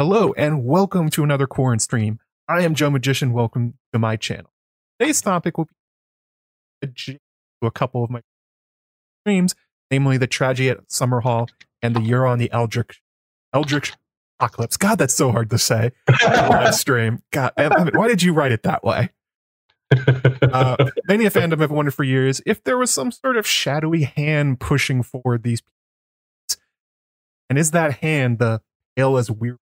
Hello and welcome to another Quarren stream. I am Joe Magician. Welcome to my channel. Today's topic will be to a couple of my streams, namely the tragedy at Summerhall and the Euron the Eldritch Eldritch Apocalypse. God, that's so hard to say. live stream. God, I mean, why did you write it that way? Uh, many a fandom have wondered for years if there was some sort of shadowy hand pushing forward these. And is that hand the pale as weird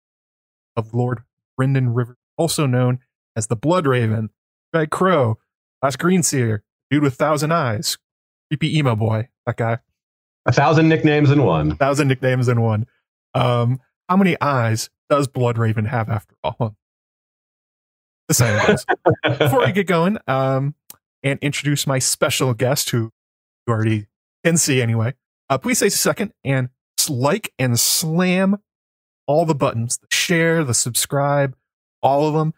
of Lord Brynden River, also known as the Blood Raven, Red Crow, Last Greenseer, dude with thousand eyes, creepy emo boy, that guy. A thousand nicknames in one. A thousand nicknames in one. Um, how many eyes does Blood Raven have after all? The same. Before we get going, um, and introduce my special guest who you already can see anyway, uh, please a second and like and slam all the buttons, the share, the subscribe, all of them.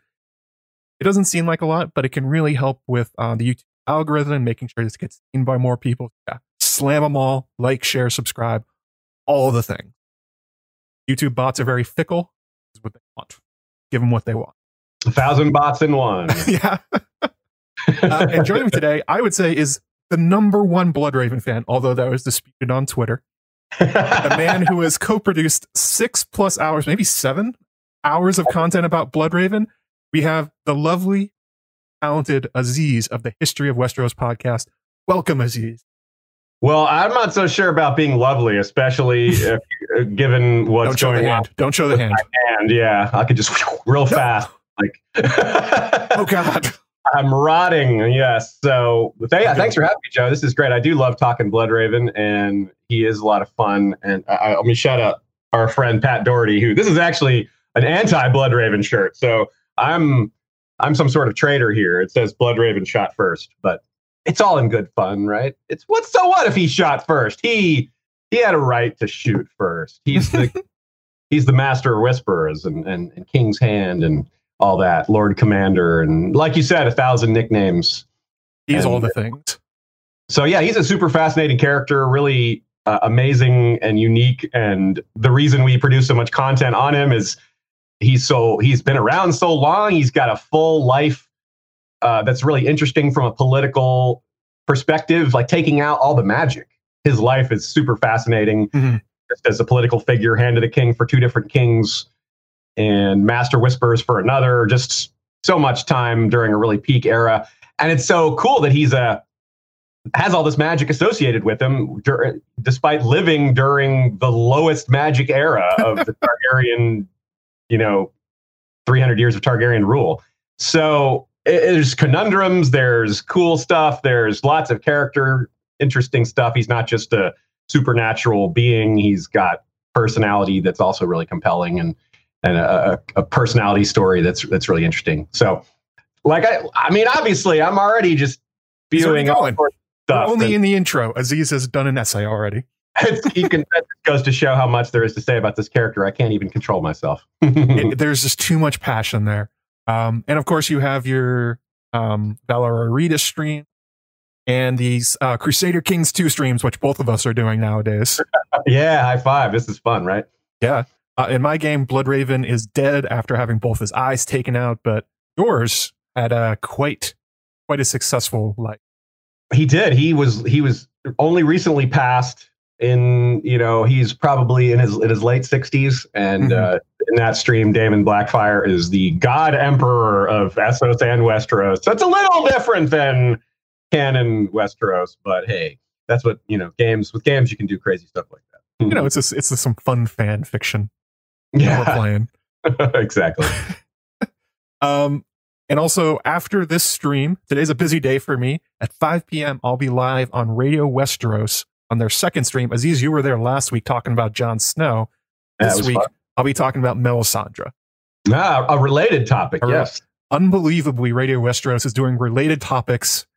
It doesn't seem like a lot, but it can really help with uh, the YouTube algorithm, making sure this gets seen by more people. Yeah, slam them all, like, share, subscribe, all the things. YouTube bots are very fickle. Is what they want. Give them what they want. A thousand bots in one. yeah. uh, and joining me today, I would say, is the number one Bloodraven fan, although that was disputed on Twitter. The man who has co-produced six plus hours, maybe seven hours of content about Bloodraven. We have the lovely, talented Aziz of the History of Westeros podcast. Welcome, Aziz. Well, I'm not so sure about being lovely, especially if, uh, given what's Don't show going the on. hand. Don't show the hand. And yeah, I could just real fast. Like, Oh God. I'm rotting. Yes. So th- thanks for having me, Joe. This is great. I do love talking Bloodraven, and he is a lot of fun. And I, I, let me shout out our friend Pat Doherty, who this is actually an anti-Bloodraven shirt. So I'm I'm some sort of traitor here. It says Bloodraven shot first, but it's all in good fun, right? It's what so what if he shot first? He he had a right to shoot first. He's the he's the master of whisperers and, and, and King's Hand and all that, Lord Commander, and like you said, a thousand nicknames. He's And- all the things. So yeah, he's a super fascinating character, really uh, amazing and unique. And the reason we produce so much content on him is he's so he's been around so long. He's got a full life uh, that's really interesting from a political perspective, like taking out all the magic. His life is super fascinating. Mhm. Just as a political figure, hand of the king for two different kings, and master whispers for another. Just so much time during a really peak era, and it's so cool that he's a has all this magic associated with him, dur- despite living during the lowest magic era of the Targaryen, you know, 300 years of Targaryen rule. So it- there's conundrums, there's cool stuff, there's lots of character, interesting stuff. He's not just a supernatural being; he's got personality that's also really compelling, and and a, a personality story that's that's really interesting. So, like I, I mean, obviously, I'm already just viewing going. of We're only in the intro. Aziz has done an essay already. you can that goes to show how much there is to say about this character. I can't even control myself. It- there's just too much passion there. Um, and of course, you have your um, stream and these uh, Crusader Kings 2 streams, which both of us are doing nowadays. yeah, high five. This is fun, right? Yeah. Uh, in my game, Bloodraven is dead after having both his eyes taken out, but yours had a quite quite a successful life. He did. He was he was only recently passed in you know he's probably in his in his late 60s and Mhm. uh, in that stream daemon blackfyre is the god emperor of essos and westeros so it's a little different than canon westeros but hey that's what you know games with games you can do crazy stuff like that You know, it's just, it's just some fun fan fiction yeah playing. exactly Um, and also after this stream, today's a busy day for me. At 5 p.m., I'll be live on Radio Westeros on their second stream. Aziz, you were there last week talking about Jon Snow. This week, fun. I'll be talking about Melisandre. ah, a related topic yes Unbelievably, Radio Westeros is doing related topics,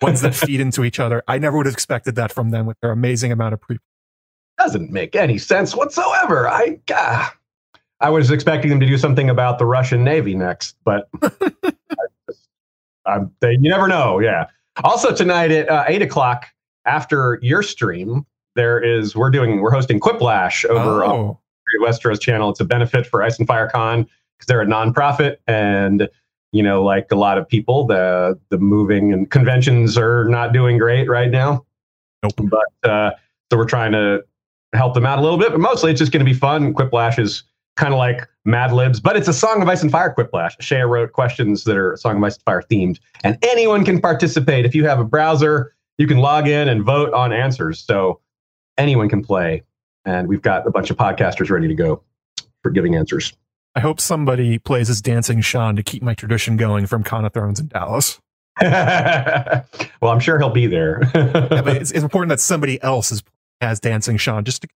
ones that feed into each other. I never would have expected that from them with their amazing amount of pre. doesn't make any sense whatsoever. I ah, I was expecting them to do something about the Russian Navy next, but I I'm, they, you never know. Yeah. Also tonight at uh, eight o'clock after your stream, there is we're doing we're hosting Quiplash over on Oh, Westeros channel. It's a benefit for Ice and Fire Con because they're a nonprofit and you know, like a lot of people, the the moving and conventions are not doing great right now. Nope. But uh, so we're trying to help them out a little bit, but mostly it's just going to be fun. Quiplash is kind of like Mad Libs, but it's a Song of Ice and Fire Quiplash. Shea wrote questions that are Song of Ice and Fire themed, and anyone can participate. If you have a browser, you can log in and vote on answers. So anyone can play, and we've got a bunch of podcasters ready to go for giving answers. I hope somebody plays as Dancing Sean to keep my tradition going from Con of Thrones in Dallas. well, I'm sure he'll be there. yeah, but it's, it's, important that somebody else is as Dancing Sean. Just to,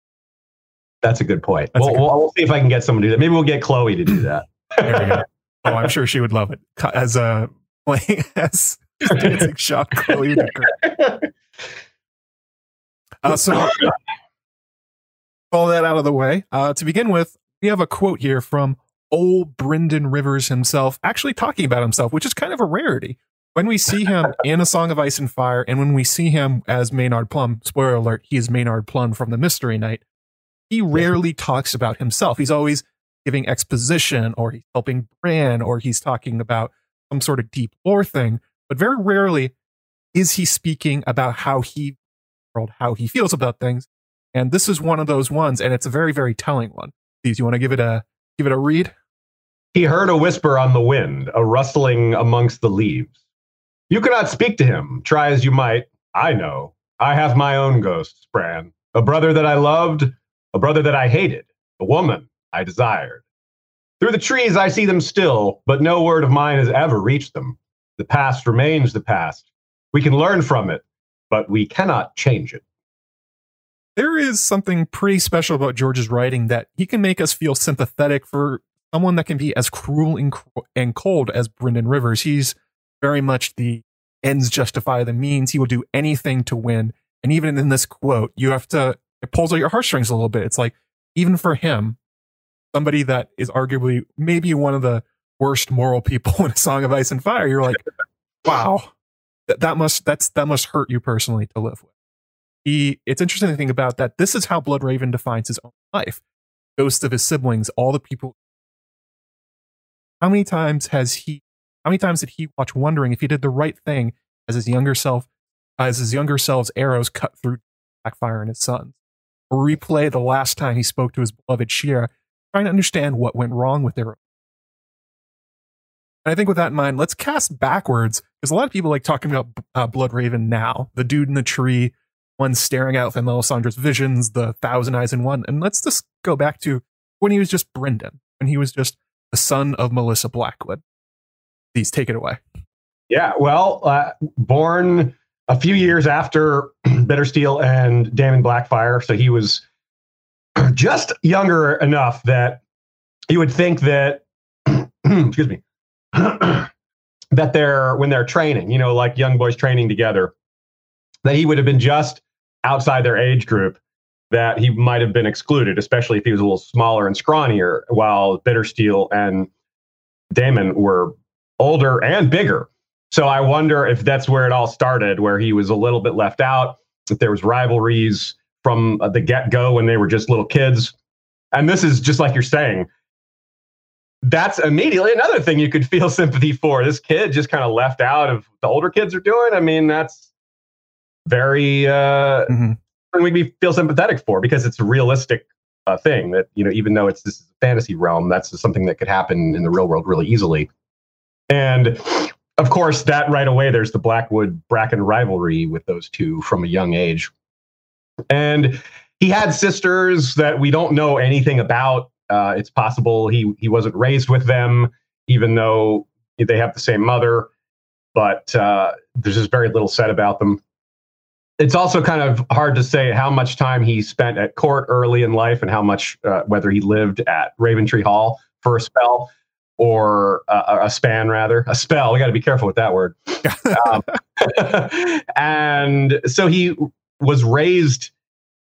that's a good point. We'll, good we'll, we'll, see if I can get someone to do that. Maybe we'll get Chloe to do that. oh, I'm sure she would love it as a uh, playing as Dancing shock Chloe great. Uh, so all that out of the way. Uh, to begin with, we have a quote here from old Brynden Rivers himself actually talking about himself, which is kind of a rarity. When we see him in A Song of Ice and Fire, and when we see him as Maynard Plumm, spoiler alert, he is Maynard Plumm from the Mystery Knight, he rarely talks about himself. He's always giving exposition, or he's helping Bran, or he's talking about some sort of deep lore thing, but very rarely is he speaking about how he how he feels about things. And this is one of those ones, and it's a very, very telling one. Do you want to give it a give it a read? He heard a whisper on the wind, a rustling amongst the leaves. You cannot speak to him, try as you might. I know. I have my own ghosts, Bran. A brother that I loved, a brother that I hated, a woman I desired. Through the trees I see them still, but no word of mine has ever reached them. The past remains the past. We can learn from it, but we cannot change it there is something pretty special about George's writing that he can make us feel sympathetic for someone that can be as cruel and, and cold as Brynden Rivers. He's very much the ends justify the means. He will do anything to win. And even in this quote, you have to, it pulls at your heartstrings a little bit. It's like, even for him, somebody that is arguably maybe one of the worst moral people in a Song of Ice and Fire, you're like, wow, that, that must, that's, that must hurt you personally to live with he it's interesting to think about that this is how Bloodraven defines his own life. Ghosts of his siblings, all the people. How many times has he how many times did he watch wondering if he did the right thing as his younger self as his younger self's arrows cut through Blackfyre in his sons? Replay the last time he spoke to his beloved Shiera, trying to understand what went wrong with their and I think with that in mind, let's cast backwards because a lot of people like talking about uh, Bloodraven now, the dude in the tree, one staring out from Melisandre's visions, the Thousand Eyes in One. And let's just go back to when he was just Brynden, when he was just the son of Melissa Blackwood. Please take it away. Yeah, well, uh, born a few years after Bittersteel and Daemon Blackfyre, so he was just younger enough that you would think that, excuse me, that they're when they're training, you know, like young boys training together, that he would have been just outside their age group that he might have been excluded, especially if he was a little smaller and scrawnier, while Bittersteel and Daemon were older and bigger. So I wonder if that's where it all started, where he was a little bit left out, if there was rivalries from the get go when they were just little kids. And this is just like you're saying. That's immediately another thing you could feel sympathy for. This kid just kind of left out of the older kids are doing. I mean, that's very uh, mm-hmm. we feel sympathetic for because it's a realistic uh, thing that you know even though it's this fantasy realm that's something that could happen in the real world really easily and of course that right away there's the blackwood bracken rivalry with those two from a young age. And he had sisters that we don't know anything about. Uh, it's possible he he wasn't raised with them even though they have the same mother but uh, there's just very little said about them. It's also kind of hard to say how much time he spent at court early in life and how much uh, whether he lived at Raventree Hall for a spell or uh, a span rather a spell. We got to be careful with that word. Um, and so he was raised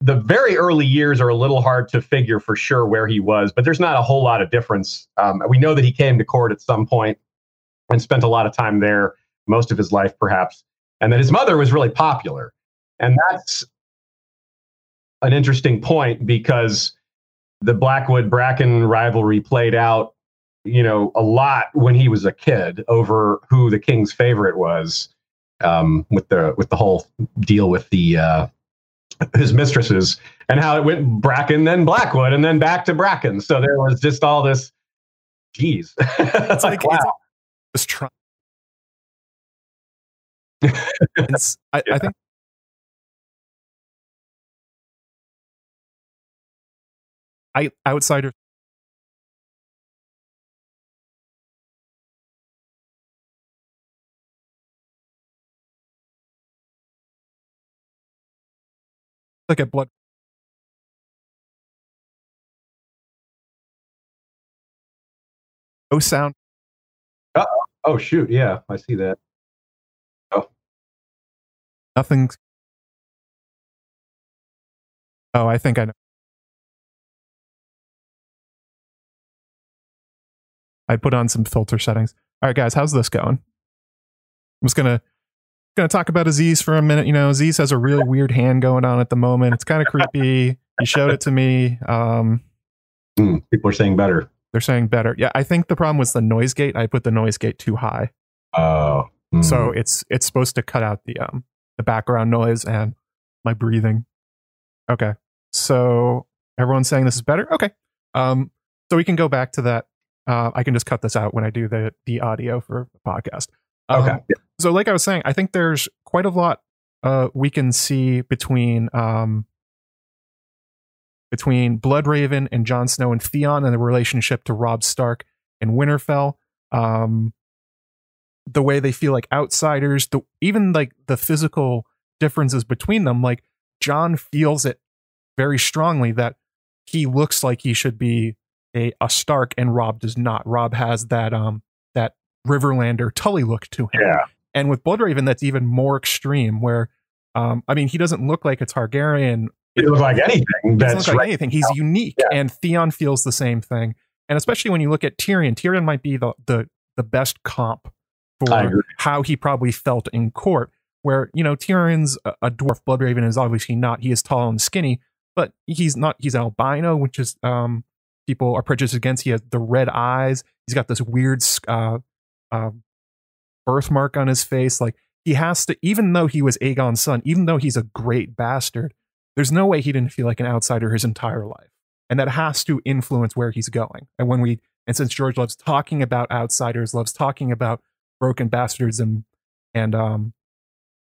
the very early years are a little hard to figure for sure where he was but there's not a whole lot of difference. Um, we know that he came to court at some point and spent a lot of time there most of his life perhaps and that his mother was really popular. And that's an interesting point because the Blackwood Bracken rivalry played out, you know, a lot when he was a kid over who the king's favorite was, um, with the with the whole deal with the uh, his mistresses and how it went Bracken, then Blackwood, and then back to Bracken. So there was just all this. Geez, It's like wow. it's just try- It's- I, I think I outsider look at blood. No sound? Oh shoot, yeah, I see that. Oh. Nothing oh i think i know. I put on some filter settings. All right guys how's this going? I'm just gonna gonna talk about aziz for a minute. You know aziz has a really weird hand going on at the moment. It's kind of creepy. He showed it to me um Hmm, people are saying better. they're saying better. Yeah i think the problem was the noise gate. I put the noise gate too high. Oh, hmm. so it's it's supposed to cut out the um the background noise and my breathing. Okay so everyone's saying this is better? Okay um so we can go back to that. Uh i can just cut this out when i do the the audio for the podcast Um, okay. Yeah. so like i was saying i think there's quite a lot uh we can see between um between bloodraven and Jon snow and theon and the relationship to Robb stark and winterfell um the way they feel like outsiders the even like the physical differences between them like Jon feels it very strongly that he looks like he should be a, a stark and Robb does not Robb has that um riverlander tully look to him Yeah. and with bloodraven that's even more extreme where um i mean he doesn't look like a targaryen It doesn't look like anything. he doesn't That's look like right. anything. He's unique, Yeah. and Theon feels the same thing. And especially when you look at Tyrion, Tyrion might be the the the best comp for how he probably felt in court. Where you know Tyrion's a, a dwarf, Bloodraven is obviously not. He is tall and skinny, but he's not. He's albino, which is um people are prejudiced against. He has the red eyes. He's got this weird uh, um, birthmark on his face. Like he has to, even though he was Aegon's son, even though he's a great bastard, there's no way he didn't feel like an outsider his entire life. And that has to influence where he's going. And when we, and since George loves talking about outsiders, loves talking about broken bastards and, and, um,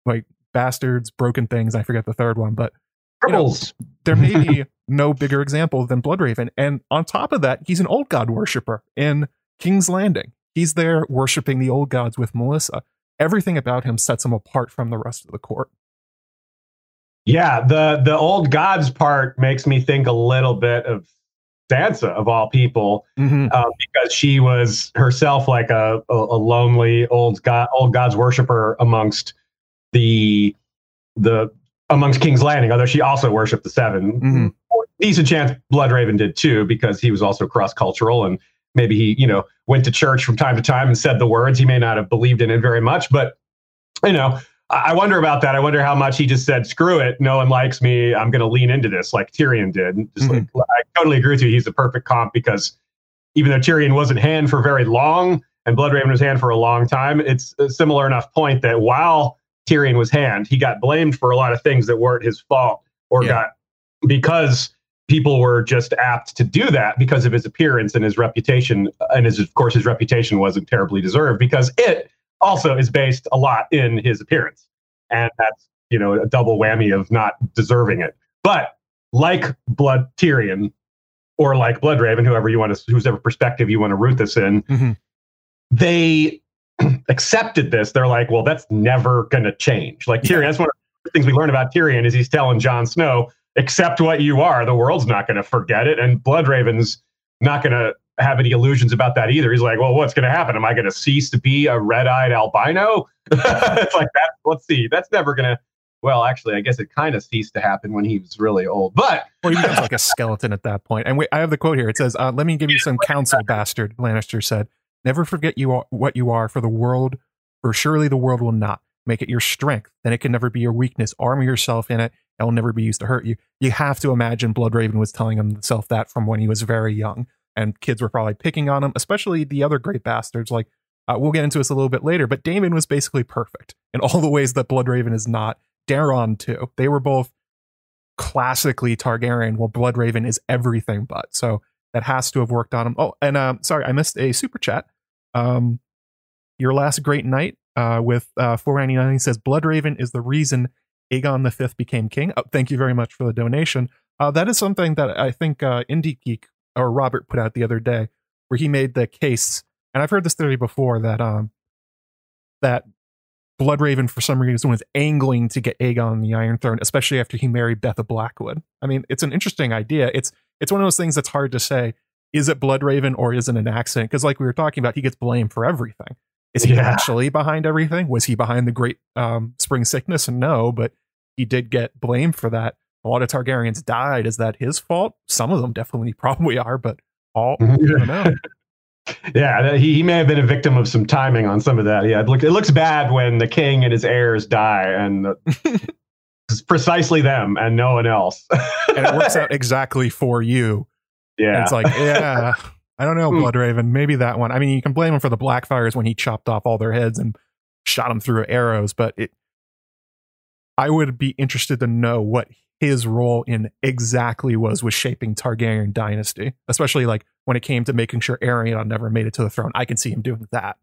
like bastards, broken things, I forget the third one, but you know, there may be no bigger example than Bloodraven. And on top of that, he's an old god worshiper in King's Landing. He's there worshiping the old gods with Melissa. Everything about him sets him apart from the rest of the court. Yeah, the the old gods part makes me think a little bit of Sansa of all people, Mm-hmm. uh, because she was herself like a, a, a lonely old god old gods worshiper amongst the the amongst King's Landing. Although she also worshipped the 7 Mhm. Decent chance Bloodraven did too, because he was also cross cultural and maybe he you know went to church from time to time and said the words. He may not have believed in it very much, but you know I wonder about that. I wonder how much he just said, "Screw it, no one likes me. I'm going to lean into this," like Tyrion did. Just mm-hmm. like, I totally agree with you. He's the perfect comp because even though Tyrion wasn't hand for very long and Bloodraven was hand for a long time, it's a similar enough point that while Tyrion was hand, he got blamed for a lot of things that weren't his fault or Yeah. got because people were just apt to do that because of his appearance and his reputation. And his, of course, his reputation wasn't terribly deserved because it also is based a lot in his appearance. And that's, you know, a double whammy of not deserving it. But like Blood Tyrion or like Bloodraven, whoever you want to, whosever perspective you want to root this in, Mhm. they accepted this. They're like, well, that's never going to change. Like Tyrion, Yeah. that's one of the things we learn about Tyrion is he's telling Jon Snow, accept what you are. The world's not going to forget it. And Bloodraven's not going to have any illusions about that either. He's like, well, what's going to happen? Am I going to cease to be a red-eyed albino? it's like that. Let's see. That's never going to. Well, actually, I guess it kind of ceased to happen when he was really old. But Well, he becomes like a skeleton at that point. And wait, I have the quote here. It says, uh, "Let me give you some counsel, bastard." Lannister said, "Never forget you are what you are for the world, for surely the world will not. make it your strength. Then it can never be your weakness. Armor yourself in it. It'll never be used to hurt you. You have to imagine Bloodraven was telling himself that from when he was very young. And kids were probably picking on him, especially the other great bastards. Like, uh, we'll get into this a little bit later, but Daemon was basically perfect in all the ways that Bloodraven is not. Daeron, too. They were both classically Targaryen, while Bloodraven is everything but. So that has to have worked on him. Oh, and um, sorry, I missed a super chat. Um, your last great night uh, with uh, 499 he says Bloodraven is the reason Aegon V became king. Oh, thank you very much for the donation. Uh, that is something that I think uh, Indie Geek or Robert put out the other day, where he made the case, and I've heard this theory before that um, that Bloodraven for some reason was angling to get Aegon on the Iron Throne, especially after he married Beth of Blackwood. I mean, it's an interesting idea. It's it's one of those things that's hard to say. Is it Bloodraven or is it an accident? Because like we were talking about, he gets blamed for everything. Is he yeah. actually behind everything? Was he behind the great um, spring sickness? No, but he did get blamed for that. A lot of Targaryens died. Is that his fault? Some of them definitely probably are, but all I don't know. yeah, he, he may have been a victim of some timing on some of that. Yeah, it, look, it looks bad when the king and his heirs die, and it's precisely them and no one else. and it works out exactly for you. Yeah, and it's like yeah. I don't know, hmm. Bloodraven. Maybe that one. I mean, you can blame him for the Blackfires when he chopped off all their heads and shot them through arrows, but it. I would be interested to know what his role in exactly was with shaping Targaryen dynasty, especially like when it came to making sure Aerion never made it to the throne. I can see him doing that.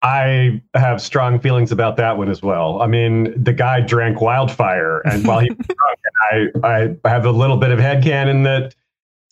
I have strong feelings about that one as well. I mean, the guy drank wildfire, and while he was drunk, and I, I have a little bit of head headcanon that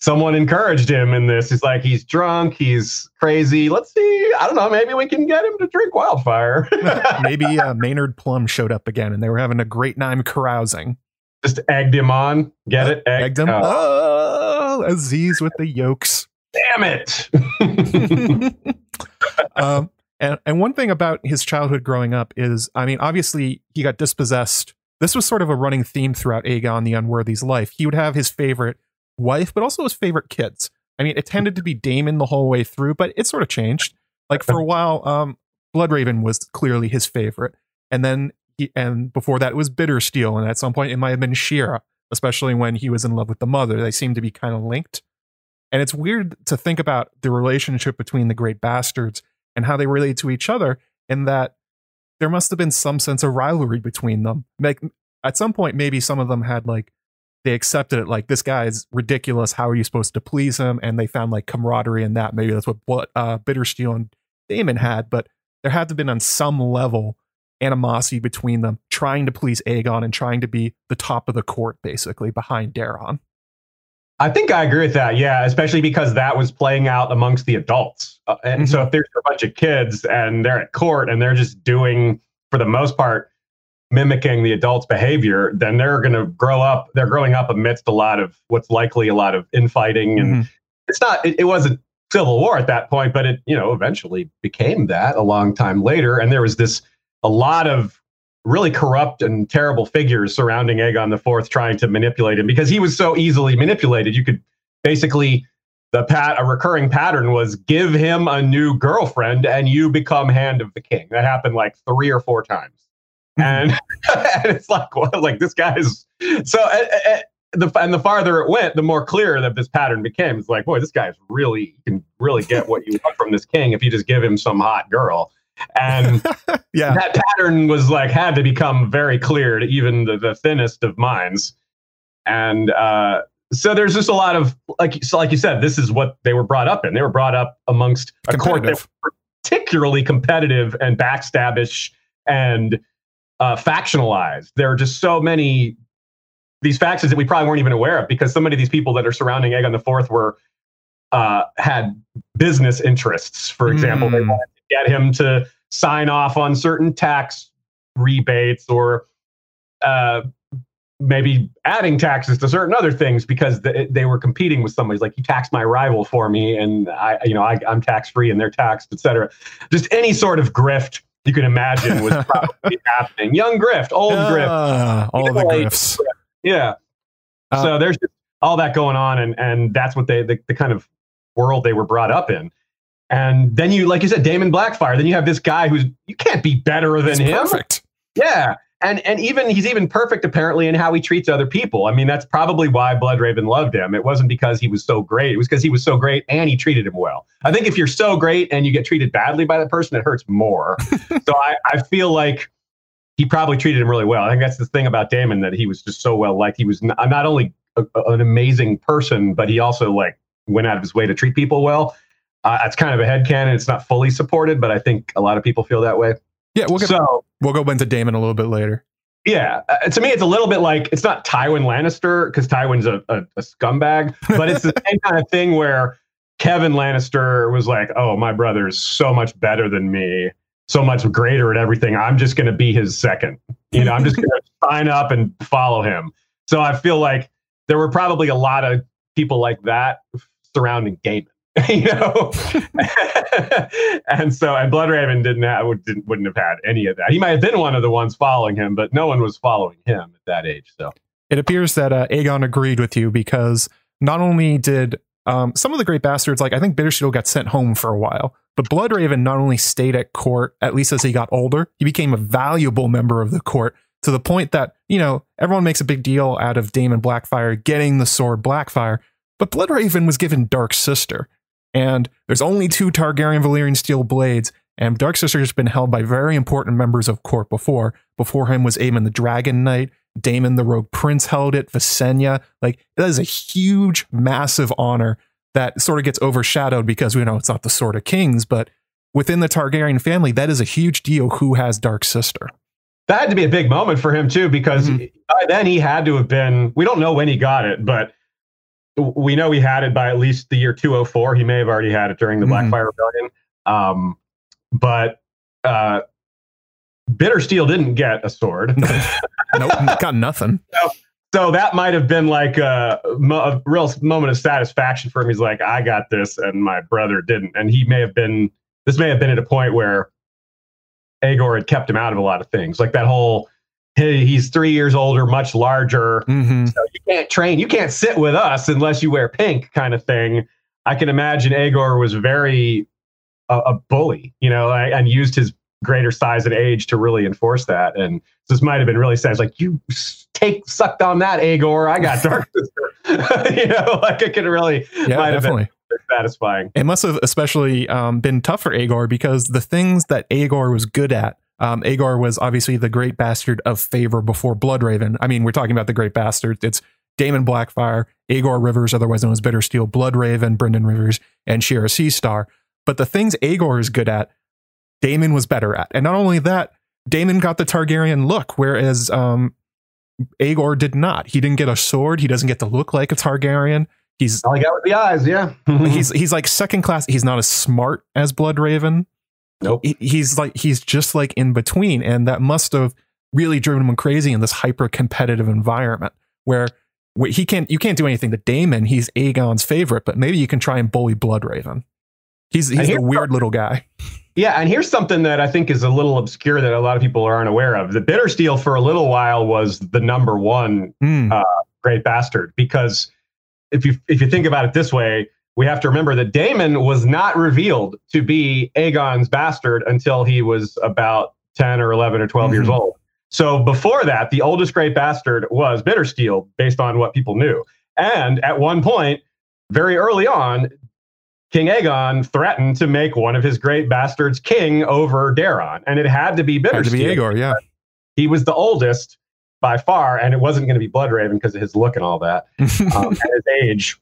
someone encouraged him in this. He's like, he's drunk, he's crazy. Let's see. I don't know. Maybe we can get him to drink wildfire. maybe uh, Maynard Plumm showed up again, and they were having a great time carousing. Just egged him on. Get it? Egg, egged him. Oh. oh, Aziz with the yolks. Damn it. um, and, and one thing about his childhood growing up is, I mean, obviously he got dispossessed. This was sort of a running theme throughout Aegon the Unworthy's life. He would have his favorite wife, but also his favorite kids. I mean, it tended to be Daemon the whole way through, but it sort of changed. Like for a while, um, Bloodraven was clearly his favorite, and then he, and before that it was Bittersteel, and at some point it might have been Shiera, especially when he was in love with the mother. They seem to be kind of linked, and it's weird to think about the relationship between the great bastards and how they relate to each other, in that there must have been some sense of rivalry between them. Like at some point, maybe some of them had like they accepted it like this guy is ridiculous. How are you supposed to please him? And they found like camaraderie in that. Maybe that's what what uh, Bittersteel and Daemon had, but there had to have been on some level animosity between them, trying to please Aegon and trying to be the top of the court, basically behind Daeron. I think I agree with that. Yeah, especially because that was playing out amongst the adults. Uh, and mm-hmm. so if there's a bunch of kids and they're at court and they're just doing, for the most part, mimicking the adult's behavior, then they're going to grow up. They're growing up amidst a lot of what's likely a lot of infighting, and mm-hmm. it's not. It, it, wasn't civil war at that point, but it you know eventually became that a long time later, and there was this a lot of really corrupt and terrible figures surrounding Aegon the Fourth, trying to manipulate him because he was so easily manipulated. You could basically the pat a recurring pattern was give him a new girlfriend and you become hand of the king. That happened like three or four times and, and it's like well, like this guy's so uh, uh, the and the farther it went, the more clear that this pattern became. It's like, boy, this guy's really can really get what you want from this king if you just give him some hot girl. And yeah, that pattern was like had to become very clear to even the, the thinnest of minds. And uh, so there's just a lot of like so like you said, this is what they were brought up in. They were brought up amongst a court that particularly competitive and backstabbish and uh, factionalized. There are just so many these factions that we probably weren't even aware of because so many of these people that are surrounding Aegon the Fourth were uh, had business interests. For example, mm. they hmm. wanted to get him to sign off on certain tax rebates or uh, maybe adding taxes to certain other things because they, they were competing with somebody like you taxed my rival for me and I you know I, I'm tax free and they're taxed etc. Just any sort of grift you can imagine was probably happening. Young grift, old uh, grift, all the grifts. Yeah. Uh, so there's all that going on, and and that's what they the, the kind of world they were brought up in. And then you, like you said, Daemon Blackfyre. Then you have this guy who's you can't be better than him. Perfect. Yeah. And and even he's even perfect apparently in how he treats other people. I mean, that's probably why Bloodraven loved him. It wasn't because he was so great. It was because he was so great and he treated him well. I think if you're so great and you get treated badly by that person, it hurts more. so I, I feel like he probably treated him really well. I think that's the thing about Daemon that he was just so well liked. He was not, not only a, an amazing person, but he also like went out of his way to treat people well. Uh, it's kind of a headcanon. It's not fully supported, but I think a lot of people feel that way. Yeah, we'll get, so we'll go into Daemon a little bit later. yeah, uh, to me, it's a little bit like it's not Tywin Lannister because Tywin's a, a, a scumbag, but it's the same kind of thing where Kevan Lannister was like, "Oh, my brother's so much better than me, so much greater at everything. I'm just going to be his second. You know, I'm just going to sign up and follow him." So I feel like there were probably a lot of people like that surrounding Daemon. you know, and so and Bloodraven didn't have didn't, wouldn't have had any of that. He might have been one of the ones following him, but no one was following him at that age. So It appears that uh, Aegon agreed with you because not only did um, some of the great bastards, like I think Bittersteel got sent home for a while, but Bloodraven not only stayed at court, at least as he got older, he became a valuable member of the court to the point that, you know, everyone makes a big deal out of Daemon Blackfyre getting the sword Blackfyre, but Bloodraven was given Dark Sister. And there's only two Targaryen Valyrian steel blades, and Dark Sister has been held by very important members of court before. Before him was Aemon the Dragon Knight, Daemon the Rogue Prince held it, Visenya. Like, that is a huge, massive honor that sort of gets overshadowed because we know it's not the Sword of Kings, but within the Targaryen family, that is a huge deal who has Dark Sister. that had to be a big moment for him too, because Mhm. by then he had to have been. We don't know when he got it, but we know he had it by at least the year 204. He may have already had it during the Mhm. Blackfyre Rebellion. Um, but uh, Bittersteel didn't get a sword. nope, got nothing. So that might have been like a, a real moment of satisfaction for him. He's like, I got this, and my brother didn't. And he may have been, this may have been at a point where Aegor had kept him out of a lot of things, like that whole, he's three years older, much larger. hmm So you can't train, you can't sit with us unless you wear pink, kind of thing. I can imagine Aegor was very a, a bully, you know, and and used his greater size and age to really enforce that. And this might have been really sad. It's like you take sucked on that, Aegor. I got dark sister. you know, like it could really Yeah, might have been definitely. satisfying. It must have especially um, been tough for Aegor because the things that Aegor was good at. Um, Aegor was obviously the great bastard of favor before Bloodraven. I mean, we're talking about the great bastard. It's Daemon Blackfyre, Aegor Rivers, otherwise known as Bittersteel, Bloodraven, Brynden Rivers, and Shiera Seastar. But the things Aegor is good at, Daemon was better at. And not only that, Daemon got the Targaryen look, whereas um, Aegor did not. He didn't get a sword. He doesn't get to look like a Targaryen. He's All I got was the eyes. Yeah. he's he's like second class. He's not as smart as Bloodraven. Nope. He's like he's just like in between, and that must have really driven him crazy in this hyper competitive environment where he can't you can't do anything to Daemon. He's Aegon's favorite, but maybe you can try and bully Bloodraven. He's he's a weird little guy. Yeah, and here's something that I think is a little obscure that a lot of people aren't aware of. The Bittersteel for a little while was the number one Mm, great bastard because if you if you think about it this way, we have to remember that Daemon was not revealed to be Aegon's bastard until he was about 10 or 11 or 12 years Mhm. old. So before that, the oldest great bastard was Bittersteel based on what people knew. And at one point, very early on, King Aegon threatened to make one of his great bastards king over Daeron, and it had to be Bittersteel had to be Aegor, yeah. he was the oldest by far, and it wasn't going to be Bloodraven because of his look and all that, um, and his age.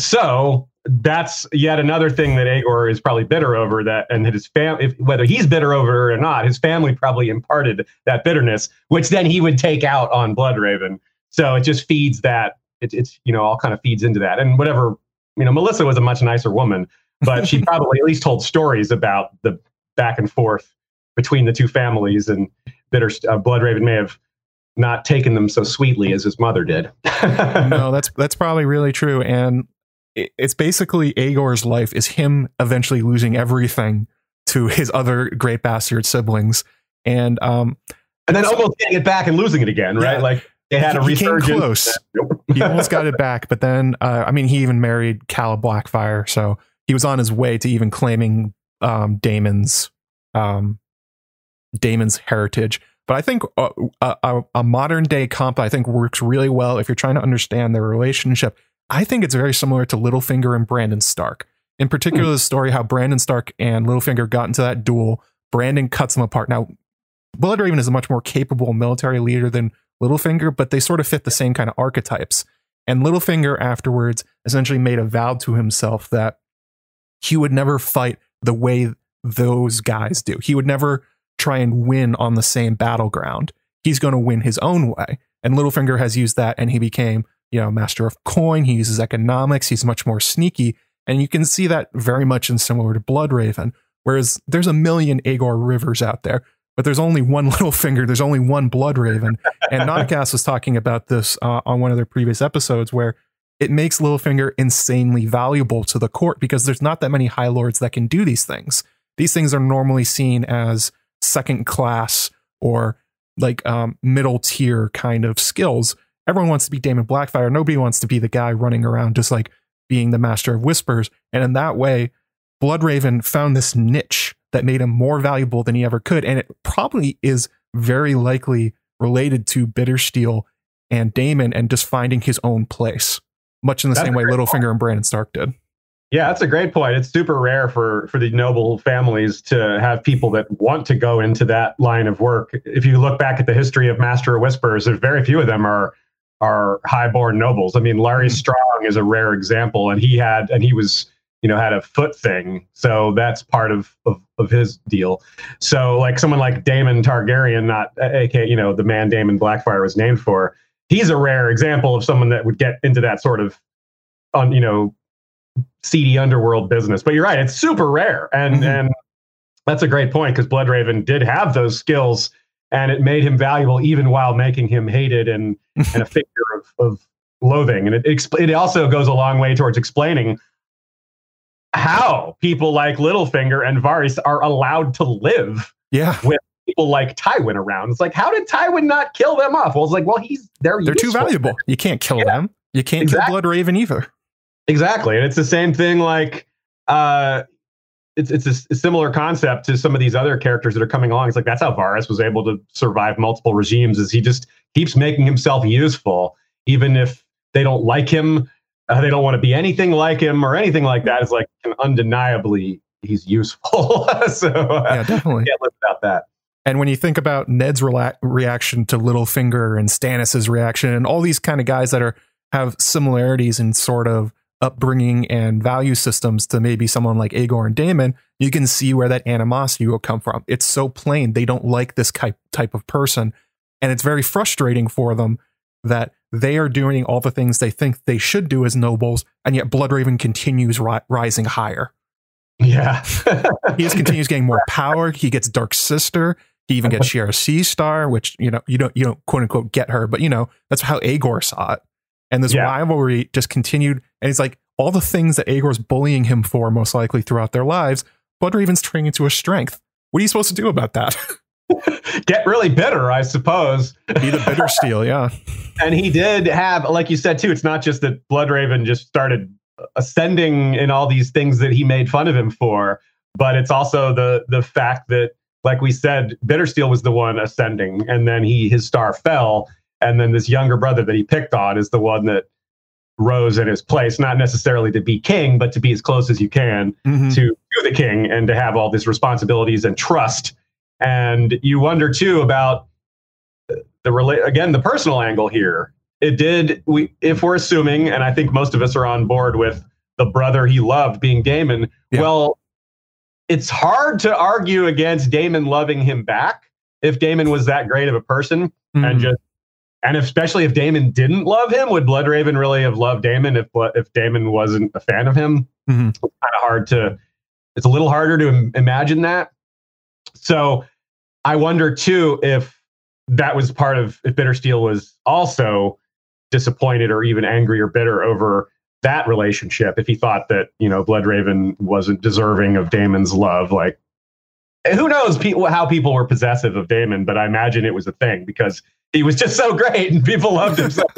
So that's yet another thing that Aegor is probably bitter over. That and that his family, whether he's bitter over it or not, his family probably imparted that bitterness, which then he would take out on Bloodraven. So it just feeds that. It, it's you know all kind of feeds into that, and whatever you know. Melissa was a much nicer woman, but she probably at least told stories about the back and forth between the two families and bitter uh, Bloodraven may have not taken them so sweetly as his mother did. no, that's that's probably really true, and it's basically Aegor's life is him eventually losing everything to his other great bastard siblings, and um, and then almost getting it back and losing it again, right? Yeah. Like they had a He- he came resurgence. close. He almost got it back, but then uh, I mean, he even married Calla Blackfyre, so he was on his way to even claiming um, Daemon's um, Daemon's heritage. But I think a, a, a modern day comp I think works really well if you're trying to understand their relationship. I think it's very similar to Littlefinger and Brandon Stark. In particular, mm. the story how Brandon Stark and Littlefinger got into that duel. Brandon cuts them apart. Now, Bloodraven is a much more capable military leader than Littlefinger, but they sort of fit the same kind of archetypes. And Littlefinger afterwards essentially made a vow to himself that he would never fight the way those guys do. He would never try and win on the same battleground. He's going to win his own way. And Littlefinger has used that and he became, you know, master of coin. He uses economics. He's much more sneaky. And you can see that very much in similar to Bloodraven. Whereas there's a million Aegor rivers out there, but there's only one Littlefinger. There's only one Bloodraven. and Nauticast was talking about this uh, on one of their previous episodes where it makes Littlefinger insanely valuable to the court because there's not that many High Lords that can do these things. These things are normally seen as second class or like um, middle tier kind of skills. Everyone wants to be Daemon Blackfyre. Nobody wants to be the guy running around just like being the master of whispers. And in that way, Bloodraven found this niche that made him more valuable than he ever could. And it probably is very likely related to Bittersteel and Daemon and just finding his own place, much in the That's same way Littlefinger point. and Brandon Stark did. Yeah, that's a great point. It's super rare for for the noble families to have people that want to go into that line of work. If you look back at the history of Master of Whispers, there's very few of them are are highborn nobles. I mean, Larry mm-hmm. Strong is a rare example, and he had and he was you know had a foot thing so that's part of, of, of his deal so like someone like Daemon targaryen not aka you know the man Daemon blackfyre was named for he's a rare example of someone that would get into that sort of on you know seedy underworld business but you're right it's super rare and mm-hmm. and that's a great point because bloodraven did have those skills and it made him valuable even while making him hated and and a figure of, of loathing and it, it also goes a long way towards explaining how people like Littlefinger and Varys are allowed to live yeah. with people like Tywin around. It's like, how did Tywin not kill them off? Well, it's like, well, he's they're they're too valuable. You can't kill yeah. them. You can't exactly. kill Bloodraven either. Exactly, and it's the same thing. Like, uh, it's it's a, a, similar concept to some of these other characters that are coming along. It's like that's how Varys was able to survive multiple regimes. Is he just keeps making himself useful, even if they don't like him uh, they don't want to be anything like him or anything like that. It's like undeniably he's useful. so uh, yeah, definitely can't live without that. And when you think about Ned's rela- reaction to Littlefinger and Stannis's reaction and all these kind of guys that are have similarities in sort of upbringing and value systems to maybe someone like Aegor and Daemon, you can see where that animosity will come from. It's so plain they don't like this type of person, and it's very frustrating for them that they are doing all the things they think they should do as nobles, and yet Bloodraven continues ri- rising higher. Yeah, he just continues getting more power. He gets Dark Sister. He even gets Shiera Seastar, which you know you don't you don't quote unquote get her, but you know that's how Aegor saw it. And this yeah. rivalry just continued, and he's like all the things that Aegor's bullying him for, most likely throughout their lives. Bloodraven's turning into a strength. What are you supposed to do about that? get really bitter, I suppose. Be the bitter steel, yeah. and he did have, like you said too, it's not just that Bloodraven just started ascending in all these things that he made fun of him for, but it's also the the fact that, like we said, Bittersteel was the one ascending, and then he his star fell, and then this younger brother that he picked on is the one that rose in his place, not necessarily to be king, but to be as close as you can mm-hmm. to, to the king and to have all these responsibilities and trust and you wonder too about the relate again the personal angle here. It did we if we're assuming, and I think most of us are on board with the brother he loved being Daemon. Yeah. Well, it's hard to argue against Daemon loving him back if Daemon was that great of a person mm-hmm. and just and especially if Daemon didn't love him, would Bloodraven really have loved Daemon if if Daemon wasn't a fan of him? Mm-hmm. It's kind of hard to. It's a little harder to imagine that. So I wonder too if that was part of if Bittersteel was also disappointed or even angry or bitter over that relationship. If he thought that you know Bloodraven wasn't deserving of Daemon's love, like who knows people how people were possessive of Daemon, but I imagine it was a thing because he was just so great and people loved him so.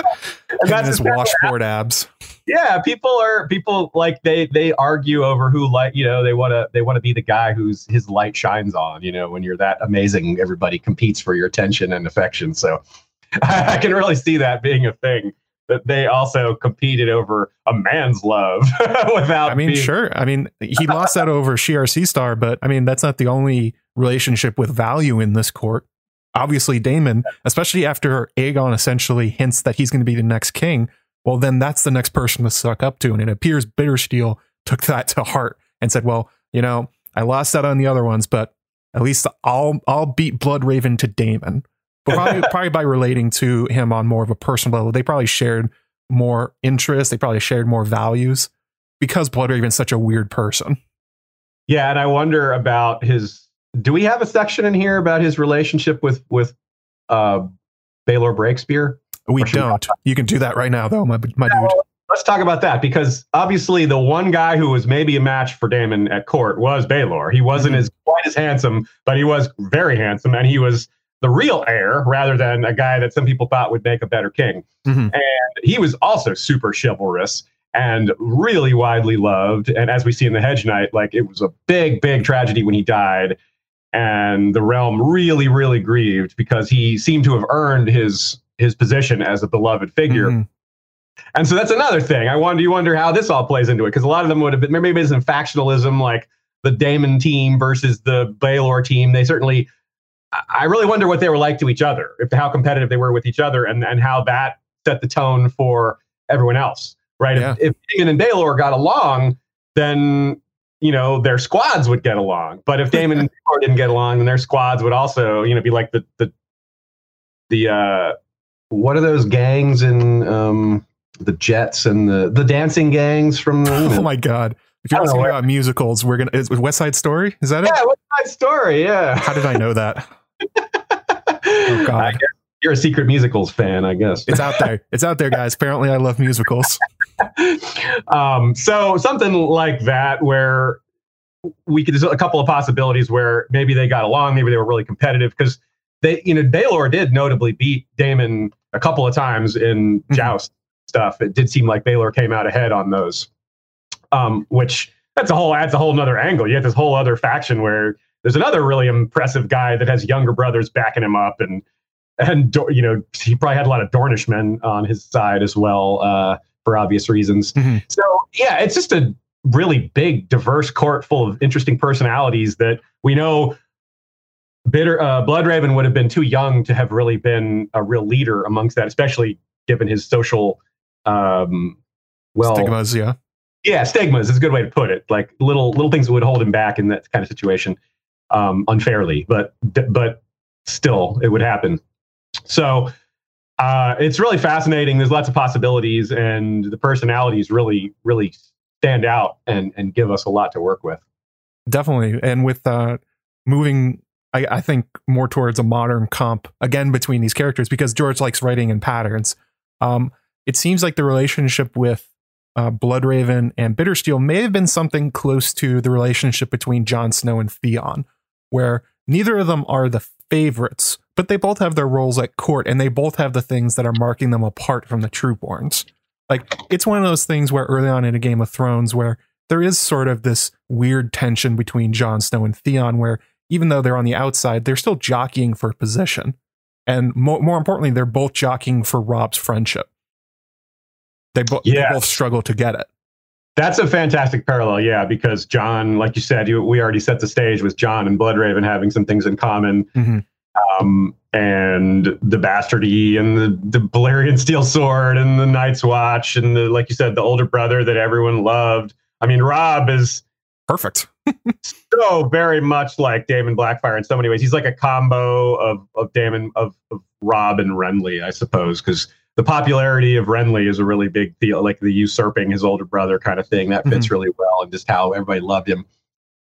And that's his washboard abs. yeah, people are people like they they argue over who like you know they want to they want to be the guy whose his light shines on. You know, when you're that amazing, everybody competes for your attention and affection. So I can really see that being a thing that they also competed over a man's love without. I mean, being, sure. I mean, he lost that over Shi'ar star but I mean, that's not the only relationship with value in this court. Obviously, Daemon, especially after Aegon essentially hints that he's going to be the next king, well, then that's the next person to suck up to. And it appears Bittersteel took that to heart and said, well, you know, I lost that on the other ones, but at least I'll I'll beat Bloodraven to Daemon. But probably, probably by relating to him on more of a personal level. They probably shared more interests. They probably shared more values because Bloodraven's such a weird person. Yeah, and I wonder about his. Do we have a section in here about his relationship with with uh, Baelor Breakspear? We don't. You can do that right now, though, my my dude. Let's talk about that because obviously the one guy who was maybe a match for Daemon at court was Baelor. He wasn't mm-hmm. as quite as handsome, but he was very handsome, and he was the real heir rather than a guy that some people thought would make a better king. Mm-hmm. And he was also super chivalrous and really widely loved. And as we see in the Hedge Knight, like it was a big, big tragedy when he died. And the realm really, really grieved because he seemed to have earned his his position as a beloved figure. Mm-hmm. And so that's another thing. I wonder you wonder how this all plays into it because a lot of them would have been maybe it's some factionalism like the Daemon team versus the Baelor team. They certainly I really wonder what they were like to each other, if how competitive they were with each other, and and how that set the tone for everyone else, right? Yeah. If, if Daemon and Baelor got along, then you know their squads would get along. But if Daemon and didn't get along, then their squads would also, you know, be like the the the uh, what are those gangs in um, the Jets and the the dancing gangs from? The, oh my god! If you're talking about musicals, we're gonna is West Side Story. Is that it? Yeah, West Side Story. Yeah. How did I know that? oh God. You're a secret musicals fan, I guess. It's out there. It's out there, guys. Apparently, I love musicals. um, so something like that, where we could. There's a couple of possibilities where maybe they got along, maybe they were really competitive because they, you know, Baelor did notably beat Daemon a couple of times in mm-hmm. joust stuff. It did seem like Baelor came out ahead on those, um, which that's a whole adds a whole another angle. You have this whole other faction where there's another really impressive guy that has younger brothers backing him up, and and you know he probably had a lot of Dornishmen on his side as well uh, for obvious reasons. Mm-hmm. So yeah, it's just a really big, diverse court full of interesting personalities that we know. Bitter uh, Bloodraven would have been too young to have really been a real leader amongst that, especially given his social um, well stigmas. Yeah, yeah, stigmas is a good way to put it. Like little little things that would hold him back in that kind of situation um, unfairly, but but still it would happen. So uh, it's really fascinating. There's lots of possibilities, and the personalities really really stand out and and give us a lot to work with. Definitely, and with uh, moving. I, I think more towards a modern comp again between these characters because George likes writing in patterns. Um, it seems like the relationship with uh, Bloodraven and Bittersteel may have been something close to the relationship between Jon Snow and Theon, where neither of them are the favorites, but they both have their roles at court and they both have the things that are marking them apart from the Trueborns. Like, it's one of those things where early on in a Game of Thrones, where there is sort of this weird tension between Jon Snow and Theon, where even though they're on the outside, they're still jockeying for position. And mo- more importantly, they're both jockeying for Robb's friendship. They, bo- yes. they both struggle to get it. That's a fantastic parallel, yeah, because Jon, like you said, you, we already set the stage with Jon and Bloodraven having some things in common. Mm-hmm. Um, and the bastardy and the, the Valyrian steel sword and the Night's Watch and the, like you said, the older brother that everyone loved. I mean, Robb is perfect. so very much like Daemon Blackfyre in so many ways. He's like a combo of of Daemon of, of Robb and Renly, I suppose, because the popularity of Renly is a really big deal, like the usurping his older brother kind of thing. That fits mm-hmm. really well, and just how everybody loved him.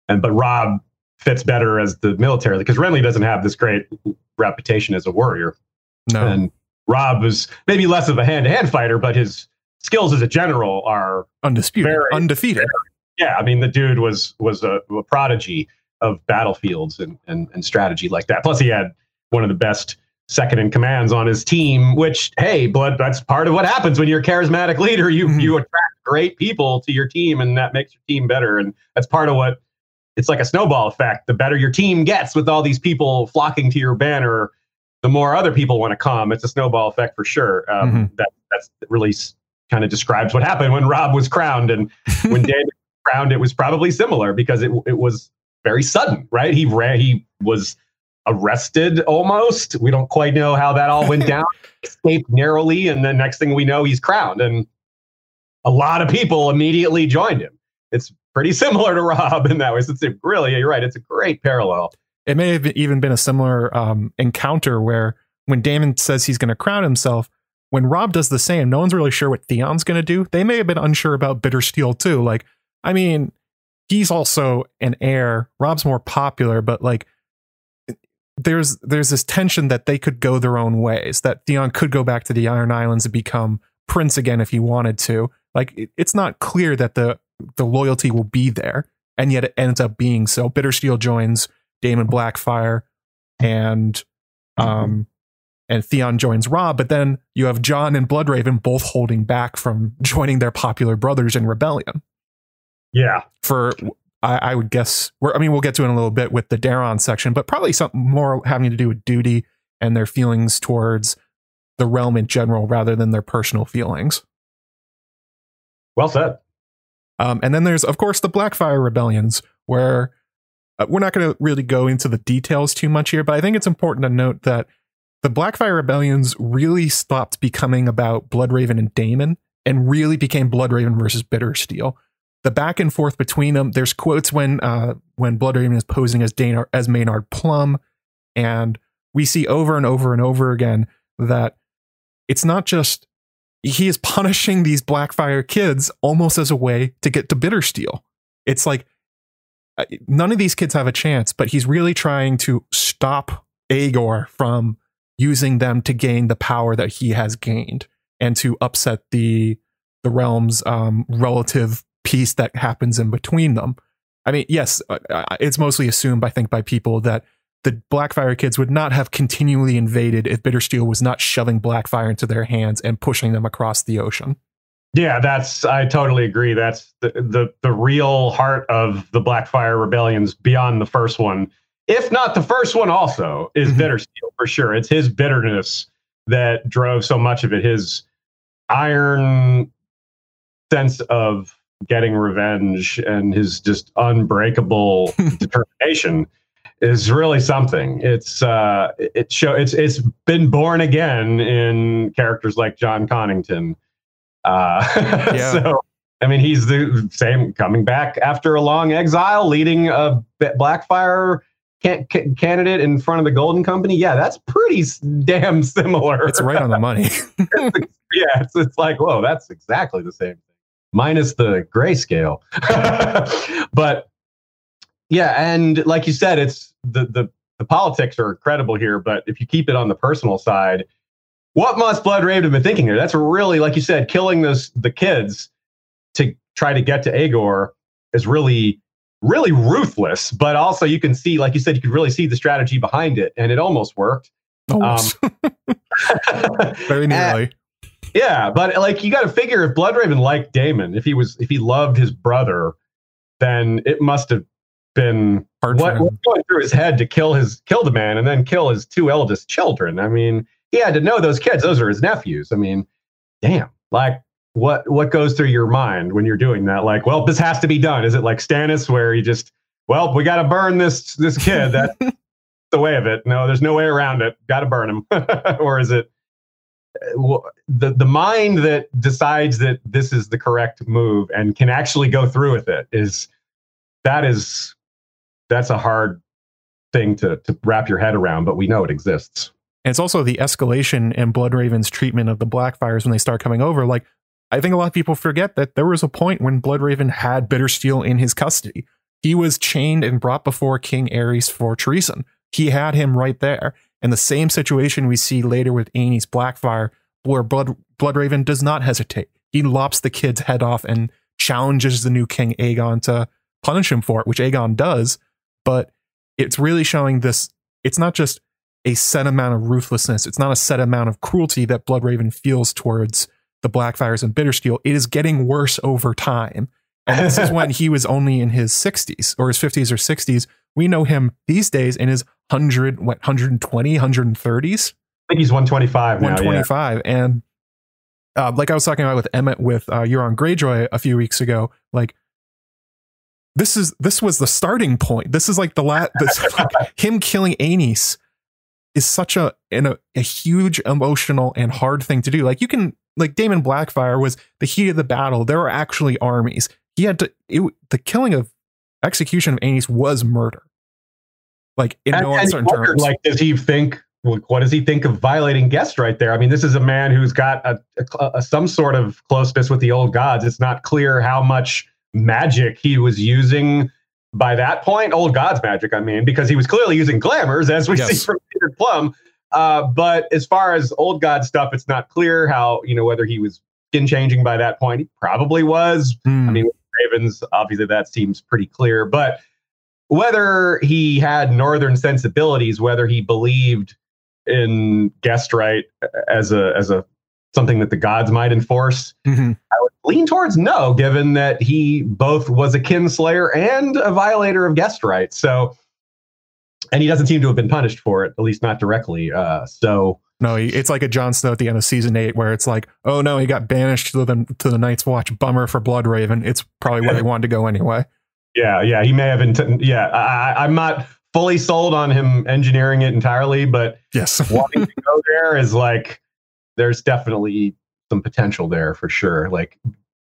And but Robb fits better as the military because Renly doesn't have this great reputation as a warrior. No. And Robb is maybe less of a hand-to-hand fighter, but his skills as a general are undisputed, very, undefeated. Very, yeah, I mean the dude was was a, a prodigy of battlefields and, and and strategy like that. Plus, he had one of the best second in commands on his team, which, hey, blood, that's part of what happens when you're a charismatic leader. You, mm-hmm. you attract great people to your team, and that makes your team better. And that's part of what it's like a snowball effect. The better your team gets with all these people flocking to your banner, the more other people want to come. It's a snowball effect for sure. Um, mm-hmm. That that's really kind of describes what happened when Robb was crowned, and when Daemon was crowned, it was probably similar because it it was very sudden, right? He ran, he was arrested almost. We don't quite know how that all went down. Escaped narrowly, and then next thing we know, he's crowned, and a lot of people immediately joined him. It's pretty similar to Robb in that way. So it's a, really, you're right. It's a great parallel. It may have even been a similar um, encounter where when Daemon says he's going to crown himself, when Robb does the same, no one's really sure what Theon's going to do. They may have been unsure about Bittersteel too. Like, I mean, he's also an heir. Rob's more popular, but like, there's there's this tension that they could go their own ways. That Theon could go back to the Iron Islands and become prince again if he wanted to. Like, it, it's not clear that the the loyalty will be there, and yet it ends up being so. Bittersteel joins Daemon Blackfyre, and um, and Theon joins Robb, but then you have Jon and Bloodraven both holding back from joining their popular brothers in rebellion. Yeah, for I, I would guess. We're I mean, we'll get to it in a little bit with the Daeron section, but probably something more having to do with duty and their feelings towards the realm in general, rather than their personal feelings. Well said. Um, and then there's, of course, the Blackfyre rebellions, where uh, we're not going to really go into the details too much here, but I think it's important to note that the Blackfyre rebellions really stopped becoming about Bloodraven and Daemon and really became Bloodraven versus Bittersteel. The back and forth between them. There's quotes when uh, when Bloodraven is posing as Danar, as Maynard Plumm, and we see over and over and over again that it's not just he is punishing these Blackfire kids almost as a way to get to Bittersteel. It's like uh, none of these kids have a chance, but he's really trying to stop Aegor from using them to gain the power that he has gained and to upset the the realm's um, relative peace that happens in between them. I mean, yes, uh, uh, it's mostly assumed, I think, by people that the Blackfyre kids would not have continually invaded if Bittersteel was not shoving Blackfyre into their hands and pushing them across the ocean. Yeah, that's I totally agree. That's the the, the real heart of the Blackfyre rebellions beyond the first one. If not the first one also is mm-hmm. Bittersteel for sure. It's his bitterness that drove so much of it. His iron sense of getting revenge and his just unbreakable determination is really something. It's uh, it show it's it's been born again in characters like Jon Connington. Uh, yeah. so I mean, he's the same coming back after a long exile, leading a Blackfyre can- candidate in front of the Golden Company. Yeah, that's pretty damn similar. It's right on the money. yeah, it's, it's like whoa, that's exactly the same thing, minus the grayscale. but yeah, and like you said, it's the the the politics are incredible here, but if you keep it on the personal side, what must Bloodraven have been thinking here? That's really, like you said, killing those the kids to try to get to Aegor is really, really ruthless. But also, you can see, like you said, you could really see the strategy behind it, and it almost worked. Almost. Um, Very nearly. And, yeah, but like you got to figure if Bloodraven liked Daemon, if he was, if he loved his brother, then it must have been Hard what, was going through his head to kill his kill the man and then kill his two eldest children. I mean, he had to know those kids; those are his nephews. I mean, damn, like what what goes through your mind when you're doing that? Like, well, this has to be done. Is it like Stannis, where he just, well, we got to burn this this kid? That's the way of it. No, there's no way around it. Got to burn him. or is it uh, the the mind that decides that this is the correct move and can actually go through with it is that is that's a hard thing to to wrap your head around, but we know it exists. And it's also the escalation in Bloodraven's treatment of the Blackfyres when they start coming over. Like, I think a lot of people forget that there was a point when Bloodraven had Bittersteel in his custody. He was chained and brought before King Aerys for treason. He had him right there. And the same situation we see later with Aenys Blackfyre, where Blood Bloodraven does not hesitate. He lops the kid's head off and challenges the new King Aegon to punish him for it, which Aegon does but it's really showing this. It's not just a set amount of ruthlessness. It's not a set amount of cruelty that Bloodraven feels towards the Blackfyres and Bittersteel, it is getting worse over time. And this is when he was only in his 60s or his 50s or 60s. We know him these days in his 100, what, 120, 130s? I think he's 125 now. 125. Yeah. And uh, like I was talking about with Emmett with uh, Euron Greyjoy a few weeks ago, like this is this was the starting point. This is like the last. like, him killing Aenys is such a, a a huge emotional and hard thing to do. Like you can like Daemon Blackfyre was the heat of the battle. There were actually armies. He had to. It, the killing of execution of Aenys was murder. Like in and, no uncertain terms. Like, does he think? What does he think of violating guest right there? I mean, this is a man who's got a, a, a, some sort of closeness with the old gods. It's not clear how much magic he was using by that point. Old gods magic, I mean, because he was clearly using glamours, as we Yes. see from Peter Plum. Uh, but as far as old god stuff, it's not clear how you know whether he was skin changing by that point. He probably was. Hmm. I mean, with Ravens, obviously that seems pretty clear. But whether he had northern sensibilities, whether he believed in guest right as a as a something that the gods might enforce, Mhm. I would lean towards no, given that he both was a kinslayer and a violator of guest rights. So, and he doesn't seem to have been punished for it, at least not directly. Uh, so, No, he- it's like a Jon Snow at the end of season eight, where it's like, oh no, he got banished to the to the Night's Watch. Bummer for Bloodraven. It's probably where he wanted to go anyway. yeah, yeah, he may have intended. yeah, I, I- I'm not fully sold on him engineering it entirely, but Yes. wanting to go there is like there's definitely some potential there for sure. Like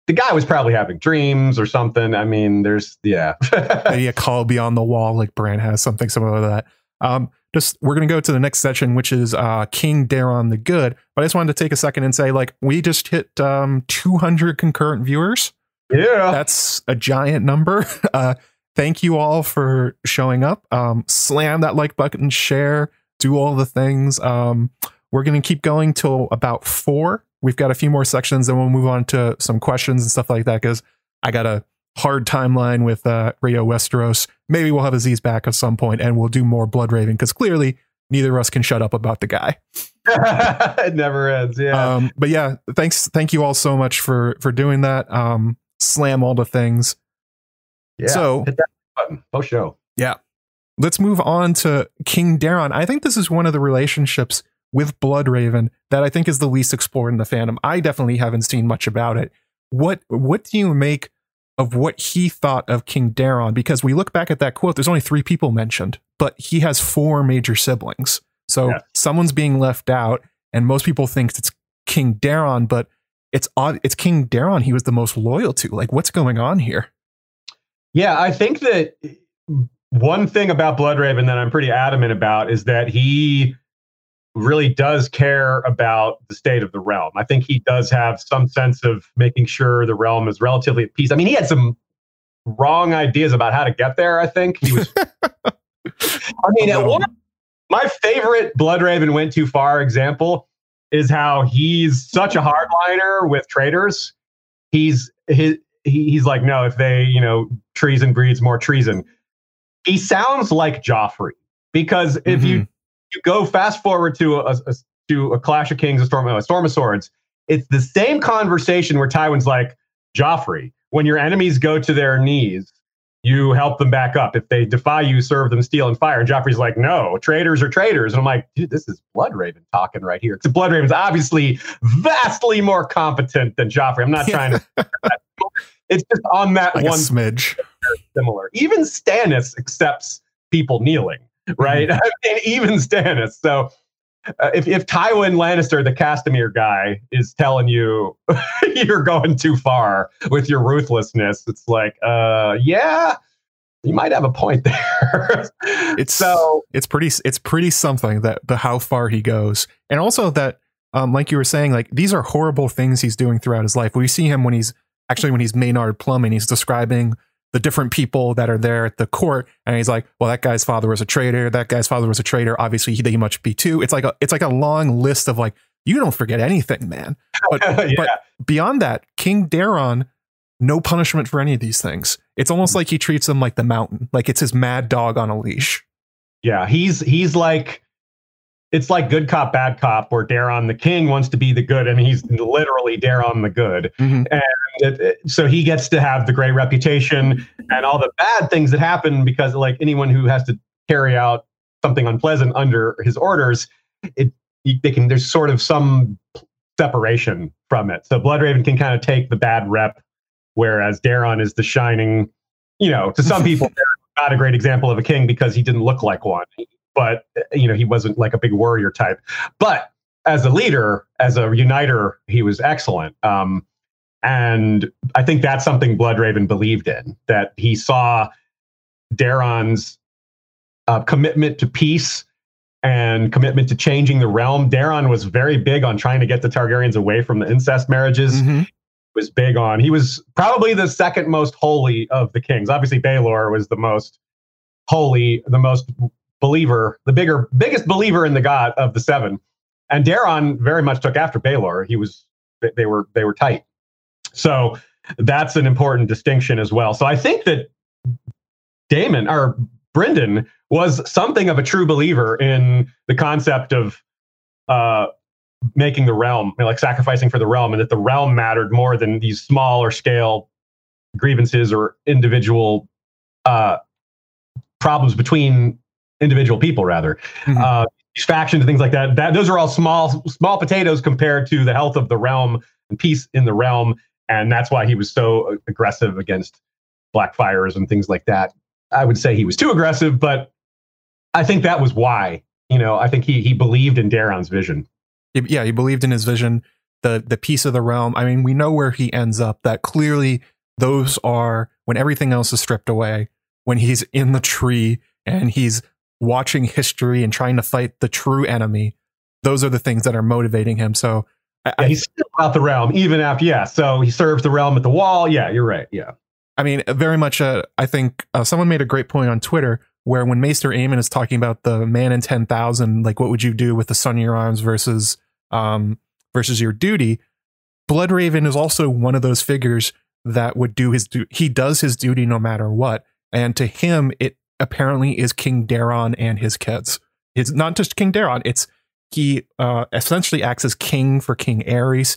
the guy was probably having dreams or something. I mean, there's yeah. Maybe a call beyond the wall, like Bran has something similar to that. Um, just we're gonna go to the next section, which is uh, King Daeron the Good. But I just wanted to take a second and say, like, we just hit um, 200 concurrent viewers. yeah. That's a giant number. Uh, thank you all for showing up. Um, slam that like button, share, do all the things. Um, we're going to keep going till about four. We've got a few more sections, then we'll move on to some questions and stuff like that because I got a hard timeline with uh, Radio Westeros. Maybe we'll have Aziz back at some point and we'll do more Blood Raven because clearly neither of us can shut up about the guy. it never ends. Yeah. Um, but yeah, thanks, thank you all so much for for doing that. Um, slam all the things. yeah. so- hit that button. Oh, show. Yeah. Let's move on to King Daeron. I think this is one of the relationships with Bloodraven that I think is the least explored in the fandom. I definitely haven't seen much about it. What what do you make of what he thought of King Daeron? Because we look back at that quote, there's only three people mentioned, but he has four major siblings. So Yes. someone's being left out, and most people think it's King Daeron, but it's odd. It's King Daeron he was the most loyal to. Like, what's going on here? Yeah, I think that one thing about Bloodraven that I'm pretty adamant about is that he really does care about the state of the realm. I think he does have some sense of making sure the realm is relatively at peace. I mean, he had some wrong ideas about how to get there. I think he was. I mean, at one, my favorite Bloodraven went too far example is how he's such a hardliner with traitors. He's his, he, he's like, no, if they, you know, treason breeds more treason. He sounds like Joffrey because if you Mhm. You go fast forward to a, a to a Clash of Kings, a Storm, a Storm of Swords, it's the same conversation where Tywin's like, Joffrey, when your enemies go to their knees, you help them back up. If they defy you, serve them steel and fire. And Joffrey's like, no, traitors are traitors. And I'm like, dude, this is Bloodraven talking right here. Because Bloodraven's obviously vastly more competent than Joffrey. I'm not trying to. It's just on that Like one smidge. similar. Even Stannis accepts people kneeling, right? I mean, even Stannis. So uh, if, if Tywin Lannister, the Castamere guy, is telling you you're going too far with your ruthlessness, it's like, uh, yeah, you might have a point there. It's so it's pretty it's pretty something that the how far he goes and also that um like you were saying like these are horrible things he's doing throughout his life we see him when he's actually when he's maynard plumbing he's describing the different people that are there at the court and he's like well that guy's father was a traitor. That guy's father was a traitor. Obviously he, he must be too. It's like a it's like a long list of like you don't forget anything man. But yeah. but beyond that king daeron no punishment for any of these things. It's almost like he treats them like the mountain like it's his mad dog on a leash. Yeah, he's he's like it's like good cop, bad cop, where Daeron the king wants to be the good. I mean, he's literally Daeron the good. Mhm. And it, it- so he gets to have the great reputation and all the bad things that happen because, like, anyone who has to carry out something unpleasant under his orders, it they can, there's sort of some separation from it. So Bloodraven can kind of take the bad rep, whereas Daeron is the shining, you know, to some people, not a great example of a king because he didn't look like one but you know he wasn't like a big warrior type. But as a leader as a uniter he was excellent. Um, and i think that's something bloodraven believed in that he saw daeron's uh, commitment to peace and commitment to changing the realm. Daeron was very big on trying to get the targaryens away from the incest marriages. Mhm. was big on he was probably the second most holy of the kings. Obviously baelor was the most holy the most believer, the bigger, biggest believer in the God of the seven. And Daeron very much took after Baelor. He was, they- they were, they were tight. So that's an important distinction as well. So I think that Daemon or Brynden was something of a true believer in the concept of uh, making the realm, like sacrificing for the realm, and that the realm mattered more than these smaller scale grievances or individual uh, problems between individual people rather Mhm. uh, factions and things like that that those are all small small potatoes compared to the health of the realm and peace in the realm and that's why he was so aggressive against blackfyres and things like that i would say he was too aggressive but i think that was why you know i think he he believed in daeron's vision yeah, he believed in his vision, the the peace of the realm. I mean, we know where he ends up. That clearly those are when everything else is stripped away. When he's in the tree and he's watching history and trying to fight the true enemy. Those are the things that are motivating him. So I, yeah, he's still about the realm even after yeah so he serves the realm at the wall yeah you're right yeah I mean, very much. Uh, I think uh, someone made a great point on Twitter where when Maester Aemon is talking about the man in ten thousand, like what would you do with the son in your arms versus um, versus your duty? Bloodraven is also one of those figures that would do his du- he does his duty no matter what, and to him it apparently is King Daeron and his kids. It's not just King Daeron; it's he uh, essentially acts as king for King Aerys.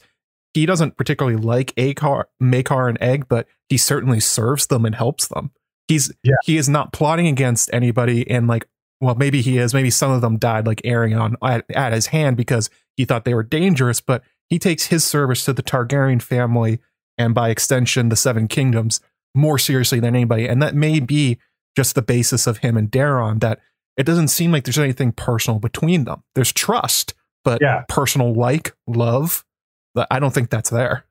He doesn't particularly like Akar, Maekar, and Egg, but he certainly serves them and helps them. He's Yeah. he is not plotting against anybody, and like, well, maybe he is. Maybe some of them died, like Aerion, at, at his hand because he thought they were dangerous. But he takes his service to the Targaryen family and by extension the Seven Kingdoms more seriously than anybody, and that may be just the basis of him and Daeron. That it doesn't seem like there's anything personal between them. There's trust, but Yeah. personal like love, I don't think that's there.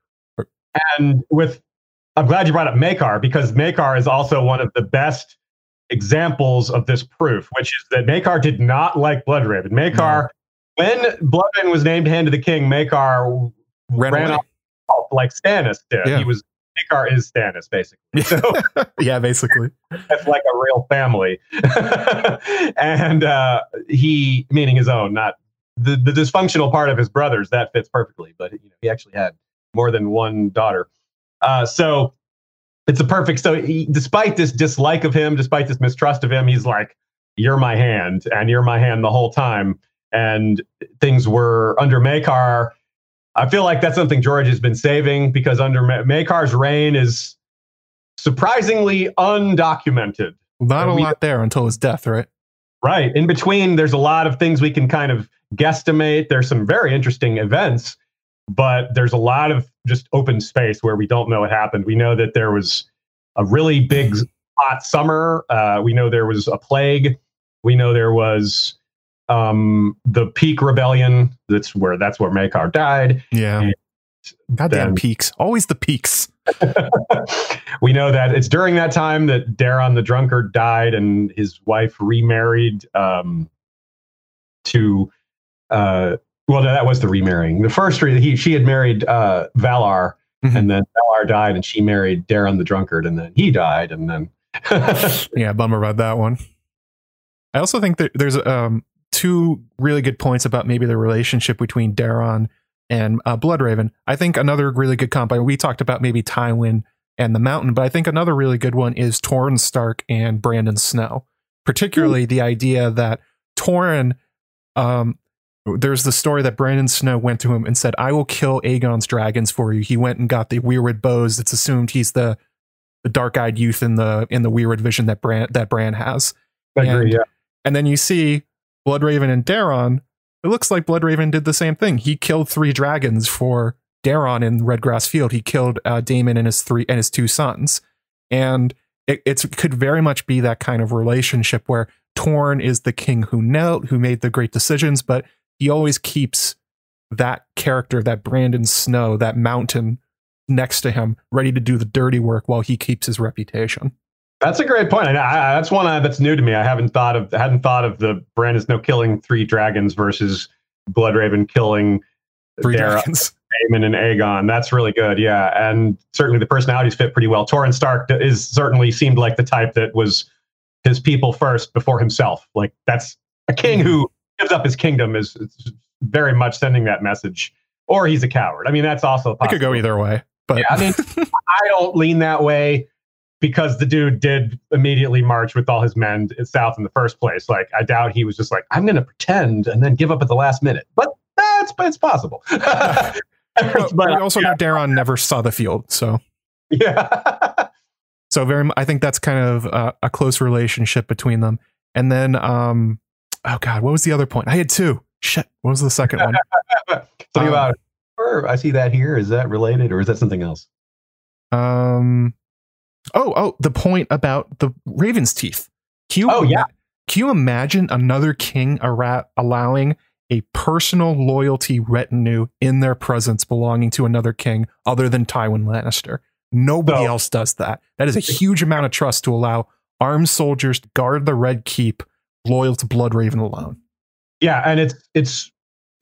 and with I'm glad you brought up Maekar because Maekar is also one of the best examples of this proof, which is that Maekar did not like Bloodraven. Maekar, when Bloodraven was named Hand of the King, Maekar Ran ran, off like Stannis did. Yeah. He was Maekar is Stannis basically. So yeah, basically. that's like a real family. and uh, he, meaning his own, not the, the dysfunctional part of his brothers, that fits perfectly. But you know, he actually had more than one daughter. Uh, so it's a perfect. So he, despite this dislike of him, despite this mistrust of him, he's like, "You're my hand, and you're my hand the whole time." And things were under Maekar. I feel like that's something George has been saving because under Ma- Maekar's reign is surprisingly undocumented. Not a We- lot there until his death, right? Right. In between, there's a lot of things we can kind of guesstimate. There's some very interesting events, but there's a lot of just open space where we don't know what happened. We know that there was a really big hot summer. Uh, we know there was a plague. We know there was um, the Peak Rebellion. That's where that's where Maekar died. Yeah. And Goddamn then- peaks. Always the peaks. we know that it's during that time that Daeron the drunkard died and his wife remarried um, to uh, well, no, that was the remarrying. The first re- he she had married uh, Valarr, Mhm. and then Valarr died, and she married Daeron the drunkard, and then he died, and then yeah, bummer about that one. I also think that there's um, two really good points about maybe the relationship between Daeron and uh, Bloodraven. I think another really good comp. We talked about maybe Tywin and the Mountain, but I think another really good one is Torrhen Stark and Brandon Snow. Particularly the idea that Torrhen, um, there's the story that Brandon Snow went to him and said, "I will kill Aegon's dragons for you." He went and got the weirwood bows. It's assumed he's the the dark-eyed youth in the in the weirwood vision that Bran that Bran has. I agree. And- Yeah. And then you see Bloodraven and Daeron. It looks like Bloodraven did the same thing. He killed three dragons for Daeron in Redgrass Field. He killed uh, Daemon and his three and his two sons, and it, it could very much be that kind of relationship where Torrhen is the king who knelt, who made the great decisions, but he always keeps that character, that Brandon Snow, that mountain next to him, ready to do the dirty work while he keeps his reputation. That's a great point. I, I, that's one uh, that's new to me. I haven't thought of hadn't thought of the Brandon Snow killing three dragons versus Bloodraven killing Three Daron, dragons. Daemon, and Aegon. That's really good. Yeah, and certainly the personalities fit pretty well. Torrhen Stark is certainly seemed like the type that was his people first before himself. Like that's a king who gives up his kingdom is, is very much sending that message. Or he's a coward. I mean, that's also It could go either way, but Yeah, I mean, I don't lean that way because the dude did immediately march with all his men south in the first place. Like, I doubt he was just like, I'm going to pretend and then give up at the last minute. But that's it's possible. But but we also yeah, know Daeron never saw the field, so yeah. so very. I think that's kind of uh, a close relationship between them. And then, um, oh god, what was the other point? I had two. Shit, what was the second one? something Um, about I see that here. Is that related or is that something else? Um, oh, oh, the point about the Raven's teeth. Can you, Oh, yeah. Can you imagine another king ara- allowing a personal loyalty retinue in their presence belonging to another king other than Tywin Lannister? Nobody So- else does that. That is a huge amount of trust to allow armed soldiers to guard the Red Keep, loyal to Bloodraven alone. Yeah, and it's it's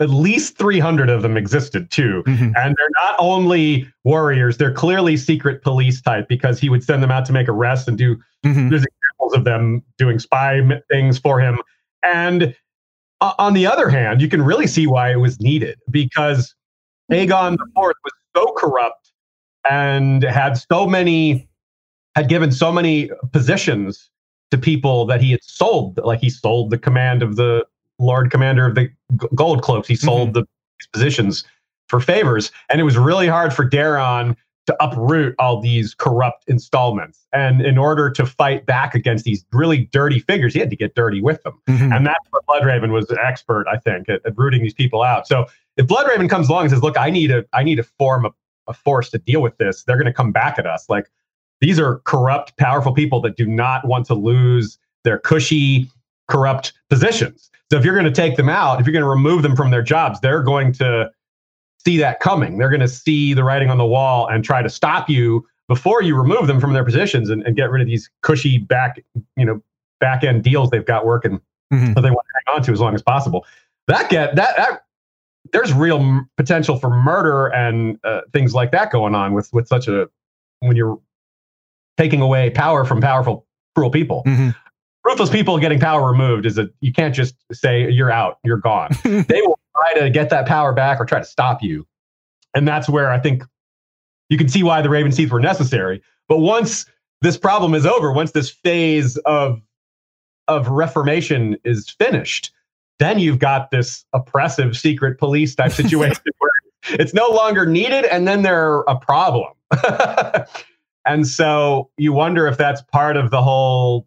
at least 300 of them existed too. Mhm. And they're not only warriors, they're clearly secret police type because he would send them out to make arrests and do Mhm. there's examples of them doing spy things for him. And o- on the other hand, you can really see why it was needed because Aegon IV was so corrupt and had so many, had given so many positions to people that he had sold. Like he sold the command of the Lord Commander of the Gold Cloaks. He sold the positions for favors, and it was really hard for Daeron to uproot all these corrupt installments. And in order to fight back against these really dirty figures, he had to get dirty with them. Mhm. And that's where Bloodraven was an expert, I think, at, at rooting these people out. So if Bloodraven comes along and says, "Look, I need a, I need to form a, a force to deal with this," they're going to come back at us. Like these are corrupt, powerful people that do not want to lose their cushy, corrupt positions. So if you're going to take them out, if you're going to remove them from their jobs, they're going to see that coming. They're going to see the writing on the wall and try to stop you before you remove them from their positions and, and get rid of these cushy back, you know, back end deals they've got working Mhm. that they want to hang on to as long as possible. That get that that there's real m- potential for murder and uh, things like that going on with with such a when you're taking away power from powerful cruel people. Mhm. Ruthless people getting power removed is a you can't just say you're out, you're gone. they will try to get that power back or try to stop you. And that's where I think you can see why the Raven Teeth were necessary. But once this problem is over, once this phase of of reformation is finished, then you've got this oppressive secret police type situation where it's no longer needed and then they're a problem. and so you wonder if that's part of the whole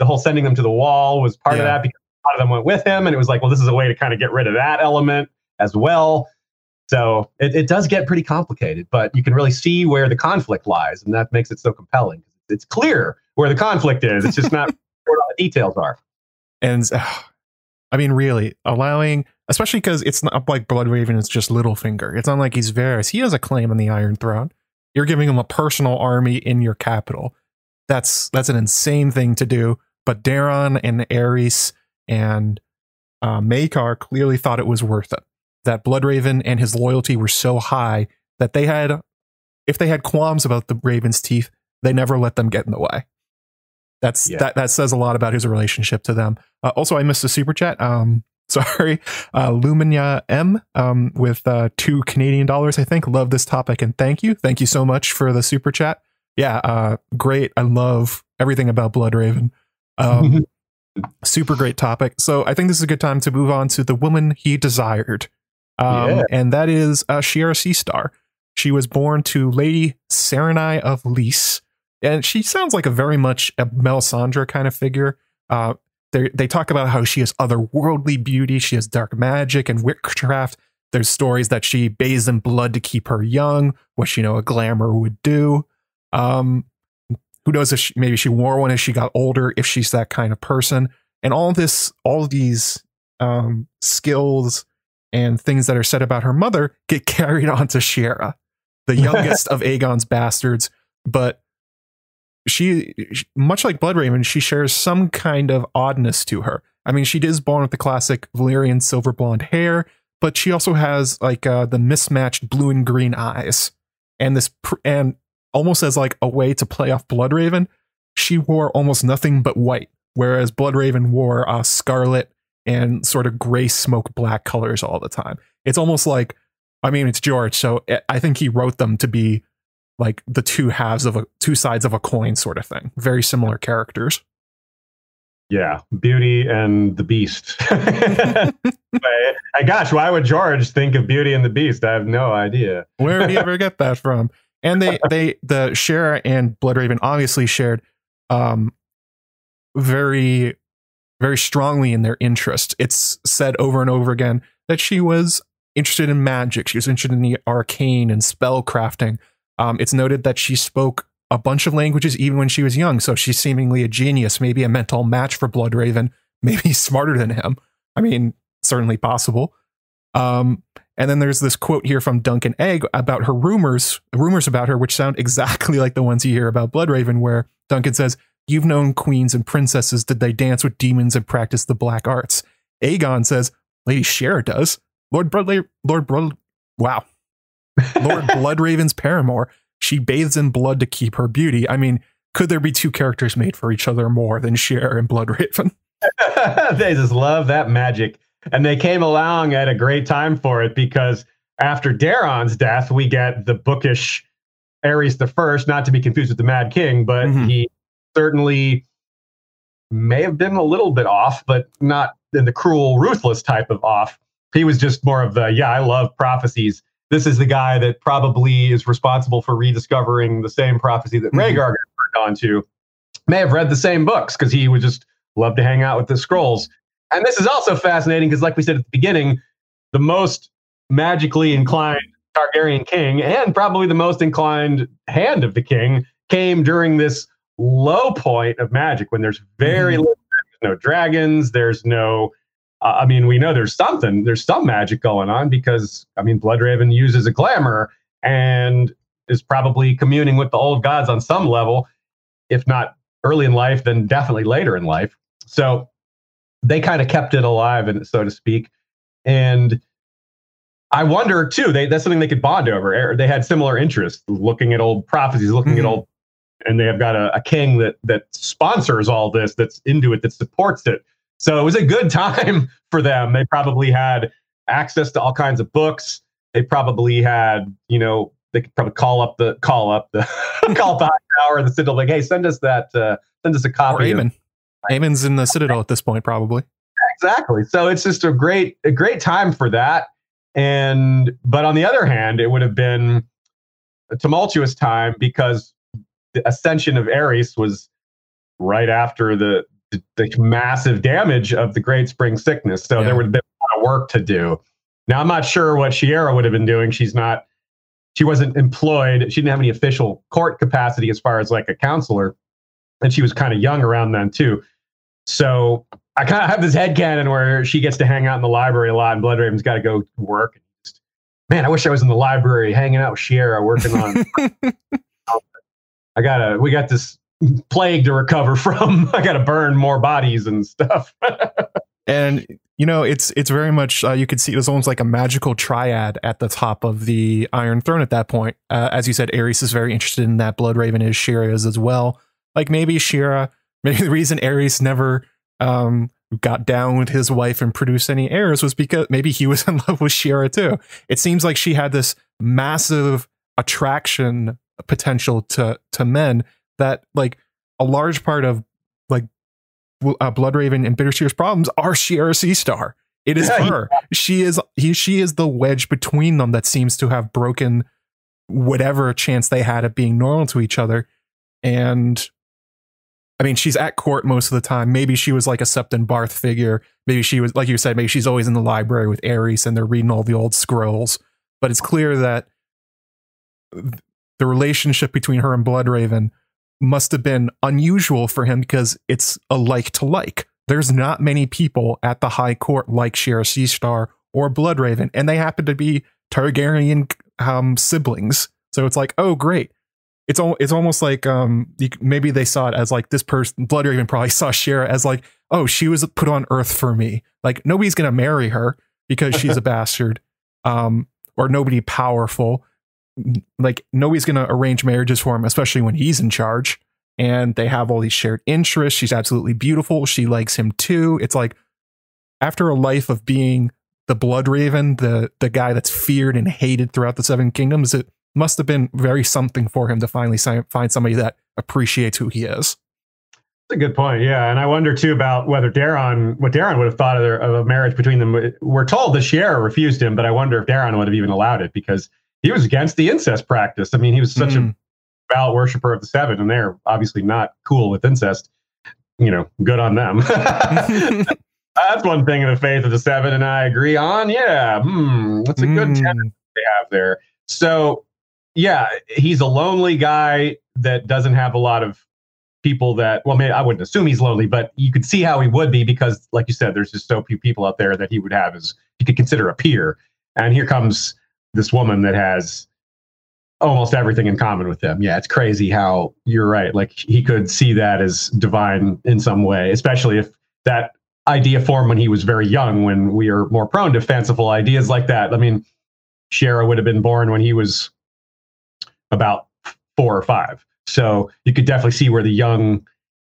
the whole sending them to the wall was part of that because a lot of them went with him and it was like, well, this is a way to kind of get rid of that element as well. So it, it does get pretty complicated, but you can really see where the conflict lies, and that makes it so compelling. It's clear where the conflict is. It's just not where all the details are. And uh, I mean, really, allowing, especially because it's not like Bloodraven is just Littlefinger. It's not like he's Varys. He has a claim on the Iron Throne. You're giving him a personal army in your capital. That's that's an insane thing to do. But Daeron and Aerys and uh, Maekar clearly thought it was worth it. That Bloodraven and his loyalty were so high that they had, if they had qualms about the Raven's teeth, they never let them get in the way. That's Yeah. that that says a lot about his relationship to them. Uh, also, I missed a super chat. Um, sorry, uh, Lumina M um, with uh, two Canadian dollars. I think love this topic and thank you, thank you so much for the super chat. Yeah, uh, great. I love everything about Blood Raven. Um, Super great topic. So I think this is a good time to move on to the woman he desired. Um, Yeah. And that is uh, Shiera Seastar. She was born to Lady Serenei of Lys. And she sounds like a very much a Melisandre kind of figure. Uh, they they talk about how she has otherworldly beauty. She has dark magic and witchcraft. There's stories that she bathes in blood to keep her young, which you know a glamour would do. Um, who knows if she, maybe she wore one as she got older, if she's that kind of person. And all this, all these um, skills and things that are said about her mother get carried on to Shiera, the youngest of Aegon's bastards. But she, much like Bloodraven, she shares some kind of oddness to her. I mean, she is born with the classic Valyrian silver blonde hair, but she also has like uh, the mismatched blue and green eyes, and this pr- and almost as like a way to play off Bloodraven, she wore almost nothing but white, whereas Bloodraven wore uh, scarlet and sort of gray smoke black colors all the time. It's almost like, I mean, it's George, so I- I think he wrote them to be like the two halves of a two sides of a coin sort of thing. Very similar characters. Yeah, Beauty and the Beast. gosh, why would George think of Beauty and the Beast? I have no idea. Where did he ever get that from? And they, they, the Shiera and Bloodraven obviously shared, um, very, very strongly in their interest. It's said over and over again that she was interested in magic. She was interested in the arcane and spell crafting. Um, it's noted that she spoke a bunch of languages even when she was young. So she's seemingly a genius, maybe a mental match for Bloodraven, maybe smarter than him. I mean, certainly possible. Um, and then there's this quote here from Duncan Egg about her rumors, rumors about her, which sound exactly like the ones you hear about Bloodraven, where Duncan says, You've known queens and princesses. Did they dance with demons and practice the black arts? Aegon says, Lady Shiera does. Lord Blood, Lord Blood, wow. Lord Bloodraven's paramour. She bathes in blood to keep her beauty. I mean, could there be two characters made for each other more than Shiera and Bloodraven? they just love that magic. And they came along at a great time for it because after Daeron's death, we get the bookish Aerys the First, not to be confused with the Mad King, but Mhm. he certainly may have been a little bit off, but not in the cruel, ruthless type of off. He was just more of the, yeah, I love prophecies. This is the guy that probably is responsible for rediscovering the same prophecy that Mhm. Rhaegar got turned on to. May have read the same books because he would just love to hang out with the scrolls. And this is also fascinating because, like we said at the beginning, the most magically inclined Targaryen king and probably the most inclined hand of the king came during this low point of magic when there's very Mhm. little, there's no dragons, there's no. Uh, I mean, we know there's something, there's some magic going on because I mean, Bloodraven uses a glamour and is probably communing with the old gods on some level, if not early in life, then definitely later in life. So they kind of kept it alive, and so to speak. And I wonder too. They that's something they could bond over. Er, They had similar interests, looking at old prophecies, looking at Mhm. old, and they have got a, a king that that sponsors all this, that's into it, that supports it. So it was a good time for them. They probably had access to all kinds of books. They probably had, you know, they could probably call up the call up the call up the high tower, the citadel, like, hey, send us that, uh, send us a Or copy. of Aemon. In the Citadel at this point, probably. exactly so it's just a great a great time for that and but on the other hand it would have been a tumultuous time because the ascension of aerys was right after the the, the massive damage of the great spring sickness so Yeah. there would have been a lot of work to do now i'm not sure what Shiera would have been doing she's not she wasn't employed she didn't have any official court capacity as far as like a counselor and she was kind of young around then too so I kind of have this head headcanon where she gets to hang out in the library a lot, and Bloodraven's got to go work. Man, I wish I was in the library hanging out with Shiera working on. I gotta, we got this plague to recover from. I gotta burn more bodies and stuff. and you know it's it's very much uh, you could see it was almost like a magical triad at the top of the iron throne at that point uh, as you said aerys is very interested in that blood raven is shiera is as well like maybe shiera maybe the reason aerys never um got down with his wife and produced any heirs was because maybe he was in love with shiera too it seems like she had this massive attraction potential to to men that like a large part of like uh, Bloodraven and Bittersteel's problems are Shiera Seastar. It is her. She is he. She is the wedge between them that seems to have broken whatever chance they had at being normal to each other. And I mean, she's at court most of the time. Maybe she was like a Septon Barth figure. Maybe she was, like you said, maybe she's always in the library with Aerys and they're reading all the old scrolls. But it's clear that the relationship between her and Bloodraven must have been unusual for him because it's a like to like. There's not many people at the High Court like Shiera Seastar or Bloodraven, and they happen to be Targaryen um, siblings. So it's like, oh, great. It's al- it's almost like um you, maybe they saw it as like this person Bloodraven probably saw Shiera as like oh she was put on Earth for me. Like nobody's gonna marry her because she's a bastard um or nobody powerful. Like nobody's gonna arrange marriages for him especially when he's in charge. And they have all these shared interests. She's absolutely beautiful. She likes him too. It's like after a life of being the blood raven the the guy that's feared and hated throughout the seven kingdoms it must have been very something for him to finally find somebody that appreciates who he is That's a good point. Yeah, and I wonder too about whether Daeron, what Daeron would have thought of, their, of a marriage between them. We're told that Shiera refused him, but I wonder if Daeron would have even allowed it because he was against the incest practice. I mean, he was such Mm. a devout worshiper of the seven, and they're obviously not cool with incest. You know, good on them. That's one thing in the faith of the seven, and I agree on. Yeah, hmm, that's a good Mm. tenet they have there. So, yeah, he's a lonely guy that doesn't have a lot of people that. Well, maybe I wouldn't assume he's lonely, but you could see how he would be because, like you said, there's just so few people out there that he would have as he could consider a peer. And here comes this woman that has almost everything in common with him. Yeah, it's crazy how you're right. Like he could see that as divine in some way, especially if that idea formed when he was very young, when we are more prone to fanciful ideas like that. I mean, Shiera would have been born when he was about four or five. So you could definitely see where the young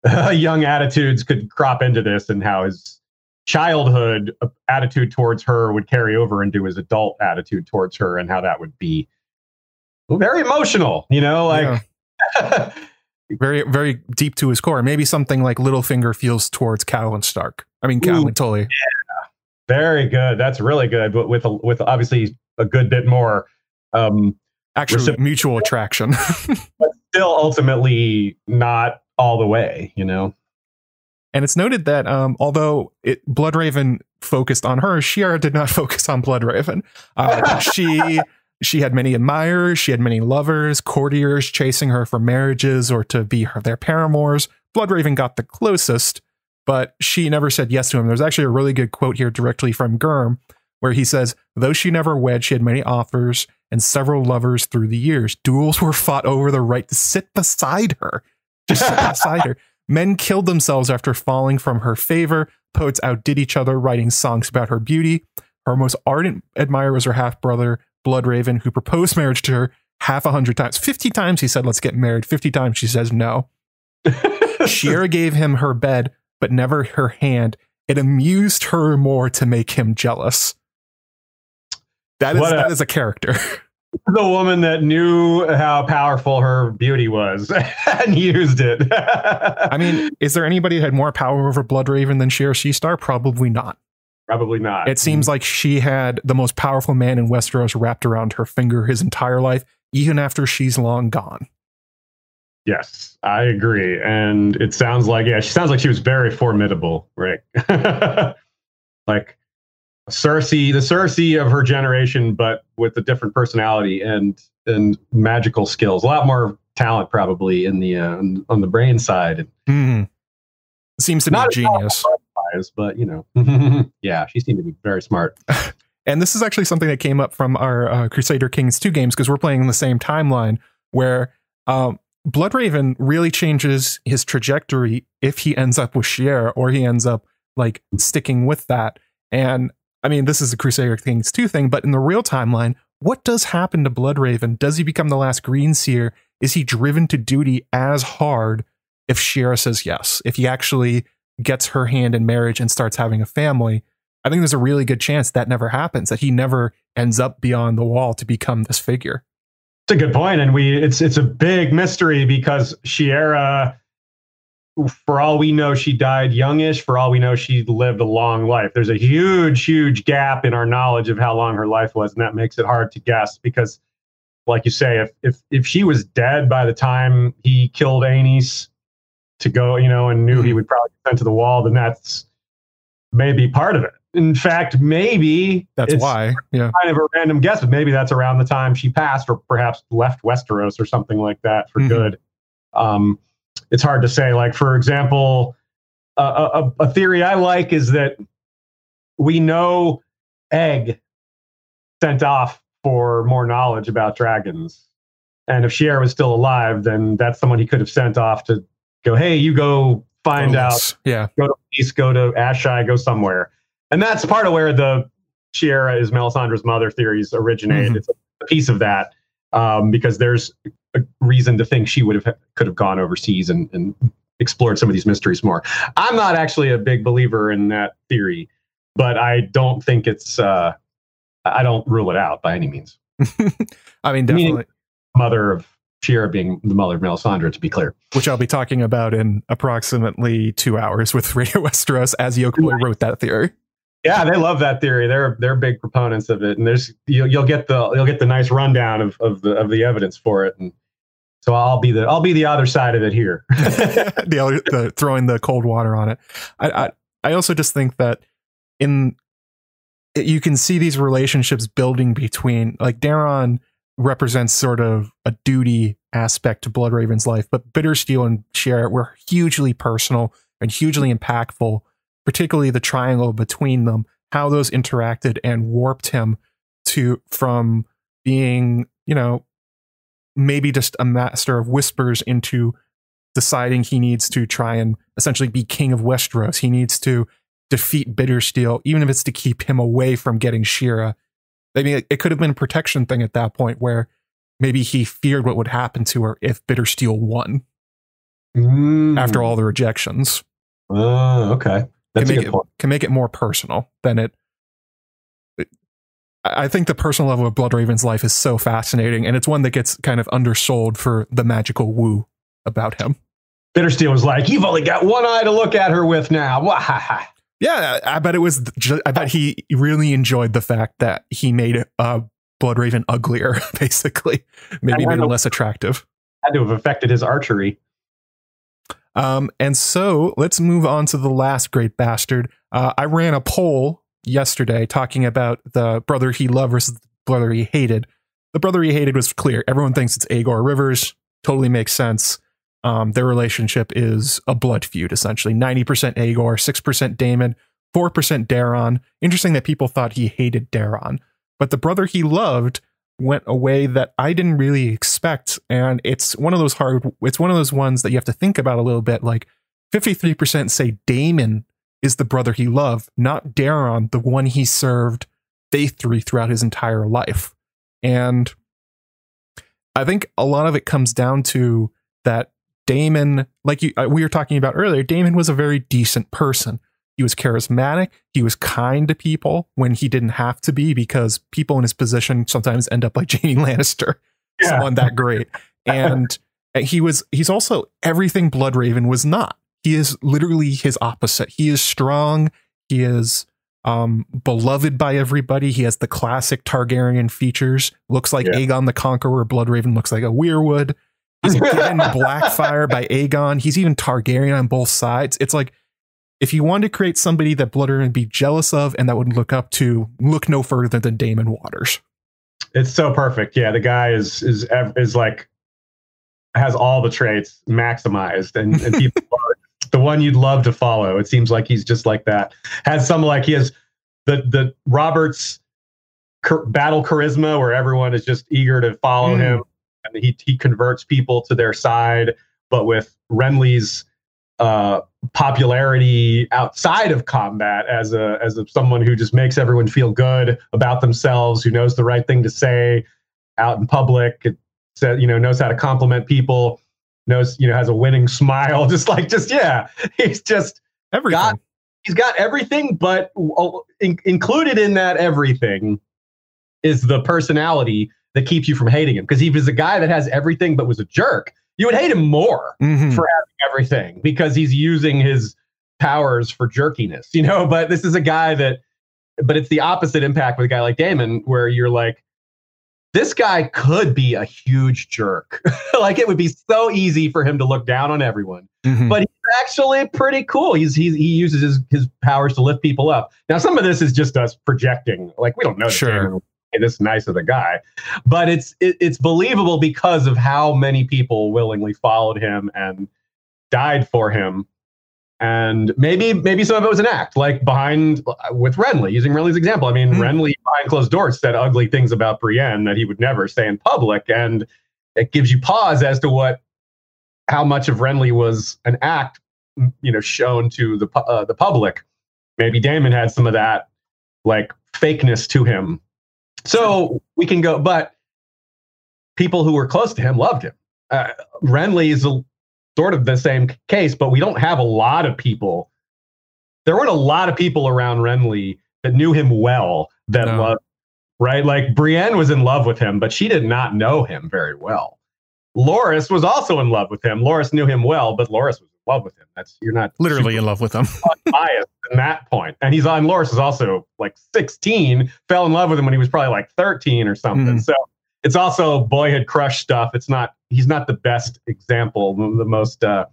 young attitudes could crop into this and how his childhood attitude towards her would carry over into his adult attitude towards her and how that would be very emotional, you know, like very very deep to his core maybe something like Littlefinger feels towards Catelyn Stark I mean. Catelyn Tully very good. That's really good, but with a, with obviously a good bit more um actually Recip- mutual attraction but still ultimately not all the way, you know. And it's noted that um, although it, Bloodraven focused on her, Shiera did not focus on Bloodraven. Uh, she she had many admirers, she had many lovers, courtiers chasing her for marriages or to be her, their paramours. Bloodraven got the closest, but she never said yes to him. There's actually a really good quote here directly from Gurm, where he says, "Though she never wed, she had many offers and several lovers through the years. Duels were fought over the right to sit beside her, just sit beside her." Men killed themselves after falling from her favor. Poets outdid each other, writing songs about her beauty. Her most ardent admirer was her half brother, Bloodraven, who proposed marriage to her half a hundred times. 50 times he said, Let's get married. 50 times she says no. Shiera gave him her bed, but never her hand. It amused her more to make him jealous. That is, What a- that is a character. the woman that knew how powerful her beauty was and used it. I mean, is there anybody that had more power over Bloodraven than she or Shiera Seastar? Probably not. probably not. It seems like she had the most powerful man in Westeros wrapped around her finger his entire life, even after she's long gone. Yes, I agree. And it sounds like, yeah, she sounds like she was very formidable, Rick. like Cersei, the Cersei of her generation, but with a different personality and and magical skills. A lot more talent, probably in the uh, on, the brain side. Hmm. Seems to Not be genius. Eyes, But you know, yeah, she seemed to be very smart. And this is actually something that came up from our uh, Crusader Kings 2 games because we're playing in the same timeline where um, Bloodraven really changes his trajectory if he ends up with Shiera or he ends up like sticking with that. And I mean, this is the Crusader Kings 2 thing, but in the real timeline, what does happen to Bloodraven? Does he become the last Green Seer? Is he driven to duty as hard if Shiera says yes? If he actually gets her hand in marriage and starts having a family? I think there's a really good chance that never happens, that he never ends up beyond the wall to become this figure. It's a good point, and we it's it's a big mystery because Shiera for all we know, she died youngish. For all we know, she lived a long life. There's a huge, huge gap in our knowledge of how long her life was, and that makes it hard to guess because, like you say, if if if she was dead by the time he killed Aenys to go, you know, and knew he would probably get sent to the wall, then that's maybe part of it. In fact, maybe That's why. Yeah. kind of a random guess, but maybe that's around the time she passed, or perhaps left Westeros or something like that for Mhm. good. Um, it's hard to say. Like for example, a, a, a theory I like is that we know Egg sent off for more knowledge about dragons, and if Shiera was still alive, then that's someone he could have sent off to go, "Hey, you go find out Yes. Yeah. go to East, go to Asshai, go somewhere. And that's part of where the Shiera is Melisandre's mother theories originate. Mhm. It's a piece of that um, because there's a reason to think she would have could have gone overseas and, and explored some of these mysteries more. I'm not actually a big believer in that theory, but I don't think it's. Uh, I don't rule it out by any means. I mean, Meaning- definitely. Mother of Shiera being the mother of Melisandre, to be clear. Which I'll be talking about in approximately two hours with Radio Westeros as Yokeboy wrote that theory. Yeah, they love that theory. They're they're big proponents of it, and there's you'll, you'll get the you'll get the nice rundown of, of the of the evidence for it, and so I'll be the I'll be the other side of it here. the, other, the throwing the cold water on it. I, I I also just think that in you can see these relationships building between like Daeron represents sort of a duty aspect to Bloodraven's life, but Bittersteel and Shiera were hugely personal and hugely impactful, particularly the triangle between them, how those interacted and warped him to from being, you know, maybe just a master of whispers into deciding he needs to try and essentially be king of Westeros. He needs to defeat Bittersteel, even if it's to keep him away from getting Shiera. I mean, it, could have been a protection thing at that point where maybe he feared what would happen to her if Bittersteel won Mm. after all the rejections. Oh, okay, that's can make it point. can make it more personal than it. it- I I think the personal level of Bloodraven's life is so fascinating, and it's one that gets kind of undersold for the magical woo about him. Bittersteel was like, "You've only got one eye to look at her with now." Wahaha. Yeah, I bet it was. Ju- I bet he really enjoyed the fact that he made uh, Bloodraven uglier, basically, maybe I even less attractive. Had to have affected his archery. Um, and so let's move on to the last great bastard. Uh, I ran a poll yesterday talking about the brother he loved versus the brother he hated. The brother he hated was clear. Everyone thinks it's Aegor Rivers. Totally makes sense. Um, their relationship is a blood feud, essentially. 90% Aegor, 6% Daemon, 4% Daeron. Interesting that people thought he hated Daeron. But the brother he loved went a way that I didn't really expect. And it's one of those hard, it's one of those ones that you have to think about a little bit. Like 53% say Daemon is the brother he loved, not Daeron, the one he served faithfully throughout his entire life. And I think a lot of it comes down to that Daemon, like you, uh, we were talking about earlier, Daemon was a very decent person. He was charismatic. He was kind to people when he didn't have to be because people in his position sometimes end up like Jaime Lannister, Yeah. someone that great. And he was, he's also everything Bloodraven was not. He is literally his opposite. He is strong. He is um, beloved by everybody. He has the classic Targaryen features. Looks like Yeah. Aegon the Conqueror. Bloodraven looks like a weirwood. He's given Blackfyre by Aegon. He's even Targaryen on both sides. It's like if you wanted to create somebody that Bloodraven would be jealous of and that would look up to, look no further than Daemon Waters. It's so perfect. Yeah, the guy is is is like has all the traits maximized, and, and people are the one you'd love to follow. It seems like he's just like that. Has some like he has the the Roberts battle charisma, where everyone is just eager to follow Mm. him, and he he converts people to their side. But with Renly's uh, popularity outside of combat as a as a, someone who just makes everyone feel good about themselves, who knows the right thing to say out in public, it said, you know, knows how to compliment people, knows, you know, has a winning smile, just like just yeah, he's just Everything. Got- he's got everything, but uh, in, included in that everything is the personality that keeps you from hating him. Because he was a guy that has everything but was a jerk. You would hate him more Mhm. for having everything because he's using his powers for jerkiness, you know. But this is a guy that, but it's the opposite impact with a guy like Daemon, where you're like, this guy could be a huge jerk. like it would be so easy for him to look down on everyone Mhm. but he's actually pretty cool. He's, he's he uses his, his powers to lift people up. Now, some of this is just us projecting. Like we don't know that Sure. Daemon was this nice of the guy, but it's it, it's believable because of how many people willingly followed him and died for him. And maybe maybe some of it was an act, like behind with Renly, using Renly's example. I mean, Hmm. Renly behind closed doors said ugly things about Brienne that he would never say in public, and it gives you pause as to what how much of Renly was an act, you know, shown to the uh, the public. Maybe Daemon had some of that like fakeness to him. So we can go, but people who were close to him loved him. Uh, Renly is a, sort of the same case, but we don't have a lot of people. There weren't a lot of people around Renly that knew him well that No. loved, right? Like Brienne was in love with him, but she did not know him very well. Loras was also in love with him. Loras knew him well, but Loras was love with him. That's you're not literally in love with him. biased in that point. And he's on Loras is also like 16, fell in love with him when he was probably like 13 or something. Mhm. So it's also boyhood crush stuff. It's not he's not the best example, the the most uh,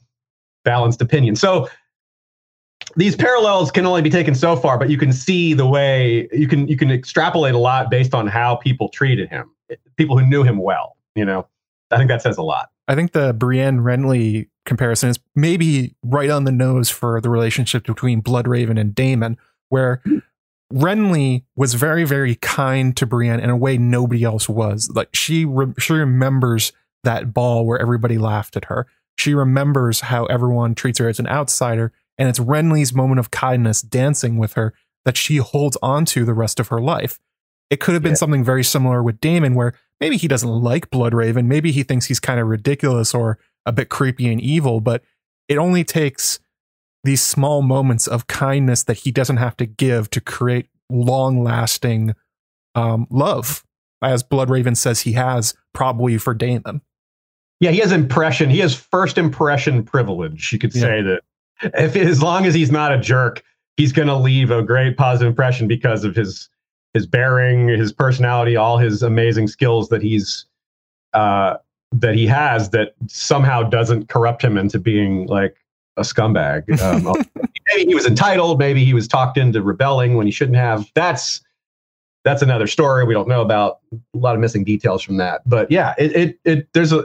balanced opinion. So these parallels can only be taken so far, but you can see the way you can you can extrapolate a lot based on how people treated him, people who knew him well. You know, I think that says a lot. I think the Brienne Renly comparison is maybe right on the nose for the relationship between Bloodraven and Daemon, where Renly was very, very kind to Brienne in a way nobody else was. Like she, re- she remembers that ball where everybody laughed at her. She remembers how everyone treats her as an outsider, and it's Renly's moment of kindness dancing with her that she holds on to the rest of her life. It could have been Yeah. something very similar with Daemon, where maybe he doesn't like Bloodraven, maybe he thinks he's kind of ridiculous or a bit creepy and evil, but it only takes these small moments of kindness that he doesn't have to give to create long lasting um, love, as Bloodraven says he has probably for Daemon. Yeah, he has impression. He has first impression privilege. You could Yeah. say that if as long as he's not a jerk, he's going to leave a great positive impression because of his his bearing, his personality, all his amazing skills that he's uh, that he has that somehow doesn't corrupt him into being like a scumbag. Um, maybe he was entitled. Maybe he was talked into rebelling when he shouldn't have. That's that's another story we don't know about. A lot of missing details from that. But yeah, it it, it there's a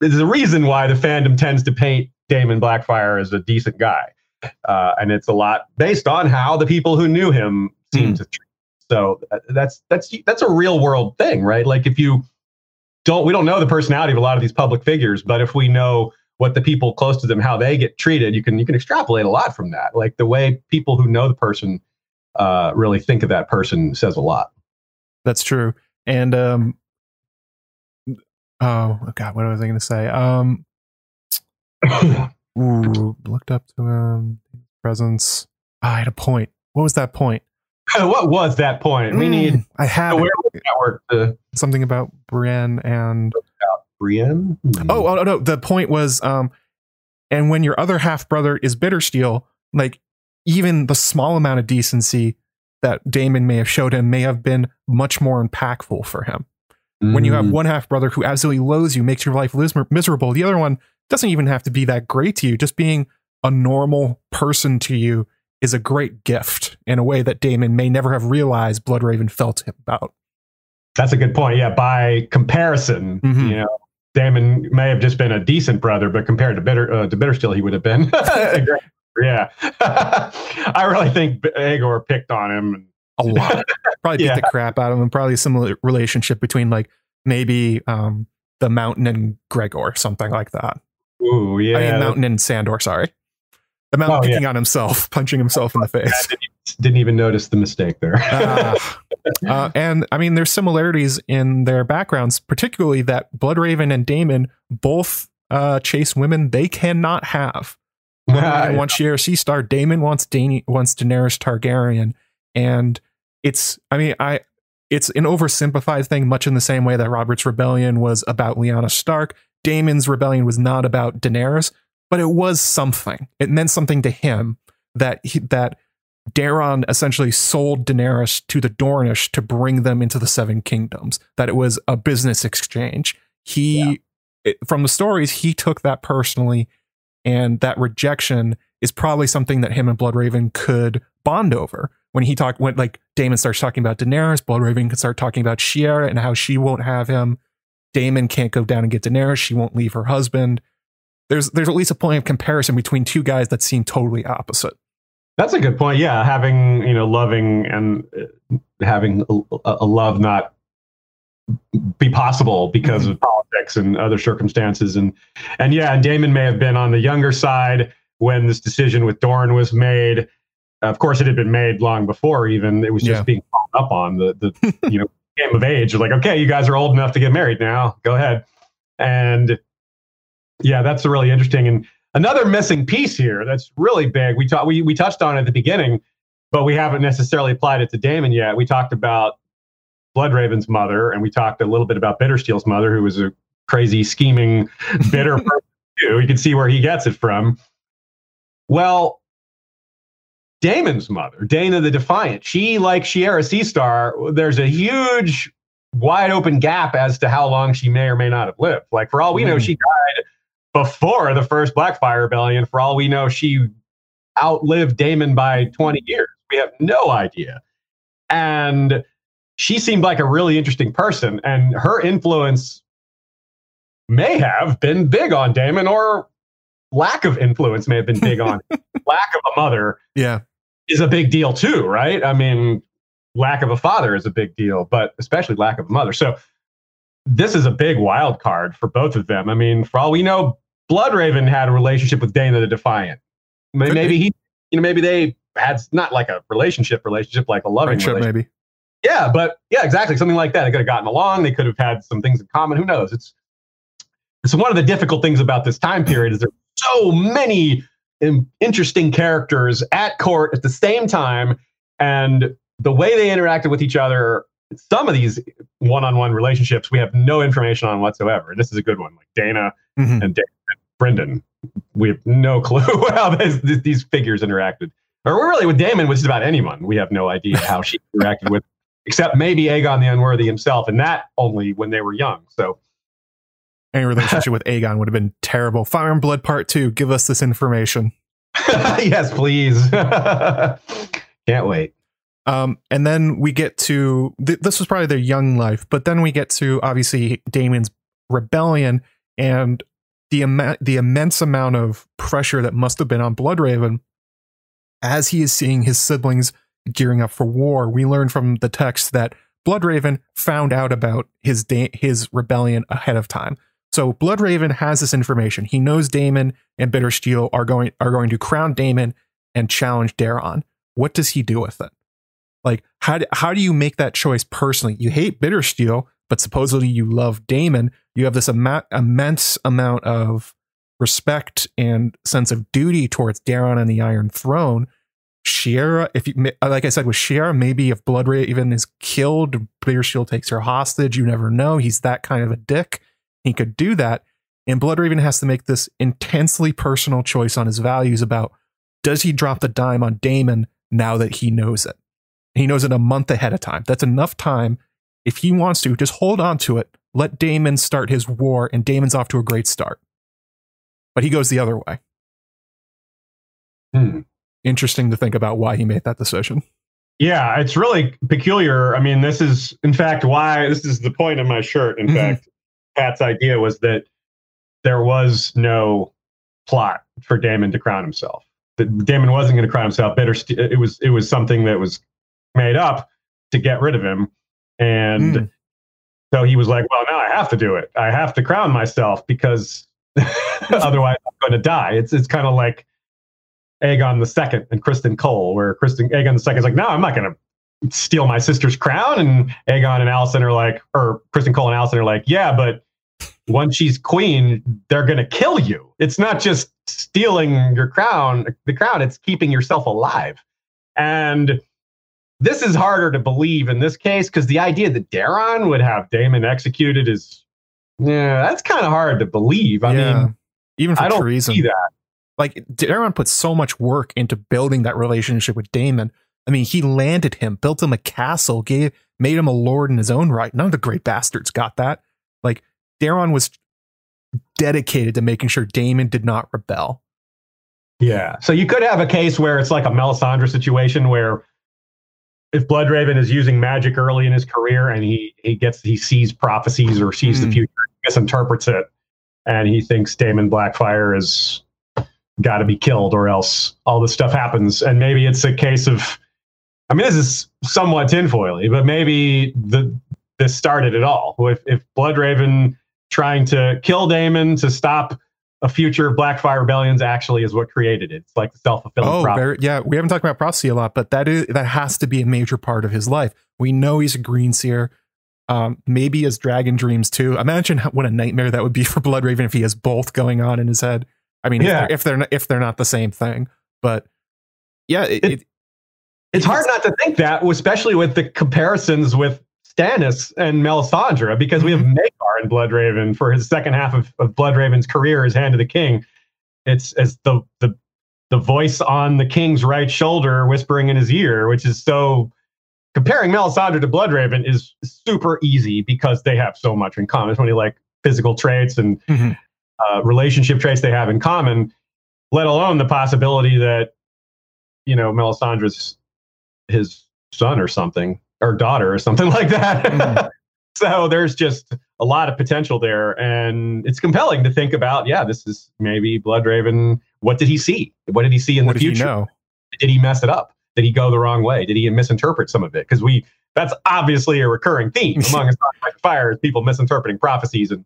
there's a reason why the fandom tends to paint Daemon Blackfyre as a decent guy, uh, and it's a lot based on how the people who knew him seem Hmm. to treat. him. So uh, that's that's that's a real world thing, right? Like if you don't, we don't know the personality of a lot of these public figures, but if we know what the people close to them, how they get treated, you can you can extrapolate a lot from that. Like the way people who know the person uh, really think of that person says a lot. That's true. And um oh god, what was I gonna say? Um ooh, looked up to him presence. Ah, I had a point. What was that point? what was that point? We need Mm, I had. Werewolf Network to something about Brienne and Brienne. oh, oh no, the point was um and when your other half brother is Bittersteel, like even the small amount of decency that Daemon may have showed him may have been much more impactful for him. when you have Mm. one half brother who absolutely loathes you, makes your life miserable, the other one doesn't even have to be that great to you. Just being a normal person to you is a great gift in a way that Daemon may never have realized Bloodraven felt about. That's a good point. Yeah, by comparison, Mhm. you know, Daemon may have just been a decent brother, but compared to Bitter uh, to Bittersteel, he would have been. yeah, I really think Aegor picked on him. A lot. Probably beat Yeah. the crap out of him. Probably a similar relationship between like maybe um, the Mountain and Gregor, something like that. Ooh, yeah. I mean, Mountain and Sandor, sorry. The Mountain Oh, yeah. on himself, punching himself in the face. Didn't even notice the mistake there. Ah. uh, and I mean, there's similarities in their backgrounds, particularly that Bloodraven and Daemon both uh, chase women they cannot have. Bloodraven wants Shiera Sea Star. Daemon wants wants Daenerys Targaryen, and it's I mean I it's an oversimplified thing, much in the same way that Robert's Rebellion was about Lyanna Stark. Daemon's rebellion was not about Daenerys, but it was something. It meant something to him that he, that Daeron essentially sold Daenerys to the Dornish to bring them into the Seven Kingdoms. That it was a business exchange. He, yeah. it, from the stories, he took that personally, and that rejection is probably something that him and Bloodraven could bond over. When he talked, when like Daemon starts talking about Daenerys, Bloodraven can start talking about Shiera and how she won't have him. Daemon can't go down and get Daenerys; she won't leave her husband. There's there's at least a point of comparison between two guys that seem totally opposite. That's a good point. Yeah, having you know loving and uh, having a, a love not be possible because mm-hmm. of politics and other circumstances, and and yeah, and Daemon may have been on the younger side when this decision with Dorne was made. Of course, it had been made long before. Even it was just yeah. being up on the the you know came of age. Like, okay, you guys are old enough to get married now. Go ahead. And yeah, that's really interesting. And Another missing piece here that's really big. We talked we we touched on it at the beginning, but we haven't necessarily applied it to Daemon yet. We talked about Bloodraven's mother, and we talked a little bit about Bittersteel's mother, who was a crazy, scheming, bitter person too. You can see where he gets it from. Well, Daemon's mother, Daena the Defiant, she, like Shiera Seastar, there's a huge, wide open gap as to how long she may or may not have lived. Like, for all we know, mm. she died before the first Blackfyre Rebellion. For all we know, she outlived Daemon by 20 years. We have no idea. And she seemed like a really interesting person, and her influence may have been big on Daemon, or lack of influence may have been big on lack of a mother. Yeah, is a big deal too, right? I mean, lack of a father is a big deal, but especially lack of a mother. So this is a big wild card for both of them. I mean, for all we know, Bloodraven had a relationship with Daena the Defiant. Maybe he, you know, maybe they had not like a relationship, relationship like a loving relationship, maybe. Yeah, but yeah, exactly, something like that. They could have gotten along. They could have had some things in common. Who knows? It's it's one of the difficult things about this time period is there's so many interesting characters at court at the same time, and the way they interacted with each other. Some of these one-on-one relationships we have no information on whatsoever. This is a good one, like Daena mm-hmm. and Daena Brynden. We have no clue how this, these figures interacted. Or really with Daemon, which is about anyone. We have no idea how she interacted with, except maybe Aegon the Unworthy himself, and that only when they were young. So any relationship with Aegon would have been terrible. Fire and Blood Part Two. Give us this information. yes, please. Can't wait. Um, and then we get to th- this was probably their young life, but then we get to obviously Daemon's rebellion, and the the immense amount of pressure that must have been on Bloodraven as he is seeing his siblings gearing up for war. We learn from the text that Bloodraven found out about his da- his rebellion ahead of time. So Bloodraven has this information. He knows Daemon and Bittersteel are going are going to crown Daemon and challenge Daeron. What does he do with it? Like how do, how do you make that choice personally? You hate Bittersteel, but supposedly you love Daemon you have this immense amount of respect and sense of duty towards Daeron and the Iron Throne. Shiera, if you, like I said with Shiera, maybe if Blood Bloodraven is killed, Bittersteel takes her hostage. You never know. He's that kind of a dick. He could do that. And Bloodraven has to make this intensely personal choice on his values about does he drop the dime on Daemon now that he knows it? He knows it a month ahead of time. That's enough time. If he wants to, just hold on to it let Daemon start his war, and Daemon's off to a great start. But he goes the other way. Hmm. Interesting to think about why he made that decision. Yeah, it's really peculiar. I mean, this is, in fact, why this is the point of my shirt. In mm-hmm. fact, Pat's idea was that there was no plot for Daemon to crown himself. That Daemon wasn't going to crown himself. Better, it was it was something that was made up to get rid of him, and mm. So he was like, well, now I have to do it. I have to crown myself because otherwise I'm going to die. It's it's kind of like Aegon the Second and Criston Cole, where Criston Aegon the Second is like, no, I'm not going to steal my sister's crown, and Aegon and Alicent are like, or Criston Cole and Alicent are like, yeah, but once she's queen, they're going to kill you. It's not just stealing your crown, the crown; it's keeping yourself alive. And this is harder to believe in this case because the idea that Daeron would have Daemon executed is Yeah, that's kind of hard to believe. I Yeah. mean, even for I don't treason. see that. Like Daeron put so much work into building that relationship with Daemon. I mean, he landed him, built him a castle, gave made him a lord in his own right. None of the great bastards got that. Like Daeron was dedicated to making sure Daemon did not rebel. Yeah. So you could have a case where it's like a Melisandre situation where if Bloodraven is using magic early in his career and he he gets he sees prophecies or sees Mm. the future, misinterprets it, and he thinks Daemon Blackfyre is got to be killed or else all this stuff happens. And maybe it's a case of, I mean, this is somewhat tinfoily, but maybe the this started it all. If if Bloodraven trying to kill Daemon to stop a future Blackfyre rebellions actually is what created it. It's like the self fulfilling Oh, prophecy. very, yeah. We haven't talked about prophecy a lot, but that is that has to be a major part of his life. We know he's a green seer. Um, maybe his dragon dreams too. Imagine how, what a nightmare that would be for Bloodraven if he has both going on in his head. I mean, Yeah. if, they're, if they're not, if they're not the same thing, but yeah, it, It- it, It's hard not to think that, especially with the comparisons with Stannis and Melisandre, because we have Mm-hmm. Maekar in Bloodraven for his second half of, of Bloodraven's career as Hand of the King. It's as the the the voice on the king's right shoulder whispering in his ear, which is so comparing Melisandre to Bloodraven is super easy because they have so much in common. So many like physical traits and Mhm. uh, relationship traits they have in common, let alone the possibility that you know Melisandre's his son or something or daughter or something like that. Mhm. so there's just a lot of potential there, and it's compelling to think about. Yeah, this is maybe Bloodraven. What did he see? What did he see in what the future? know? Did he mess it up? Did he go the wrong way? Did he misinterpret some of it? Because we that's obviously a recurring theme among us Fire is people misinterpreting prophecies and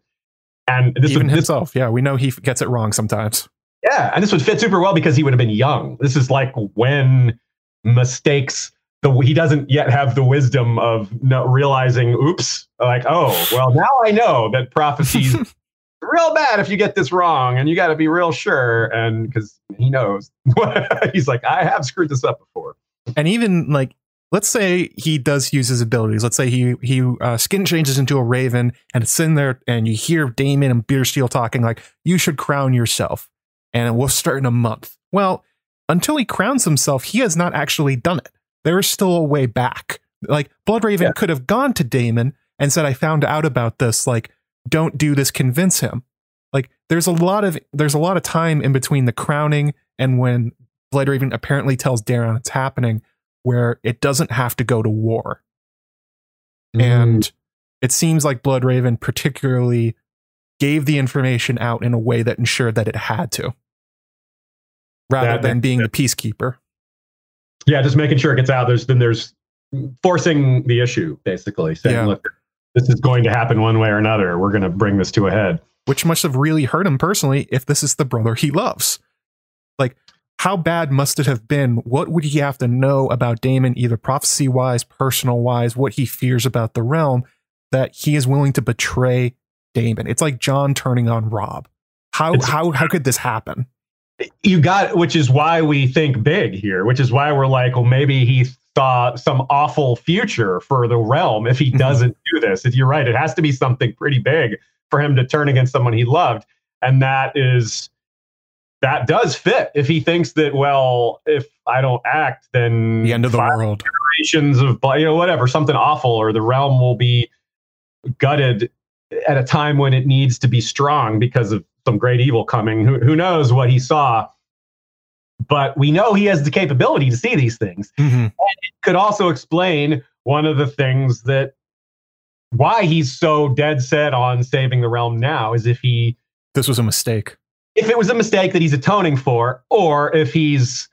and this Even would, this himself, yeah, we know he gets it wrong sometimes. yeah, and this would fit super well because he would have been young. This is like when mistakes. The, he doesn't yet have the wisdom of realizing, oops, like, oh, well, now I know that prophecies real bad if you get this wrong, and you got to be real sure. And because he knows, he's like, I have screwed this up before. and even like let's say he does use his abilities let's say he he uh, skin changes into a raven and it's in there and you hear daemon and bittersteel talking like you should crown yourself and we'll start in a month well until he crowns himself he has not actually done it there is still a way back like bloodraven Yeah. could have gone to daemon and said i found out about this like don't do this convince him like there's a lot of there's a lot of time in between the crowning and when bloodraven apparently tells daeron it's happening where it doesn't have to go to war. Mm. And it seems like Bloodraven particularly gave the information out in a way that ensured that it had to, rather That than being the peacekeeper. Yeah, just making sure it gets out. There's then there's forcing the issue, basically saying, Yeah. look, this is going to happen one way or another. We're going to bring this to a head. which must have really hurt him personally if this is the brother he loves. Like, how bad must it have been? What would he have to know about Daemon, either prophecy wise, personal wise, what he fears about the realm, that he is willing to betray Daemon? It's like Jon turning on Robb. How It's- how how could this happen? You got which is why we think big here which is why we're like well maybe he saw some awful future for the realm if he Mhm. doesn't do this if you're right it has to be something pretty big for him to turn against someone he loved and that is that does fit if he thinks that well if i don't act then The end of the world. generations of you know whatever something awful or the realm will be gutted at a time when it needs to be strong because of some great evil coming who, who knows what he saw but we know he has the capability to see these things Mhm. could also explain one of the things that why he's so dead set on saving the realm now is if he This was a mistake. if it was a mistake that he's atoning for, or if he's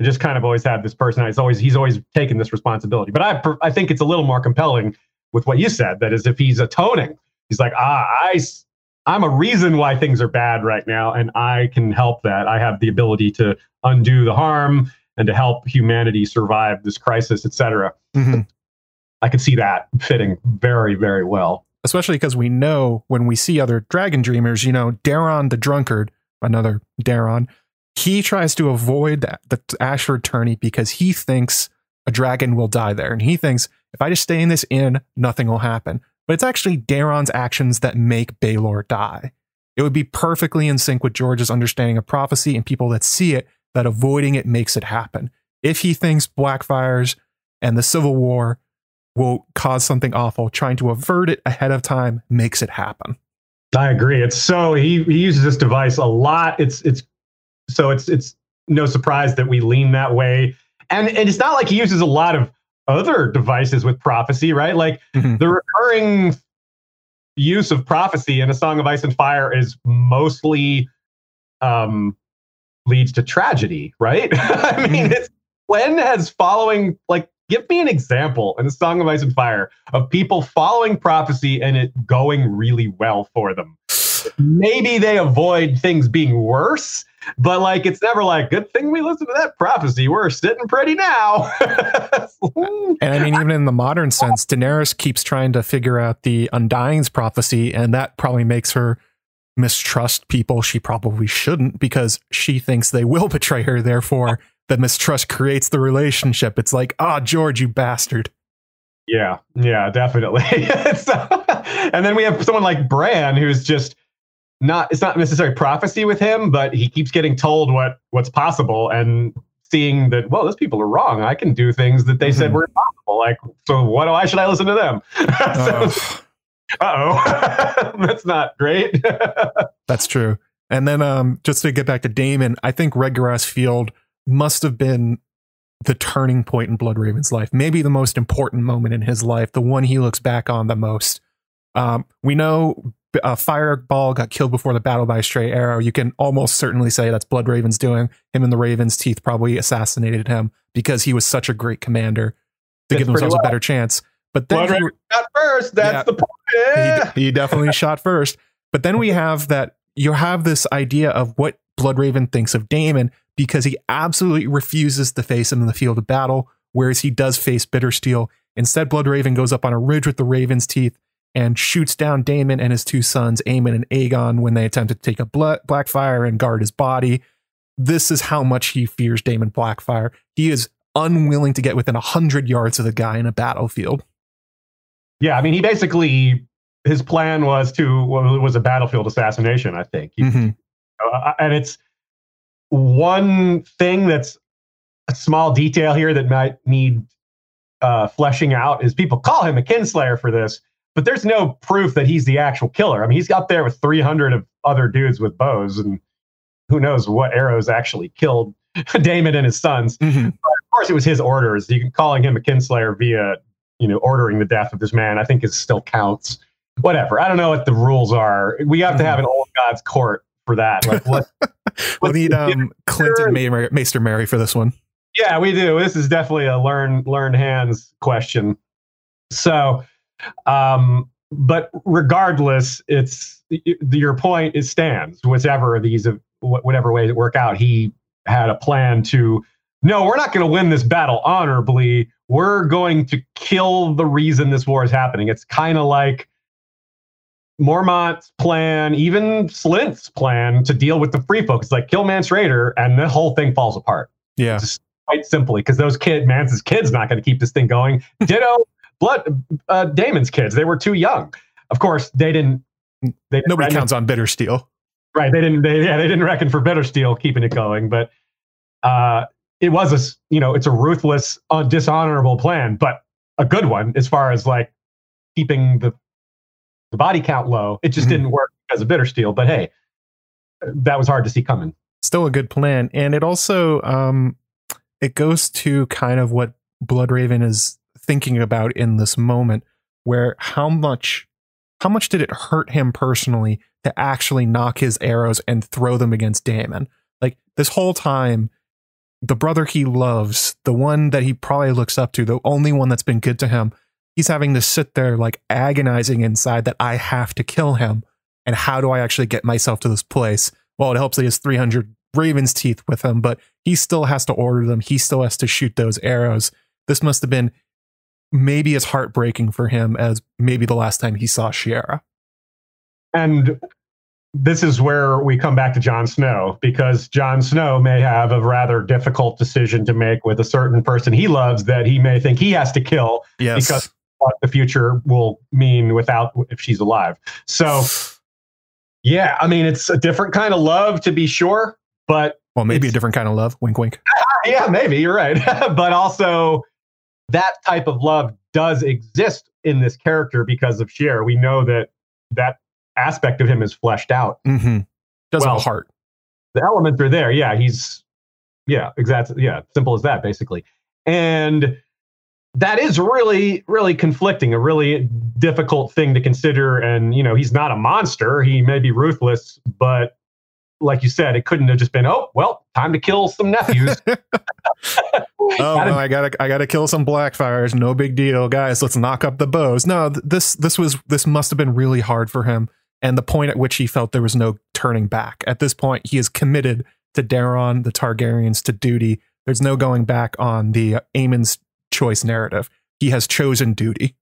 just kind of always had this personality. It's always he's always taken this responsibility. But I I think it's a little more compelling with what you said. That is, if he's atoning, he's like, ah, I I'm a reason why things are bad right now, and I can help that. I have the ability to undo the harm and to help humanity survive this crisis, etc. Mhm. I could see that fitting very, very well. especially because we know when we see other dragon dreamers, you know, Daeron the drunkard, another Daeron, he tries to avoid that, the Ashford tourney because he thinks a dragon will die there. And he thinks if I just stay in this inn, nothing will happen. But it's actually Daeron's actions that make Baelor die. It would be perfectly in sync with George's understanding of prophecy and people that see it that avoiding it makes it happen. If he thinks Blackfires and the Civil War will cause something awful, trying to avert it ahead of time makes it happen. I agree. It's so he, he uses this device a lot. It's it's so it's it's no surprise that we lean that way. And, and it's not like he uses a lot of other devices with prophecy, right? Like mm-hmm. the recurring use of prophecy in a Song of Ice and Fire is mostly um, leads to tragedy, right? I mean, mm-hmm. it's when has following like give me an example in the Song of Ice and Fire of people following prophecy and it going really well for them. Maybe they avoid things being worse, but like it's never like good thing we listened to that prophecy. We're sitting pretty now. and I mean, even in the modern sense, Daenerys keeps trying to figure out the Undying's prophecy, and that probably makes her mistrust people she probably shouldn't because she thinks they will betray her. Therefore, the mistrust creates the relationship. It's like, ah, oh, George, you bastard. Yeah, yeah, definitely. and then we have someone like Bran who's just not it's not necessarily prophecy with him, but he keeps getting told what what's possible and seeing that well, those people are wrong. I can do things that they mm-hmm. said were impossible. Like, so what? Why should I listen to them? so, uh oh, that's not great. that's true. And then, um, just to get back to Daemon, I think Redgrass Field must have been the turning point in Blood Raven's life, maybe the most important moment in his life, the one he looks back on the most. Um, we know a fireball got killed before the battle by a stray arrow, you can almost certainly say that's Bloodraven's doing. Him and the Raven's teeth probably assassinated him because he was such a great commander to that's give themselves well. a better chance. But then Blood he shot first. That's yeah, the point. Yeah. He, he definitely shot first. But then we have that you have this idea of what Bloodraven thinks of Daemon because he absolutely refuses to face him in the field of battle, whereas he does face Bittersteel. Instead, Bloodraven goes up on a ridge with the Raven's teeth and shoots down Daemon and his two sons, Aemon and Aegon, when they attempt to take a Blackfyre and guard his body. This is how much he fears Daemon Blackfire. He is unwilling to get within 100 yards of the guy in a battlefield. Yeah, I mean, he basically, his plan was to, well, it was a battlefield assassination, I think. He, mm-hmm. uh, and it's one thing that's a small detail here that might need uh, fleshing out is people call him a kinslayer for this but there's no proof that he's the actual killer. I mean, he's up there with 300 of other dudes with bows, and who knows what arrows actually killed Daemon and his sons. Mm-hmm. of course, it was his orders. You can calling him a kinslayer via, you know, ordering the death of this man. I think it still counts. Whatever. I don't know what the rules are. We have mm-hmm. to have an old God's court for that. Like what? we'll need um, Clinton May- Maester Mary for this one. Yeah, we do. This is definitely a learn learn hands question. So um, but regardless, it's your point. It stands. Whichever these, whatever way it work out, he had a plan to. No, we're not going to win this battle honorably. We're going to kill the reason this war is happening. It's kind of like Mormont's plan, even Slynt's plan to deal with the free folks. It's like kill Mance Rayder, and the whole thing falls apart. Yeah. Just quite simply, because those kid Mance's kid's not going to keep this thing going. Ditto Blood uh, Daemon's kids. They were too young. Of course, they didn't. They didn't Nobody reckon, counts on Bittersteel, Right. They didn't. They, yeah, they didn't reckon for Bittersteel keeping it going. But uh, it was a you know it's a ruthless, uh, dishonorable plan, but a good one as far as like keeping the the body count low. It just mm-hmm. didn't work because of Bittersteel. But hey, that was hard to see coming. Still a good plan, and it also um, it goes to kind of what Bloodraven is thinking about in this moment where how much how much did it hurt him personally to actually knock his arrows and throw them against Daemon? Like this whole time, the brother he loves, the one that he probably looks up to, the only one that's been good to him, he's having to sit there like agonizing inside that I have to kill him. And how do I actually get myself to this place? Well, it helps that he has 300 raven's teeth with him, but he still has to order them. He still has to shoot those arrows. This must have been maybe as heartbreaking for him as maybe the last time he saw Shiera. And this is where we come back to Jon Snow because Jon Snow may have a rather difficult decision to make with a certain person he loves that he may think he has to kill yes. because what the future will mean without if she's alive. So, yeah, I mean, it's a different kind of love to be sure, but well, maybe a different kind of love. Wink, wink. yeah, maybe you're right, but also that type of love does exist in this character because of Shiera. We know that that aspect of him is fleshed out. Mm-hmm. Does well, have a heart. The elements are there. Yeah, he's yeah, exactly. Yeah, simple as that, basically. And that is really, really conflicting, a really difficult thing to consider. And, you know, he's not a monster. He may be ruthless, but like you said, it couldn't have just been, oh, well, time to kill some nephews. oh, no, I gotta, I gotta kill some Blackfyres. No big deal, guys. Let's knock up the bows. No, this, this was, this must have been really hard for him. And the point at which he felt there was no turning back. At this point, he is committed to Daeron, the Targaryens, to duty. There's no going back on the uh, Aemon's choice narrative. He has chosen duty.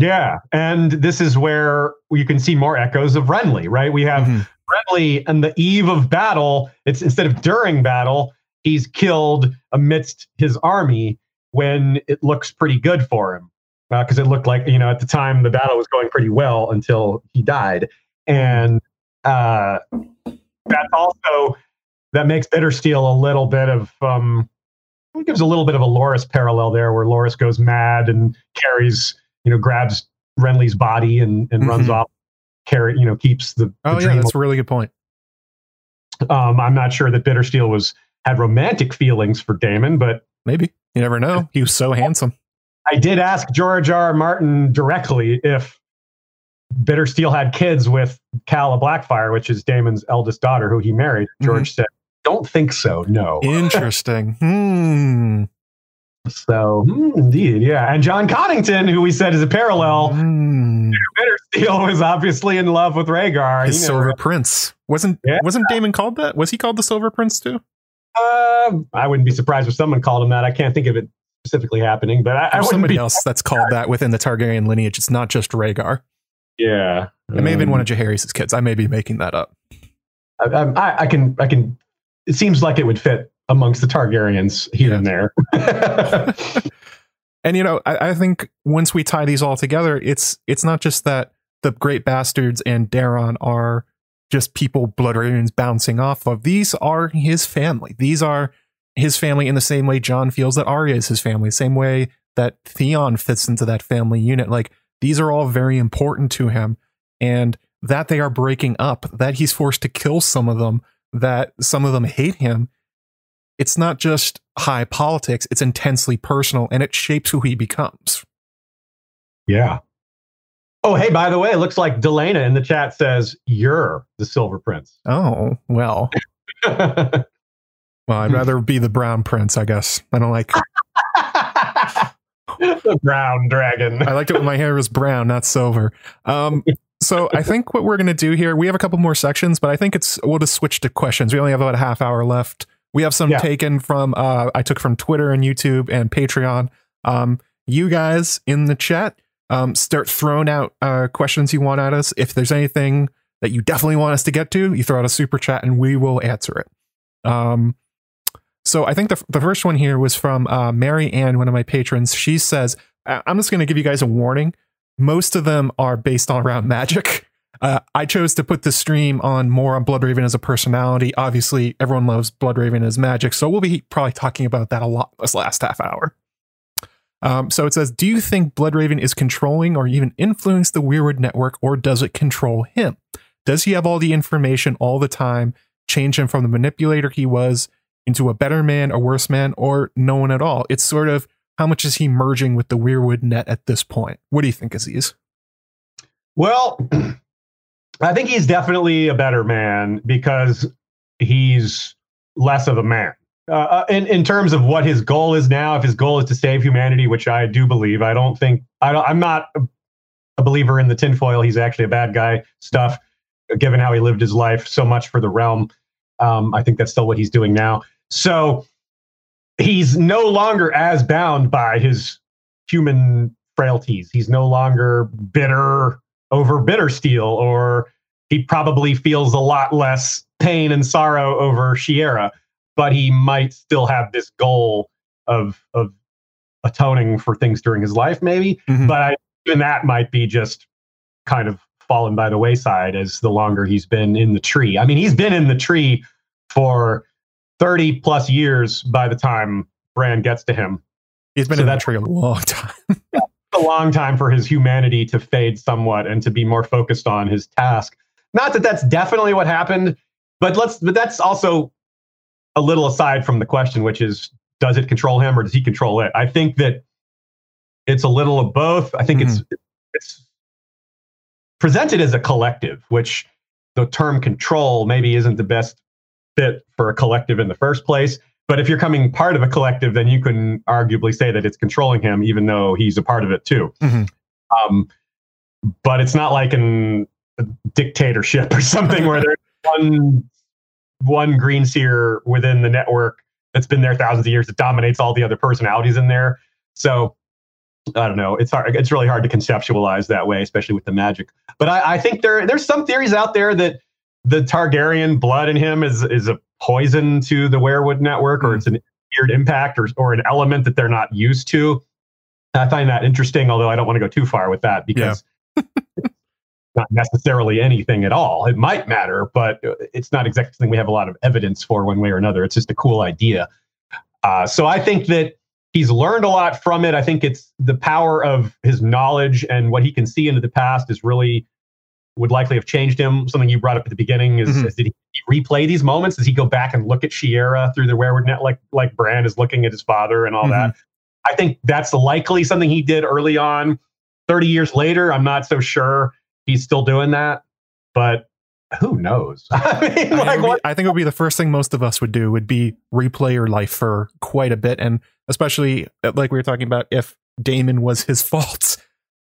Yeah, and this is where you can see more echoes of Renly, right? We have mm-hmm. Renly and the eve of battle. It's instead of during battle, he's killed amidst his army when it looks pretty good for him because uh, it looked like you know at the time the battle was going pretty well until he died, and uh, that's also that makes Bittersteel a little bit of um, it gives a little bit of a Loras parallel there, where Loras goes mad and carries, you know, grabs Renly's body and, and mm-hmm. runs off, carry, you know, keeps the. Oh the yeah, that's a really good point. Um, I'm not sure that Bittersteel was had romantic feelings for Daemon, but maybe you never know. He was so handsome. I did ask George R. R. Martin directly if Bittersteel had kids with Calla Blackfyre, which is Daemon's eldest daughter, who he married. George mm-hmm. said don't think so. No. Interesting. hmm. So, hmm, indeed, yeah. And Jon Connington, who we said is a parallel, mm. Bittersteel was obviously in love with Rhaegar. His Silver Prince wasn't yeah. wasn't Daemon called that? Was he called the Silver Prince too? Uh, I wouldn't be surprised if someone called him that. I can't think of it specifically happening, but I, I somebody be- else that's called that within the Targaryen lineage. It's not just Rhaegar. Yeah, it may have been one of um, Jaehaerys' kids. I may be making that up. I, I, I, can I can it seems like it would fit amongst the Targaryens here and there. and you know, I, I, think once we tie these all together, it's it's not just that the Great Bastards and Daeron are just people Blood Ravens bouncing off of. These are his family. These are his family in the same way Jon feels that Arya is his family, same way that Theon fits into that family unit. Like these are all very important to him, and that they are breaking up, that he's forced to kill some of them that some of them hate him, it's not just high politics, it's intensely personal and it shapes who he becomes. Yeah. Oh, hey, by the way, it looks like Delana in the chat says you're the Silver Prince. Oh, well. well, I'd rather be the Brown Prince, I guess. I don't like the brown dragon. I liked it when my hair was brown, not silver. Um, so I think what we're going to do here, we have a couple more sections, but I think it's we'll just switch to questions. We only have about a half hour left. We have some yeah. taken from uh, I took from Twitter and YouTube and Patreon. Um, you guys in the chat, um, start throwing out uh, questions you want at us. If there's anything that you definitely want us to get to, you throw out a super chat and we will answer it. Um, so I think the the first one here was from uh, Mary Ann, one of my patrons. She says, "I'm just going to give you guys a warning." most of them are based on around magic. Uh, I chose to put the stream on more on Bloodraven as a personality. Obviously, everyone loves Bloodraven as magic, so we'll be probably talking about that a lot this last half hour. Um, so it says, Do you think Bloodraven is controlling or even influence the Weirwood network, or does it control him? Does he have all the information all the time, change him from the manipulator he was into a better man, a worse man, or no one at all? It's sort of how much is he merging with the Weirwood net at this point? What do you think, Aziz? Well, I think he's definitely a better man because he's less of a man. Uh, uh, in in terms of what his goal is now, if his goal is to save humanity, which I do believe, I don't think I don't, I'm not a believer in the tinfoil. He's actually a bad guy stuff. Given how he lived his life, so much for the realm. Um, I think that's still what he's doing now. So he's no longer as bound by his human frailties. He's no longer bitter over Bittersteel, or he probably feels a lot less pain and sorrow over Shiera, but he might still have this goal of of atoning for things during his life, maybe. Mm-hmm. But I even that might be just kind of fallen by the wayside as the longer he's been in the tree. I mean, he's been in the tree for 30 plus years by the time Bran gets to him. He's been So in that tree a long time. a long time for his humanity to fade somewhat and to be more focused on his task. Not that that's definitely what happened, but let's but that's also a little aside from the question which is does it control him or does he control it? I think that it's a little of both. I think it's it's presented as a collective, which the term control maybe isn't the best fit for a collective in the first place. But if you're coming part of a collective, then you can arguably say that it's controlling him, even though he's a part of it too. Mhm. Um, but it's not like an, a dictatorship or something where there's one one green seer within the network that's been there thousands of years that dominates all the other personalities in there. So I don't know. It's hard. It's really hard to conceptualize that way, especially with the magic. But I, I think there there's some theories out there that the Targaryen blood in him is is a poison to the Weirwood network, or Mm. it's an weird impact, or or an element that they're not used to. I find that interesting, although I don't want to go too far with that because it's not necessarily anything at all. It might matter, but it's not exactly something we have a lot of evidence for one way or another. It's just a cool idea. Uh, so I think that he's learned a lot from it. I think it's the power of his knowledge and what he can see into the past is really would likely have changed him. Something you brought up at the beginning is, Mhm. is did he replay these moments? Does he go back and look at Shiera through the Weirwood net like like Bran is looking at his father and all Mhm. that? I think that's likely something he did early on. 30 years later, I'm not so sure he's still doing that, but who knows? I mean, I, think like it would be- I think it would be the first thing most of us would do would be replay your life for quite a bit, and especially uh, like we were talking about, if Daemon was his fault,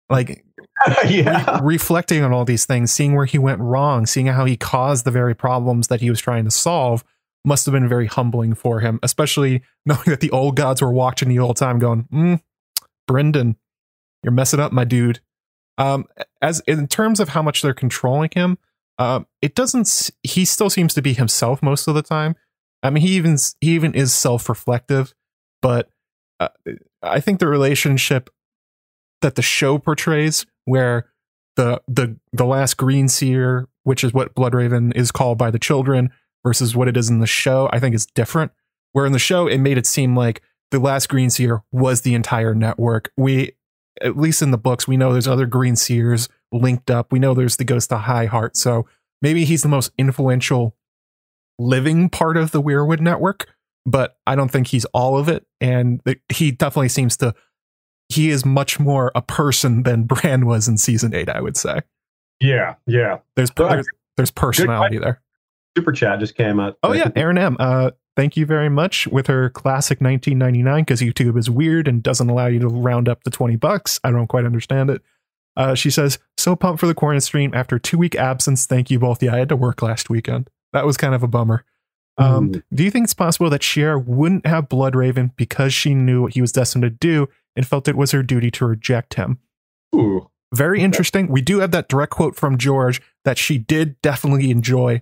like yeah. re- reflecting on all these things, seeing where he went wrong, seeing how he caused the very problems that he was trying to solve, must have been very humbling for him, especially knowing that the old gods were watching the whole time, going, mm, "Brynden, you're messing up, my dude." Um, as in terms of how much they're controlling him, um, it doesn't. He still seems to be himself most of the time. I mean, he even he even is self-reflective, but uh, I think the relationship that the show portrays, where the the the last green seer, which is what Bloodraven is called by the children, versus what it is in the show, I think is different. Where in the show, it made it seem like the last green seer was the entire network. We, at least in the books, we know there's other green seers linked up. We know there's the ghost of High Heart. So maybe he's the most influential living part of the Weirwood network, but I don't think he's all of it. And he definitely seems to. He is much more a person than Bran was in season eight. I would say Yeah, yeah. there's there's, there's personality there. Super chat just came up. Oh yeah, Aaron M. Uh, thank you very much with her classic 1999 because YouTube is weird and doesn't allow you to round up to 20 bucks. I don't quite understand it. Uh, she says, "So pumped for the quarantine stream after two week absence. Thank you both. Yeah, I had to work last weekend. That was kind of a bummer. Um, Mm. Do you think it's possible that Shiera wouldn't have Blood Raven because she knew what he was destined to do and felt it was her duty to reject him? Ooh. Very interesting. We do have that direct quote from George that she did definitely enjoy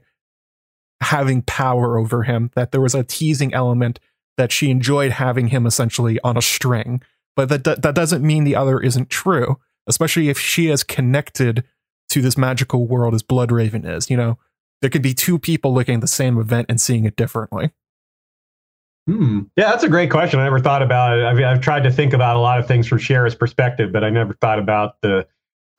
having power over him, that there was a teasing element that she enjoyed having him essentially on a string. But that, that, that doesn't mean the other isn't true, especially if she is connected to this magical world as Bloodraven is. You know, there could be two people looking at the same event and seeing it differently. Hmm. Yeah, that's a great question. I never thought about it. I mean, I've tried to think about a lot of things from Shiera's perspective, but I never thought about the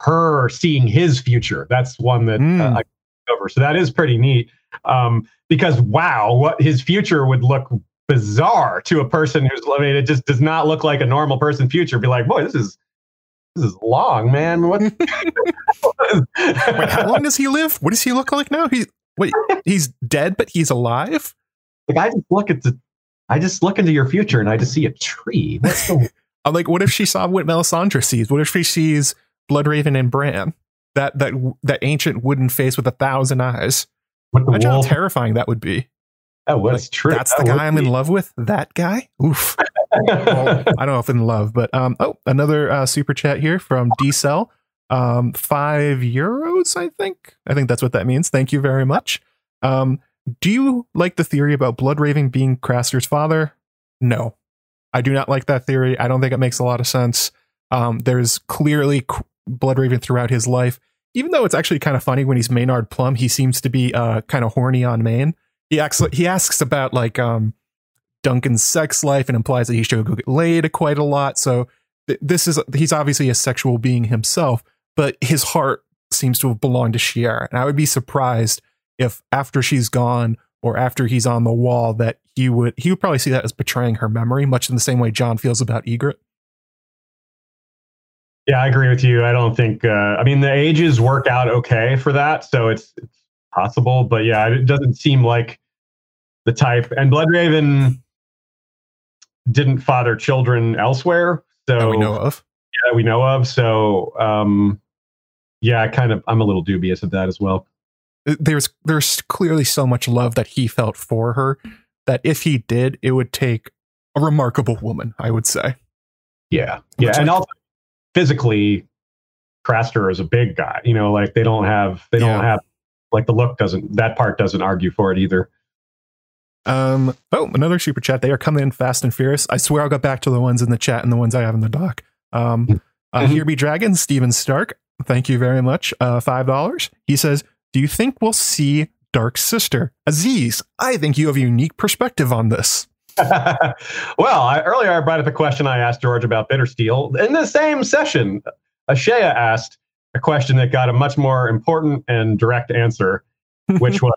her seeing his future. That's one that Hmm. uh, I over. So that is pretty neat. Um, because wow, what his future would look bizarre to a person who's. I mean, it just does not look like a normal person future. Be like, boy, this is this is long, man. What? Wait, how long does he live? What does he look like now? He's wait, he's dead, but he's alive. Like I just look at the. I just look into your future and I just see a tree. What's the I'm like, what if she saw what Melisandre sees? What if she sees Bloodraven and Bran? That that that ancient wooden face with a thousand eyes. What the Imagine how terrifying that would be. That was Like, true. That's That the guy I'm in love with. That guy. Oof. Well, I don't know if in love, but um. Oh, another uh, super chat here from D Cell. Um, five euros. I think. I think that's what that means. Thank you very much. Um, do you like the theory about Blood Bloodraven being Craster's father? No, I do not like that theory. I don't think it makes a lot of sense. Um, there's clearly qu- Bloodraven throughout his life. Even though it's actually kind of funny when he's Maynard Plumm, he seems to be uh, kind of horny on Maine. He asks he asks about like um, Duncan's sex life and implies that he should go get laid quite a lot. So th- this is he's obviously a sexual being himself, but his heart seems to have belonged to Shiera. And I would be surprised if after she's gone or after he's on the wall that he would he would probably see that as betraying her memory, much in the same way Jon feels about Ygritte. Yeah, I agree with you. I don't think. Uh, I mean, the ages work out okay for that, so it's, it's possible. But yeah, it doesn't seem like the type. And Bloodraven didn't father children elsewhere, so that we know of. Yeah, we know of. So, um, yeah, kind of. I'm a little dubious of that as well. There's there's clearly so much love that he felt for her that if he did, it would take a remarkable woman. I would say. Yeah, yeah, Which and also physically, Craster is a big guy. You know, like they don't have they don't have like the look doesn't that part doesn't argue for it either. Um. Oh, another super chat. They are coming in fast and furious. I swear I'll get back to the ones in the chat and the ones I have in the doc. Um. Mm-hmm. Uh, Here be dragons. Steven Stark. Thank you very much. Uh, five dollars. He says, "Do you think we'll see Dark Sister Aziz? I think you have a unique perspective on this." well, I, earlier I brought up a question I asked George about Bittersteel. In the same session, Ashea asked a question that got a much more important and direct answer, which was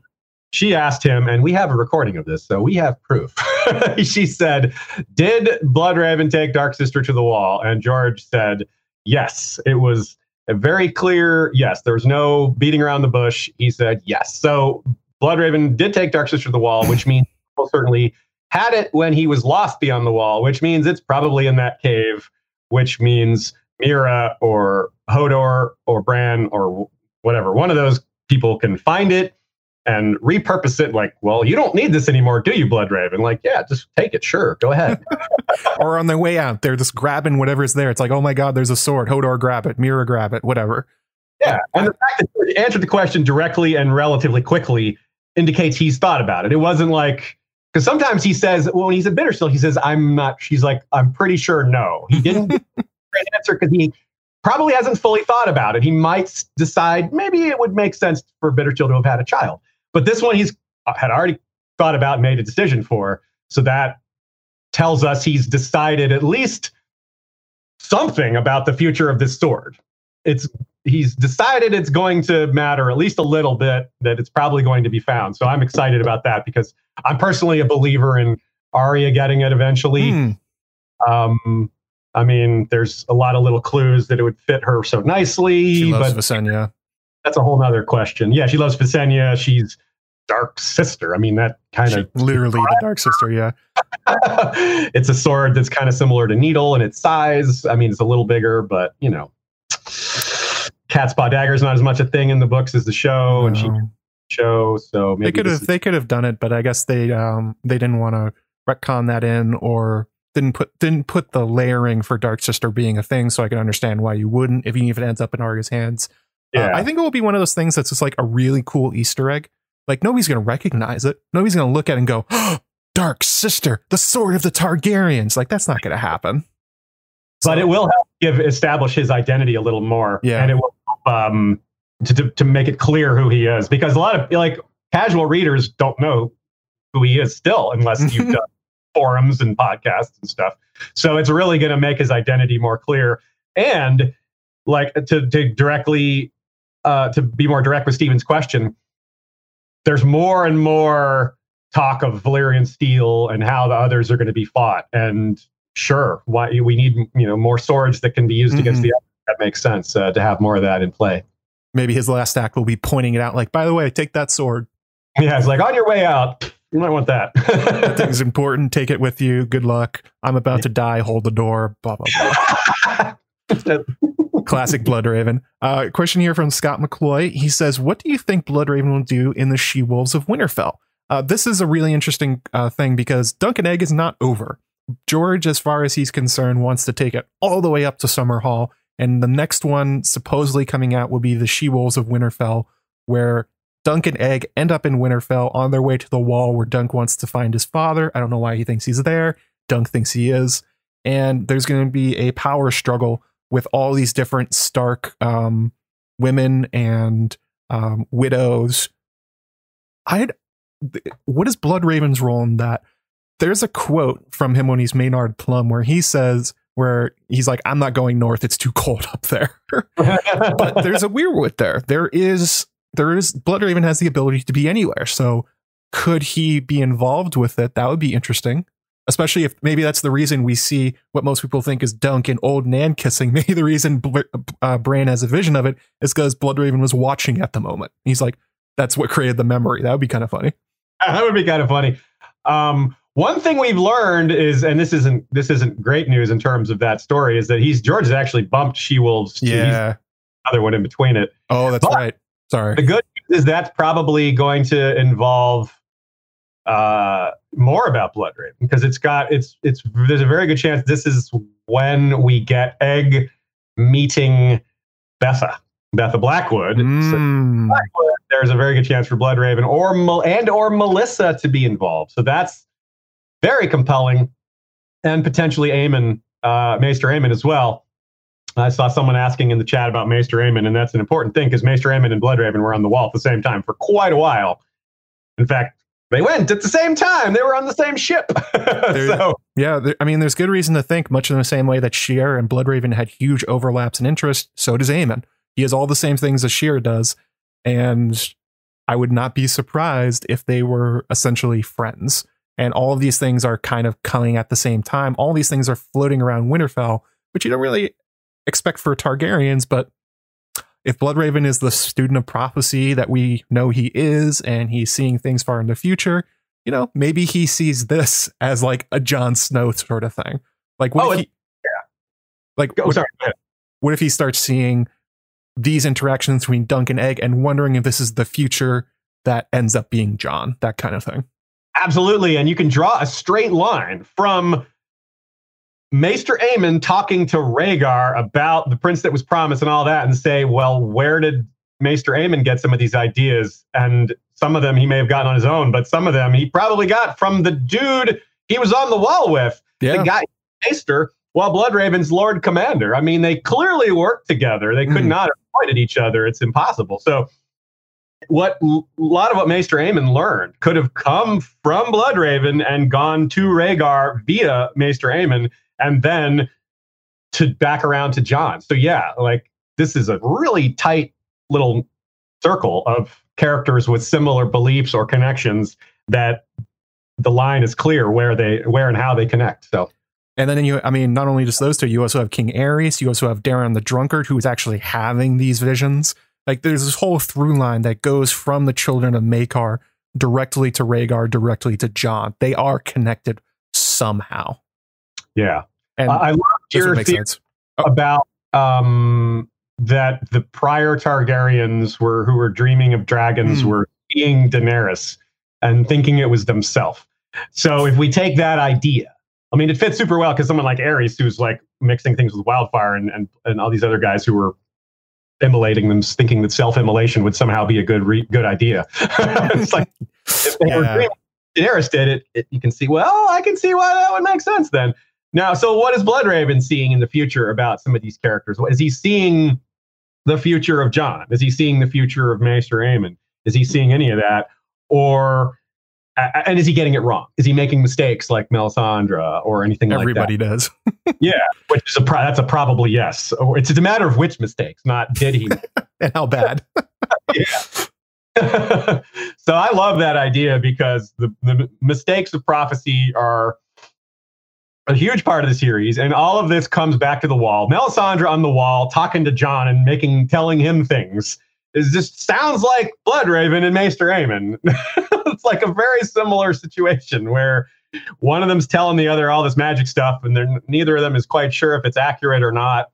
she asked him, and we have a recording of this, so we have proof. she said, Did Bloodraven take Dark Sister to the wall? And George said, Yes. It was a very clear yes. There was no beating around the bush. He said yes. So Bloodraven did take Dark Sister to the wall, which means most certainly had it when he was lost beyond the wall, which means it's probably in that cave, which means Meera or Hodor or Bran or whatever. One of those people can find it and repurpose it like, well, you don't need this anymore, do you, Blood Bloodraven? Like, yeah, just take it. Sure. Go ahead. or on their way out, they're just grabbing whatever's there. It's like, oh my God, there's a sword. Hodor, grab it. Meera, grab it. Whatever. Yeah. And the fact that he answered the question directly and relatively quickly indicates he's thought about it. It wasn't like, because sometimes he says, well, when he's a Bittersteel, he says, I'm not, she's like, I'm pretty sure no. He didn't answer because he probably hasn't fully thought about it. He might decide maybe it would make sense for Bittersteel to have had a child. But this one he's uh, had already thought about and made a decision for. So that tells us he's decided at least something about the future of this sword. It's he's decided it's going to matter at least a little bit that it's probably going to be found. So I'm excited about that because I'm personally a believer in Arya getting it eventually. Hmm. Um, I mean, there's a lot of little clues that it would fit her so nicely. She loves but Visenya. That's a whole other question. Yeah, she loves Visenya. She's dark sister. I mean, that kind of literally the dark sister. Yeah, it's a sword that's kind of similar to Needle in its size. I mean, it's a little bigger, but you know, cat's paw dagger is not as much a thing in the books as the show, no. and she show. So they could have they could have done it, but I guess they um they didn't want to retcon that in or didn't put didn't put the layering for Dark Sister being a thing. So I can understand why you wouldn't if even if it ends up in Arya's hands. Uh, yeah. Uh, I think it will be one of those things that's just like a really cool Easter egg. Like nobody's gonna recognize it. Nobody's gonna look at it and go, oh, "Dark Sister, the sword of the Targaryens." Like that's not gonna happen. But so, it will help give establish his identity a little more. Yeah, and it will um to, to, to make it clear who he is because a lot of like casual readers don't know who he is still unless you've done forums and podcasts and stuff. So it's really going to make his identity more clear and like to to directly uh, to be more direct with Steven's question. There's more and more talk of Valyrian steel and how the others are going to be fought. And sure, why we need you know more swords that can be used mm-hmm. against the other. That makes sense uh, to have more of that in play maybe his last act will be pointing it out, like, by the way, take that sword. Yeah, it's like on your way out. You might want that. that thing's important. Take it with you. Good luck. I'm about to die. Hold the door. Blah blah blah. Classic Bloodraven. Uh, question here from Scott McCloy. He says, "What do you think Bloodraven will do in the She Wolves of Winterfell?" Uh, this is a really interesting uh, thing because Duncan Egg is not over. George, as far as he's concerned, wants to take it all the way up to Summerhall and the next one supposedly coming out will be the She Wolves of Winterfell, where Dunk and Egg end up in Winterfell on their way to the wall where Dunk wants to find his father. I don't know why he thinks he's there. Dunk thinks he is. And there's going to be a power struggle with all these different Stark um, women and um, widows. I'd what is Bloodraven's role in that? There's a quote from him when he's Maynard Plumm where he says, where he's like, I'm not going north, it's too cold up there. but there's a weirwood there. There is there is Bloodraven has the ability to be anywhere. So could he be involved with it? That would be interesting. Especially if maybe that's the reason we see what most people think is Dunk and old Nan kissing. Maybe the reason uh, Bran has a vision of it is because Bloodraven was watching at the moment. He's like, that's what created the memory. That would be kind of funny. That would be kind of funny. Um, one thing we've learned is, and this isn't this isn't great news in terms of that story, is that he's George has actually bumped She Wolves. Yeah, other one in between it. Oh, that's but right. Sorry. The good news is that's probably going to involve uh, more about Bloodraven because it's got it's it's there's a very good chance this is when we get Egg meeting Betha. Betha Blackwood. Mm. So Blackwood. There's a very good chance for Bloodraven or and or Melissa to be involved. So that's very compelling, and potentially Aemon, uh, Maester Aemon as well. I saw someone asking in the chat about Maester Aemon, and that's an important thing because Maester Aemon and Bloodraven were on the wall at the same time for quite a while. In fact, they went at the same time. They were on the same ship. so, yeah, I mean, there's good reason to think, much in the same way that Shiera and Bloodraven had huge overlaps in interest, so does Aemon. He has all the same things as Shiera does, and I would not be surprised if they were essentially friends. And all of these things are kind of coming at the same time. All these things are floating around Winterfell, which you don't really expect for Targaryens, but if Bloodraven is the student of prophecy that we know he is, and he's seeing things far in the future, you know, maybe he sees this as like a Jon Snow sort of thing. Like, what oh, if he, yeah, like, Go, what, what if he starts seeing these interactions between Dunk and Egg and wondering if this is the future that ends up being Jon, that kind of thing? Absolutely, and you can draw a straight line from Maester Aemon talking to Rhaegar about the prince that was promised and all that, and say, well, where did Maester Aemon get some of these ideas? And some of them he may have gotten on his own, but some of them he probably got from the dude he was on the wall with, yeah. the guy Maester, while Bloodraven's Lord Commander. I mean, they clearly worked together. They could mm. not have pointed each other. It's impossible. So what a lot of what Maester Aemon learned could have come from Bloodraven and gone to Rhaegar via Maester Aemon and then to back around to Jon. So yeah, like this is a really tight little circle of characters with similar beliefs or connections that the line is clear where they where and how they connect. So and then you, I mean, not only just those two, you also have King Aerys, you also have Daeron the Drunkard, who is actually having these visions. Like there's this whole through line that goes from the children of Maekar directly to Rhaegar, directly to Jon. They are connected somehow. Yeah. And I love your theory oh. about um, that the prior Targaryens were who were dreaming of dragons mm. were seeing Daenerys and thinking it was themselves. So if we take that idea, I mean, it fits super well because someone like Aerys, who's like mixing things with wildfire, and and, and all these other guys who were immolating them, thinking that self-immolation would somehow be a good re- good idea. it's like if they yeah. were dreaming, Daenerys did it, it, you can see. Well, I can see why that would make sense then. Now, so what is Bloodraven seeing in the future about some of these characters? Is he seeing the future of Jon? Is he seeing the future of Maester Aemon? Is he seeing any of that? Or and is he getting it wrong? Is he making mistakes like Melisandre or anything Everybody like that? Everybody does. yeah, which is a pro- that's a probably yes. Oh, it's it's a matter of which mistakes, not did he and how bad. yeah. so I love that idea because the, the mistakes of prophecy are a huge part of the series, and all of this comes back to the wall. Melisandre on the wall talking to Jon and making telling him things. It just sounds like Bloodraven and Maester Aemon. Like a very similar situation where one of them's telling the other all this magic stuff, and they're neither of them is quite sure if it's accurate or not.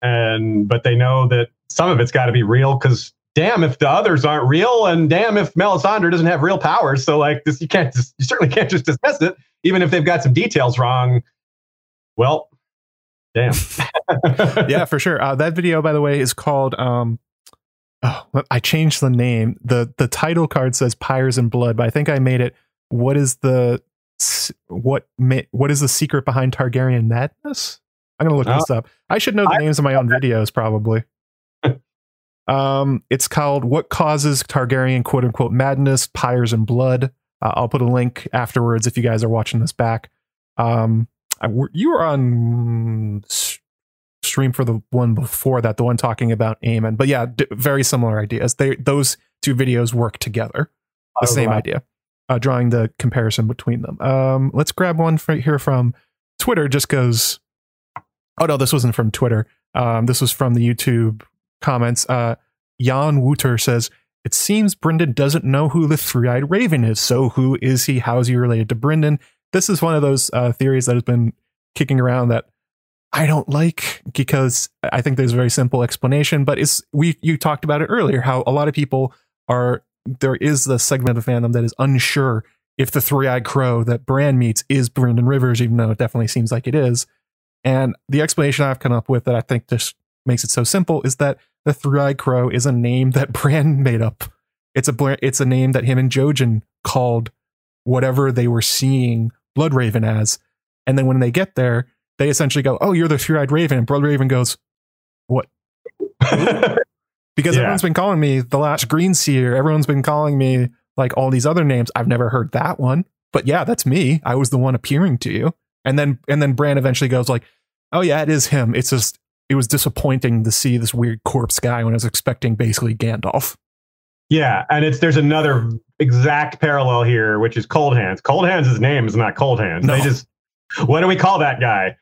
And but they know that some of it's got to be real because damn if the others aren't real, and damn if Melisandre doesn't have real powers. So like this, you can't just, you certainly can't just dismiss it even if they've got some details wrong. Well, damn. yeah, for sure. Uh, that video, by the way, is called. Um, oh, I changed the name. the The title card says "Pyres and Blood," but I think I made it. What is the what? What is the secret behind Targaryen madness? I'm gonna look Oh. this up. I should know the I- names of my own videos, probably. um, it's called "What Causes Targaryen Quote Unquote Madness: Pyres and Blood." Uh, I'll put a link afterwards if you guys are watching this back. Um, I, you were on stream for the one before that, the one talking about Aemon. But yeah, d- very similar ideas. They those two videos work together. The same Overlap. idea. Uh, drawing the comparison between them. Um, let's grab one for, here from Twitter. Just goes. Oh no, this wasn't from Twitter. Um, this was from the YouTube comments. Uh, Jan Wouter says, "It seems Brynden doesn't know who the three-eyed raven is. So who is he? How is he related to Brynden?" This is one of those uh, theories that has been kicking around that I don't like because I think there's a very simple explanation. But it's we you talked about it earlier how a lot of people are there is the segment of the fandom that is unsure if the three-eyed crow that Bran meets is Brynden Rivers, even though it definitely seems like it is. And the explanation I've come up with that I think just makes it so simple is that the three-eyed crow is a name that Bran made up. It's a it's a name that him and Jojen called whatever they were seeing Bloodraven as. And then when they get there, they essentially go, "Oh, you're the three-eyed raven." And Raven goes, "What?" because Yeah. everyone's been calling me the last green seer everyone's been calling me like all these other names i've never heard that one but yeah that's me i was the one appearing to you and then and then bran eventually goes like oh yeah it is him it's just it was disappointing to see this weird corpse guy when i was expecting basically gandalf Yeah, and it's there's another exact parallel here, which is Cold Hands. Cold Hands' name is not Cold Hands. No. They just what do we call that guy?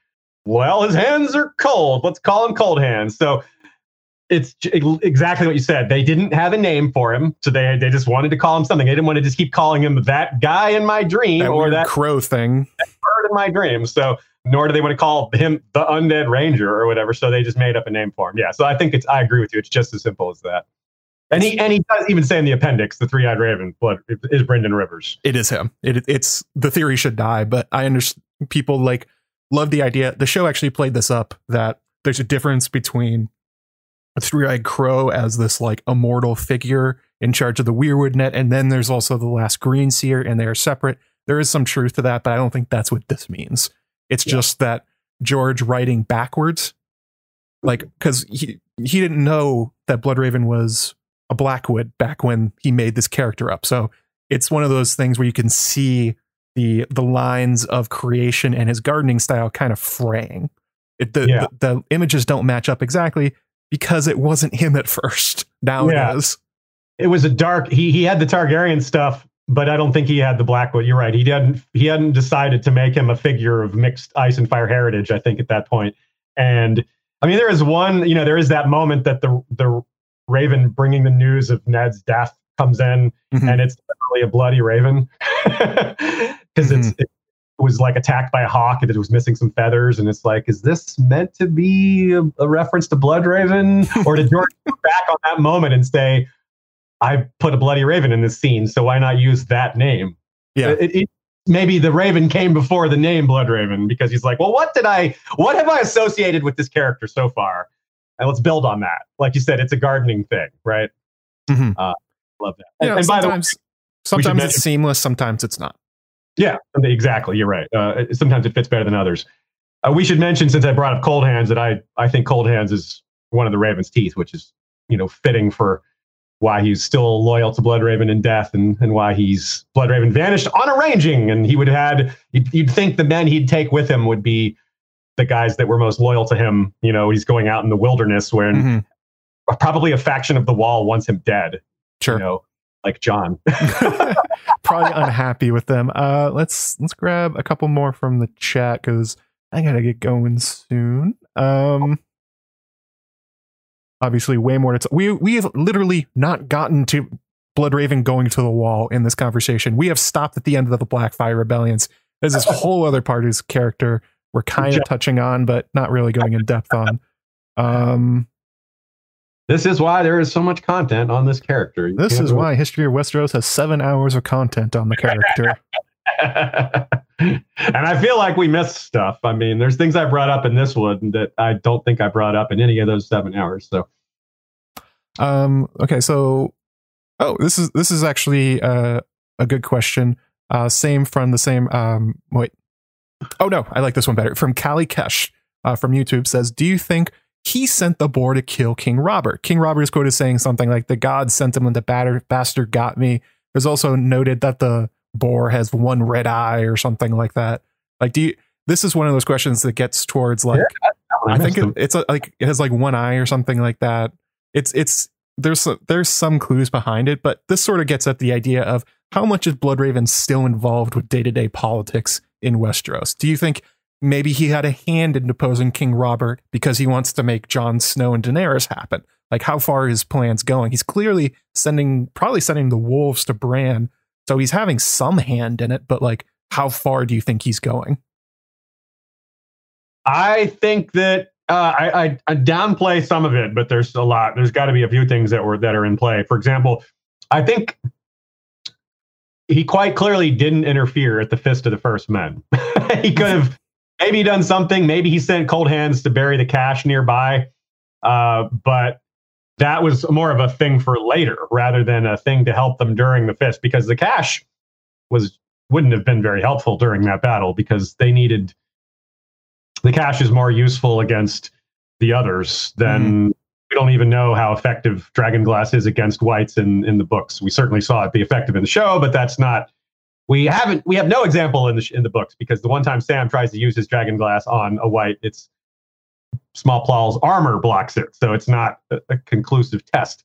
Well, his hands are cold. Let's call him Cold Hands. So it's exactly what you said. They didn't have a name for him, so they they just wanted to call him something. They didn't want to just keep calling him that guy in my dream that or that crow thing bird in my dream. So nor do they want to call him the Undead Ranger or whatever. So they just made up a name for him. Yeah. So I think it's I agree with you. It's just as simple as that. And he and he does even say in the appendix, the three-eyed raven, blood is Brynden Rivers. it is him it, it's the theory should die but i understand people like love the idea. The show actually played this up that there's a difference between a three-eyed crow as this like immortal figure in charge of the weirwood net and then there's also the last green seer and they're separate. There is some truth to that but i don't think that's what this means. It's Yeah. just that george writing backwards like mm-hmm. because he he didn't know that bloodraven was a blackwood back when he made this character up. So it's one of those things where you can see the the lines of creation and his gardening style kind of fraying. It, the, Yeah. the the images don't match up exactly because it wasn't him at first. Now Yeah. it is. It was a dark. He he had the Targaryen stuff, but I don't think he had the Blackwood. You're right. He hadn't he hadn't decided to make him a figure of mixed ice and fire heritage. I think at that point. And I mean, there is one. You know, there is that moment that the the Raven bringing the news of Ned's death comes in, Mhm. and it's literally a bloody raven because it's it was like attacked by a hawk and it was missing some feathers and it's like is this meant to be a, a reference to blood raven? Or did george look back on that moment and say i put a bloody raven in this scene so why not use that name? Yeah. It- it- maybe the raven came before the name blood raven because he's like well what did i what have i associated with this character so far? And let's build on that. Like you said it's a gardening thing right? Mhm. uh, love that. You and, know, and by the way sometimes sometimes mention- it's seamless, sometimes it's not. Yeah, exactly. You're right. Uh, sometimes it fits better than others. Uh, we should mention, since I brought up Cold Hands, that I I think Cold Hands is one of the Raven's teeth, which is you know fitting for why he's still loyal to Blood Raven in death, and and why he's Blood Raven vanished on a ranging, and he would have had you'd, you'd think the men he'd take with him would be the guys that were most loyal to him. You know, he's going out in the wilderness when Mhm. probably a faction of the Wall wants him dead. Sure. You know, like Jon. Probably unhappy with them. Uh, let's let's grab a couple more from the chat because I gotta get going soon. Um, obviously, way more to t- we we have literally not gotten to Bloodraven going to the wall in this conversation. We have stopped at the end of the Blackfyre rebellions. There's this whole other part of his character we're kind of touching on, but not really going in depth on. Um, This is why there is so much content on this character. You this is why History of Westeros has seven hours of content on the character. and I feel like we missed stuff. I mean, there's things I brought up in this one that I don't think I brought up in any of those seven hours. So Um, okay, so oh, this is this is actually uh, a good question. Uh, same from the same. Um, wait. Oh no, I like this one better. From Callie Kesh. uh, from YouTube says, "Do you think he sent the boar to kill King Robert?" King Robert is quoted saying something like, "The gods sent him when the batter, bastard got me." There's also noted that the boar has one red eye or something like that. Like, do you? This is one of those questions that gets towards like I think it, it's a, like it has like one eye or something like that. It's it's there's there's some clues behind it, but this sort of gets at the idea of how much is Bloodraven still involved with day to day politics in Westeros? Do you think maybe he had a hand in deposing King Robert because he wants to make Jon Snow and Daenerys happen? Like how far his plans going? He's clearly sending probably sending the wolves to Bran, so he's having some hand in it, but like how far do you think he's going? I think that uh, I, I, I, downplay some of it, but there's a lot. There's got to be a few things that were that are in play. For example, I think he quite clearly didn't interfere at the Fist of the First Men. he could have maybe he done something. Maybe he sent cold hands to bury the cache nearby, uh, but that was more of a thing for later rather than a thing to help them during the Fist because the cache was wouldn't have been very helpful during that battle because they needed the cache is more useful against the others than mm. we don't even know how effective Dragon Glass is against whites in in the books. We certainly saw it be effective in the show, but that's not. We haven't. We have no example in the in the books because the one time Sam tries to use his Dragon Glass on a white, it's Small Paul's armor blocks it, so it's not a, a conclusive test.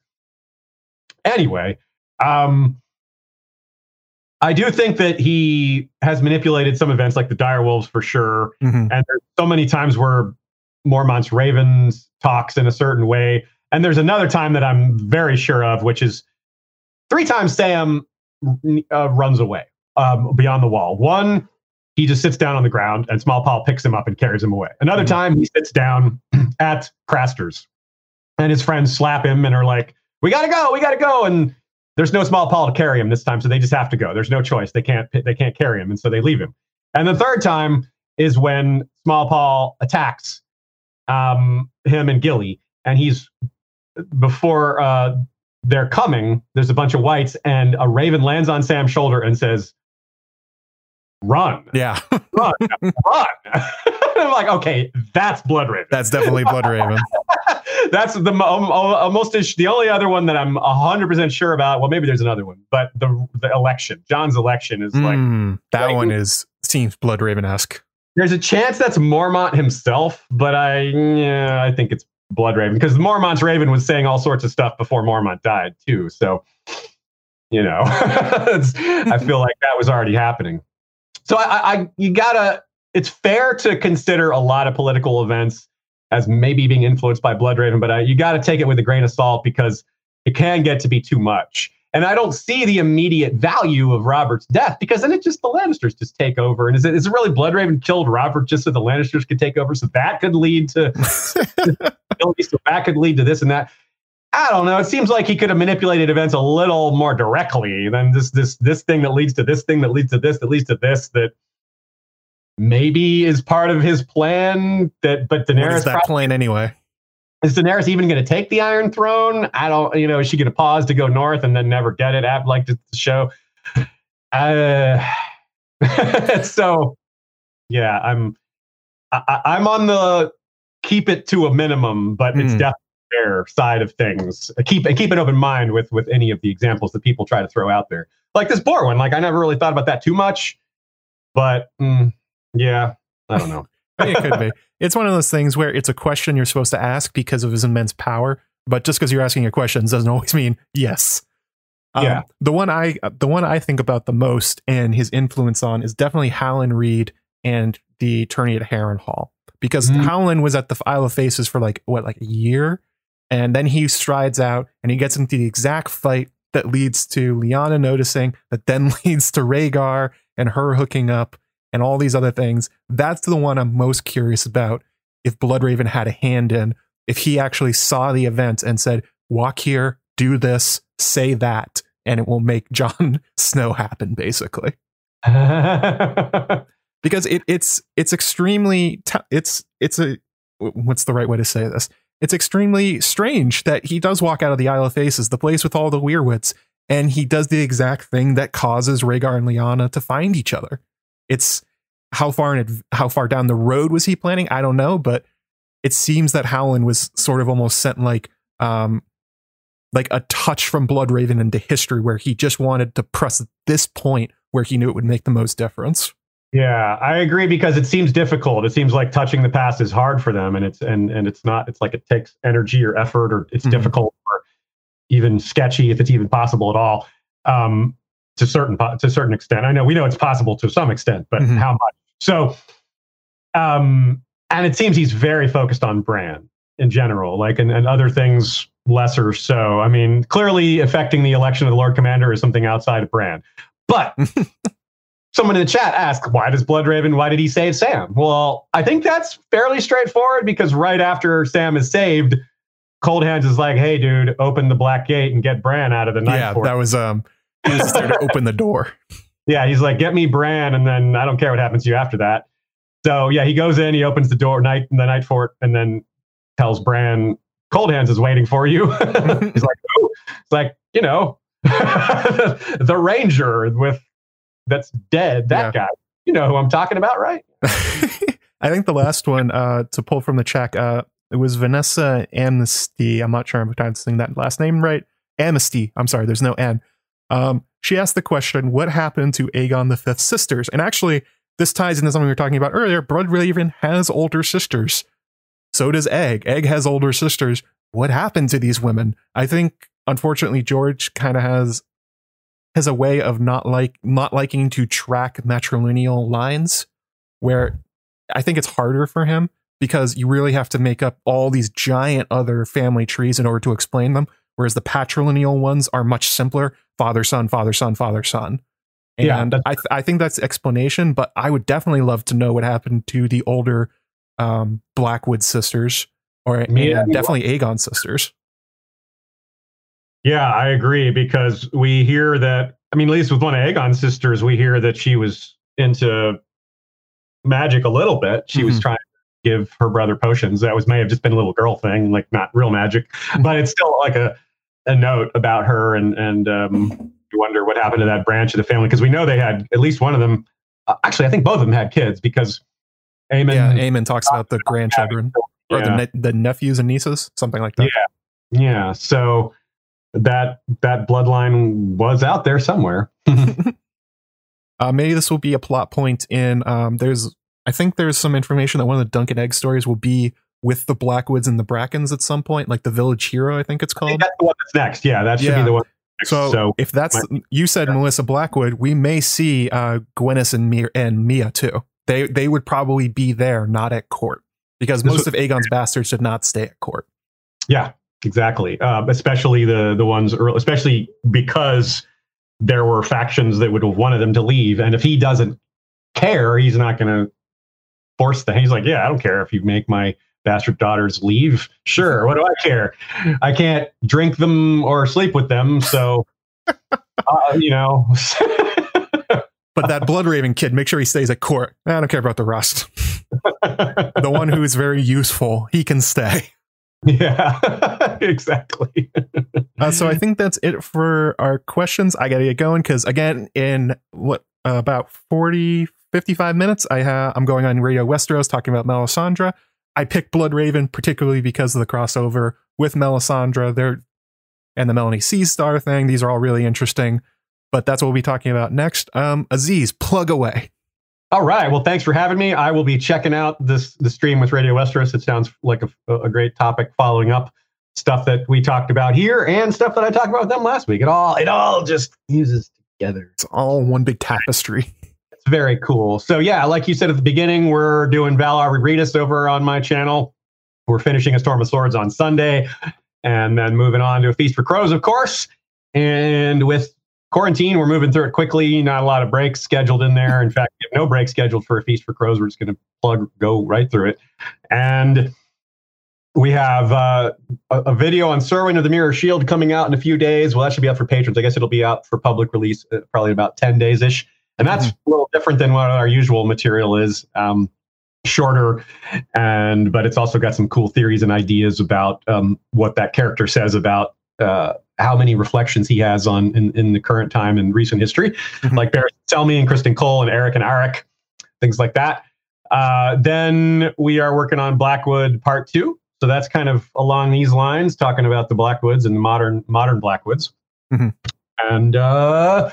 Anyway, um, I do think that he has manipulated some events like the dire wolves for sure. Mm-hmm. And there's so many times where Mormont's Ravens talks in a certain way. And there's another time that I'm very sure of, which is three times Sam uh, runs away um, beyond the wall. One, he just sits down on the ground and Small Paul picks him up and carries him away. Another mm-hmm. time he sits down at Craster's and his friends slap him and are like, we got to go, we got to go. And there's no small Paul to carry him this time, so they just have to go. There's no choice. They can't they can't carry him, and so they leave him. And the third time is when small Paul attacks um, him and Gilly, and he's before uh, they're coming. There's a bunch of whites, and a raven lands on Sam's shoulder and says, "Run!" Yeah, run, run. I'm like, okay, that's Blood Raven. That's definitely Blood Raven. that's the um, almost the only other one that I'm 100% sure about. Well, maybe there's another one, but the the election, Jon's election is like mm, that like, one is seems Blood Raven esque. There's a chance that's Mormont himself, but I yeah, I think it's Blood Raven because Mormont's Raven was saying all sorts of stuff before Mormont died too. So you know, I feel like that was already happening. So I, I you gotta. It's fair to consider a lot of political events as maybe being influenced by Bloodraven, but uh, you got to take it with a grain of salt because it can get to be too much. And I don't see the immediate value of Robert's death because then it just the Lannisters just take over. And is it is it really Bloodraven killed Robert just so the Lannisters could take over? So that could lead to so that could lead to this and that. I don't know. It seems like he could have manipulated events a little more directly than this this this thing that leads to this thing that leads to this that leads to this that maybe is part of his plan. That but Daenerys what is that probably, plan anyway. Is Daenerys even going to take the Iron Throne? I don't. You know, is she going to pause to go north and then never get it? I'd like to show. Uh, so, yeah, I'm. I, I'm on the keep it to a minimum, but mm. it's hmm. definitely fair side of things. Keep keep an open mind with with any of the examples that people try to throw out there, like this boar one. Like I never really thought about that too much, but mm, yeah, I don't know. it could be. It's one of those things where it's a question you're supposed to ask because of his immense power, but just because you're asking a question doesn't always mean yes. Um, yeah. The one I the one I think about the most and his influence on is definitely Howland Reed and the tourney at Harrenhal because mm-hmm. Howland was at the Isle of Faces for like what like a year, and then he strides out and he gets into the exact fight that leads to Lyanna noticing, that then leads to Rhaegar and her hooking up and all these other things. That's the one I'm most curious about. If Bloodraven had a hand in, if he actually saw the event and said, walk here, do this, say that, and it will make Jon Snow happen, basically. because it, it's it's extremely t- it's it's a what's the right way to say this? It's extremely strange that he does walk out of the Isle of Faces, the place with all the weirwoods, and he does the exact thing that causes Rhaegar and Lyanna to find each other. It's how far in how far down the road was he planning? I don't know, but it seems that Howland was sort of almost sent like um like a touch from Bloodraven into history where he just wanted to press this point where he knew it would make the most difference. Yeah, I agree because it seems difficult. It seems like touching the past is hard for them, and it's and and it's not. It's like it takes energy or effort, or it's Mhm. difficult or even sketchy if it's even possible at all. Um, to certain to a certain extent, I know we know it's possible to some extent, but Mhm. how much? So, um, and it seems he's very focused on Bran in general, like and, and other things lesser so. I mean, clearly affecting the election of the Lord Commander is something outside of Bran, but someone in the chat asked, why does Bloodraven, why did he save Sam? Well, I think that's fairly straightforward because right after Sam is saved, Coldhands is like, hey, dude, open the Black Gate and get Bran out of the Night yeah, that was um he was there to open the door. yeah, he's like, get me Bran, and then I don't care what happens to you after that. So yeah, he goes in, he opens the door, night the Nightfort, and then tells Bran, Coldhands is waiting for you. he's like, oh, it's like, you know, the Ranger with that's dead, that guy. You know who I'm talking about, right? I think the last one uh, to pull from the check, uh, it was Vanessa Amnesty. I'm not sure I'm pronouncing that last name right. Amnesty. I'm sorry, there's no N. Um, she asked the question, "What happened to Aegon the Fifth's sisters?" And actually, this ties into something we were talking about earlier. Bloodraven has older sisters. So does Egg. Egg has older sisters. What happened to these women? I think, unfortunately, George kind of has has a way of not like not liking to track matrilineal lines, where I think it's harder for him because you really have to make up all these giant other family trees in order to explain them. Whereas the patrilineal ones are much simpler: father, son, father, son, father, son. And Yeah, I, th- I think that's explanation, but I would definitely love to know what happened to the older um, Blackwood sisters, or Yeah. and definitely Aegon sisters. Yeah, I agree because we hear that. I mean, at least with one of Aegon's sisters, we hear that she was into magic a little bit. She was Mhm. trying to give her brother potions. That was may have just been a little girl thing, like not real magic, but it's still like a a note about her. And and um, you wonder what happened to that branch of the family because we know they had at least one of them. Uh, actually, I think both of them had kids because Aemon. yeah, Aemon talks about the grandchildren or the ne- the nephews and nieces, something like that. Yeah, yeah, so that that bloodline was out there somewhere. Uh, maybe this will be a plot point in. Um, there's, I think there's some information that one of the Duncan Egg stories will be with the Blackwoods and the Brackens at some point, like the Village Hero, I think it's called. that's the one that's next. Yeah, that should Yeah. be the one. Next. So, so if that's you said Melissa Blackwood, we may see uh, Gwenys and Mya and Mya too. They they would probably be there, not at court, because most of Aegon's bastards did not stay at court. yeah, exactly. Um, especially the the ones, early, especially because there were factions that would have wanted them to leave, and if he doesn't care, he's not going to force them. He's like, yeah, I don't care if you make my bastard daughters leave. Sure, what do I care? I can't drink them or sleep with them, so uh, you know. But that Bloodraven kid, make sure he stays at court. I don't care about the rest. The one who is very useful, he can stay. Yeah, exactly. Uh, so I think that's it for our questions. I got to get going because again, in what uh, about 40, 55 minutes, I ha- I'm going on Radio Westeros talking about Melisandre. I picked Bloodraven particularly because of the crossover with Melisandre there and the Melanie Sea Star thing. These are all really interesting. But that's what we'll be talking about next. Um, Aziz, plug away. All right. Well, thanks for having me. I will be checking out this the stream with Radio Westeros. It sounds like a, a great topic, following up stuff that we talked about here and stuff that I talked about with them last week. It all it all just fuses together. It's all one big tapestry. It's very cool. So yeah, like you said at the beginning, we're doing Valar Regredis over on my channel. We're finishing a Storm of Swords on Sunday, and then moving on to a Feast for Crows, of course. And with quarantine, we're moving through it quickly. Not a lot of breaks scheduled in there. In fact, we have no break scheduled for a Feast for Crows. We're just going to plug go right through it. And we have uh, a, a video on Serwyn of the Mirror Shield coming out in a few days. Well, that should be out for patrons. I guess it'll be out for public release uh, probably in about 10 days ish. And that's a little different than what our usual material is. Um, shorter, and but it's also got some cool theories and ideas about um, what that character says about uh, how many reflections he has on in, in the current time and recent history, Mhm. like Barrett Selmy and Criston Cole and Erryk and Arryk, things like that. Uh, then we are working on Blackwood Part Two. So that's kind of along these lines, talking about the Blackwoods and the modern modern Blackwoods. Mhm. And uh,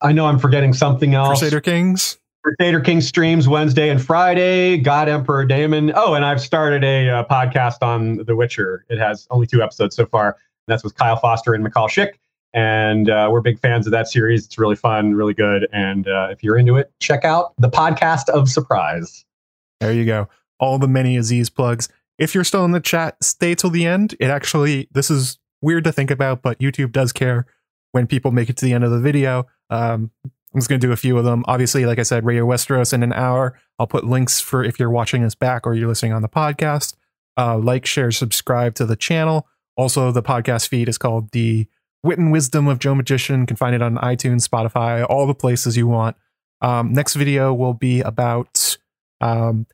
I know I'm forgetting something else. Crusader Kings. Crusader King streams Wednesday and Friday. God Emperor Daemon. Oh, and I've started a uh, podcast on The Witcher. It has only two episodes so far. That's with Kyle Foster and McCall Schick. And uh, we're big fans of that series. It's really fun, really good. And uh, if you're into it, check out the podcast of Surprise. There you go. All the many Aziz plugs. If you're still in the chat, stay till the end. It actually, this is weird to think about, but YouTube does care when people make it to the end of the video. Um, I'm just going to do a few of them. Obviously, like I said, Radio Westeros in an hour. I'll put links for if you're watching this back or you're listening on the podcast. Uh, like, share, subscribe to the channel. Also, the podcast feed is called The Wit and Wisdom of Joe Magician. You can find it on iTunes, Spotify, all the places you want. Um, next video will be about um,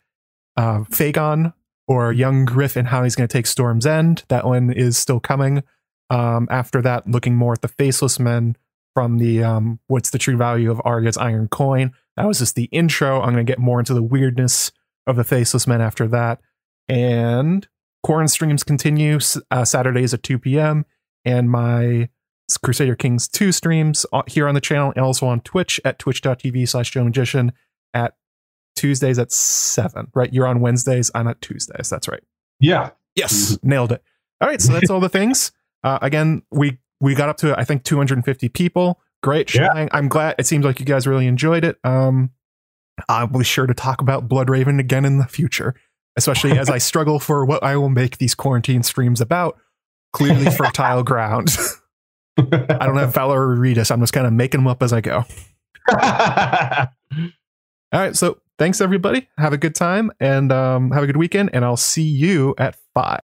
uh, Fagon or young Griff and how he's going to take Storm's End. That one is still coming. Um, after that, looking more at the Faceless Men from the um, What's the True Value of Arya's Iron Coin. That was just the intro. I'm going to get more into the weirdness of the Faceless Men after that. And Quarren streams continue uh, Saturdays at 2 p.m. And my Crusader Kings 2 streams uh, here on the channel and also on Twitch at twitch.tv slash Joe Magician at Tuesdays at 7, right? You're on Wednesdays. I'm at Tuesdays. That's right. Yeah. Yes. Nailed it. All right. So that's all the things. Uh, again, we we got up to I think 250 people. Great Yeah. I'm glad. It seems like you guys really enjoyed it. Um, I'll be sure to talk about Bloodraven again in the future, especially as I struggle for what I will make these quarantine streams about. Clearly fertile ground. I don't have Valor or Regis. I'm just kind of making them up as I go. All right. So thanks everybody. Have a good time and um, have a good weekend. And I'll see you at five.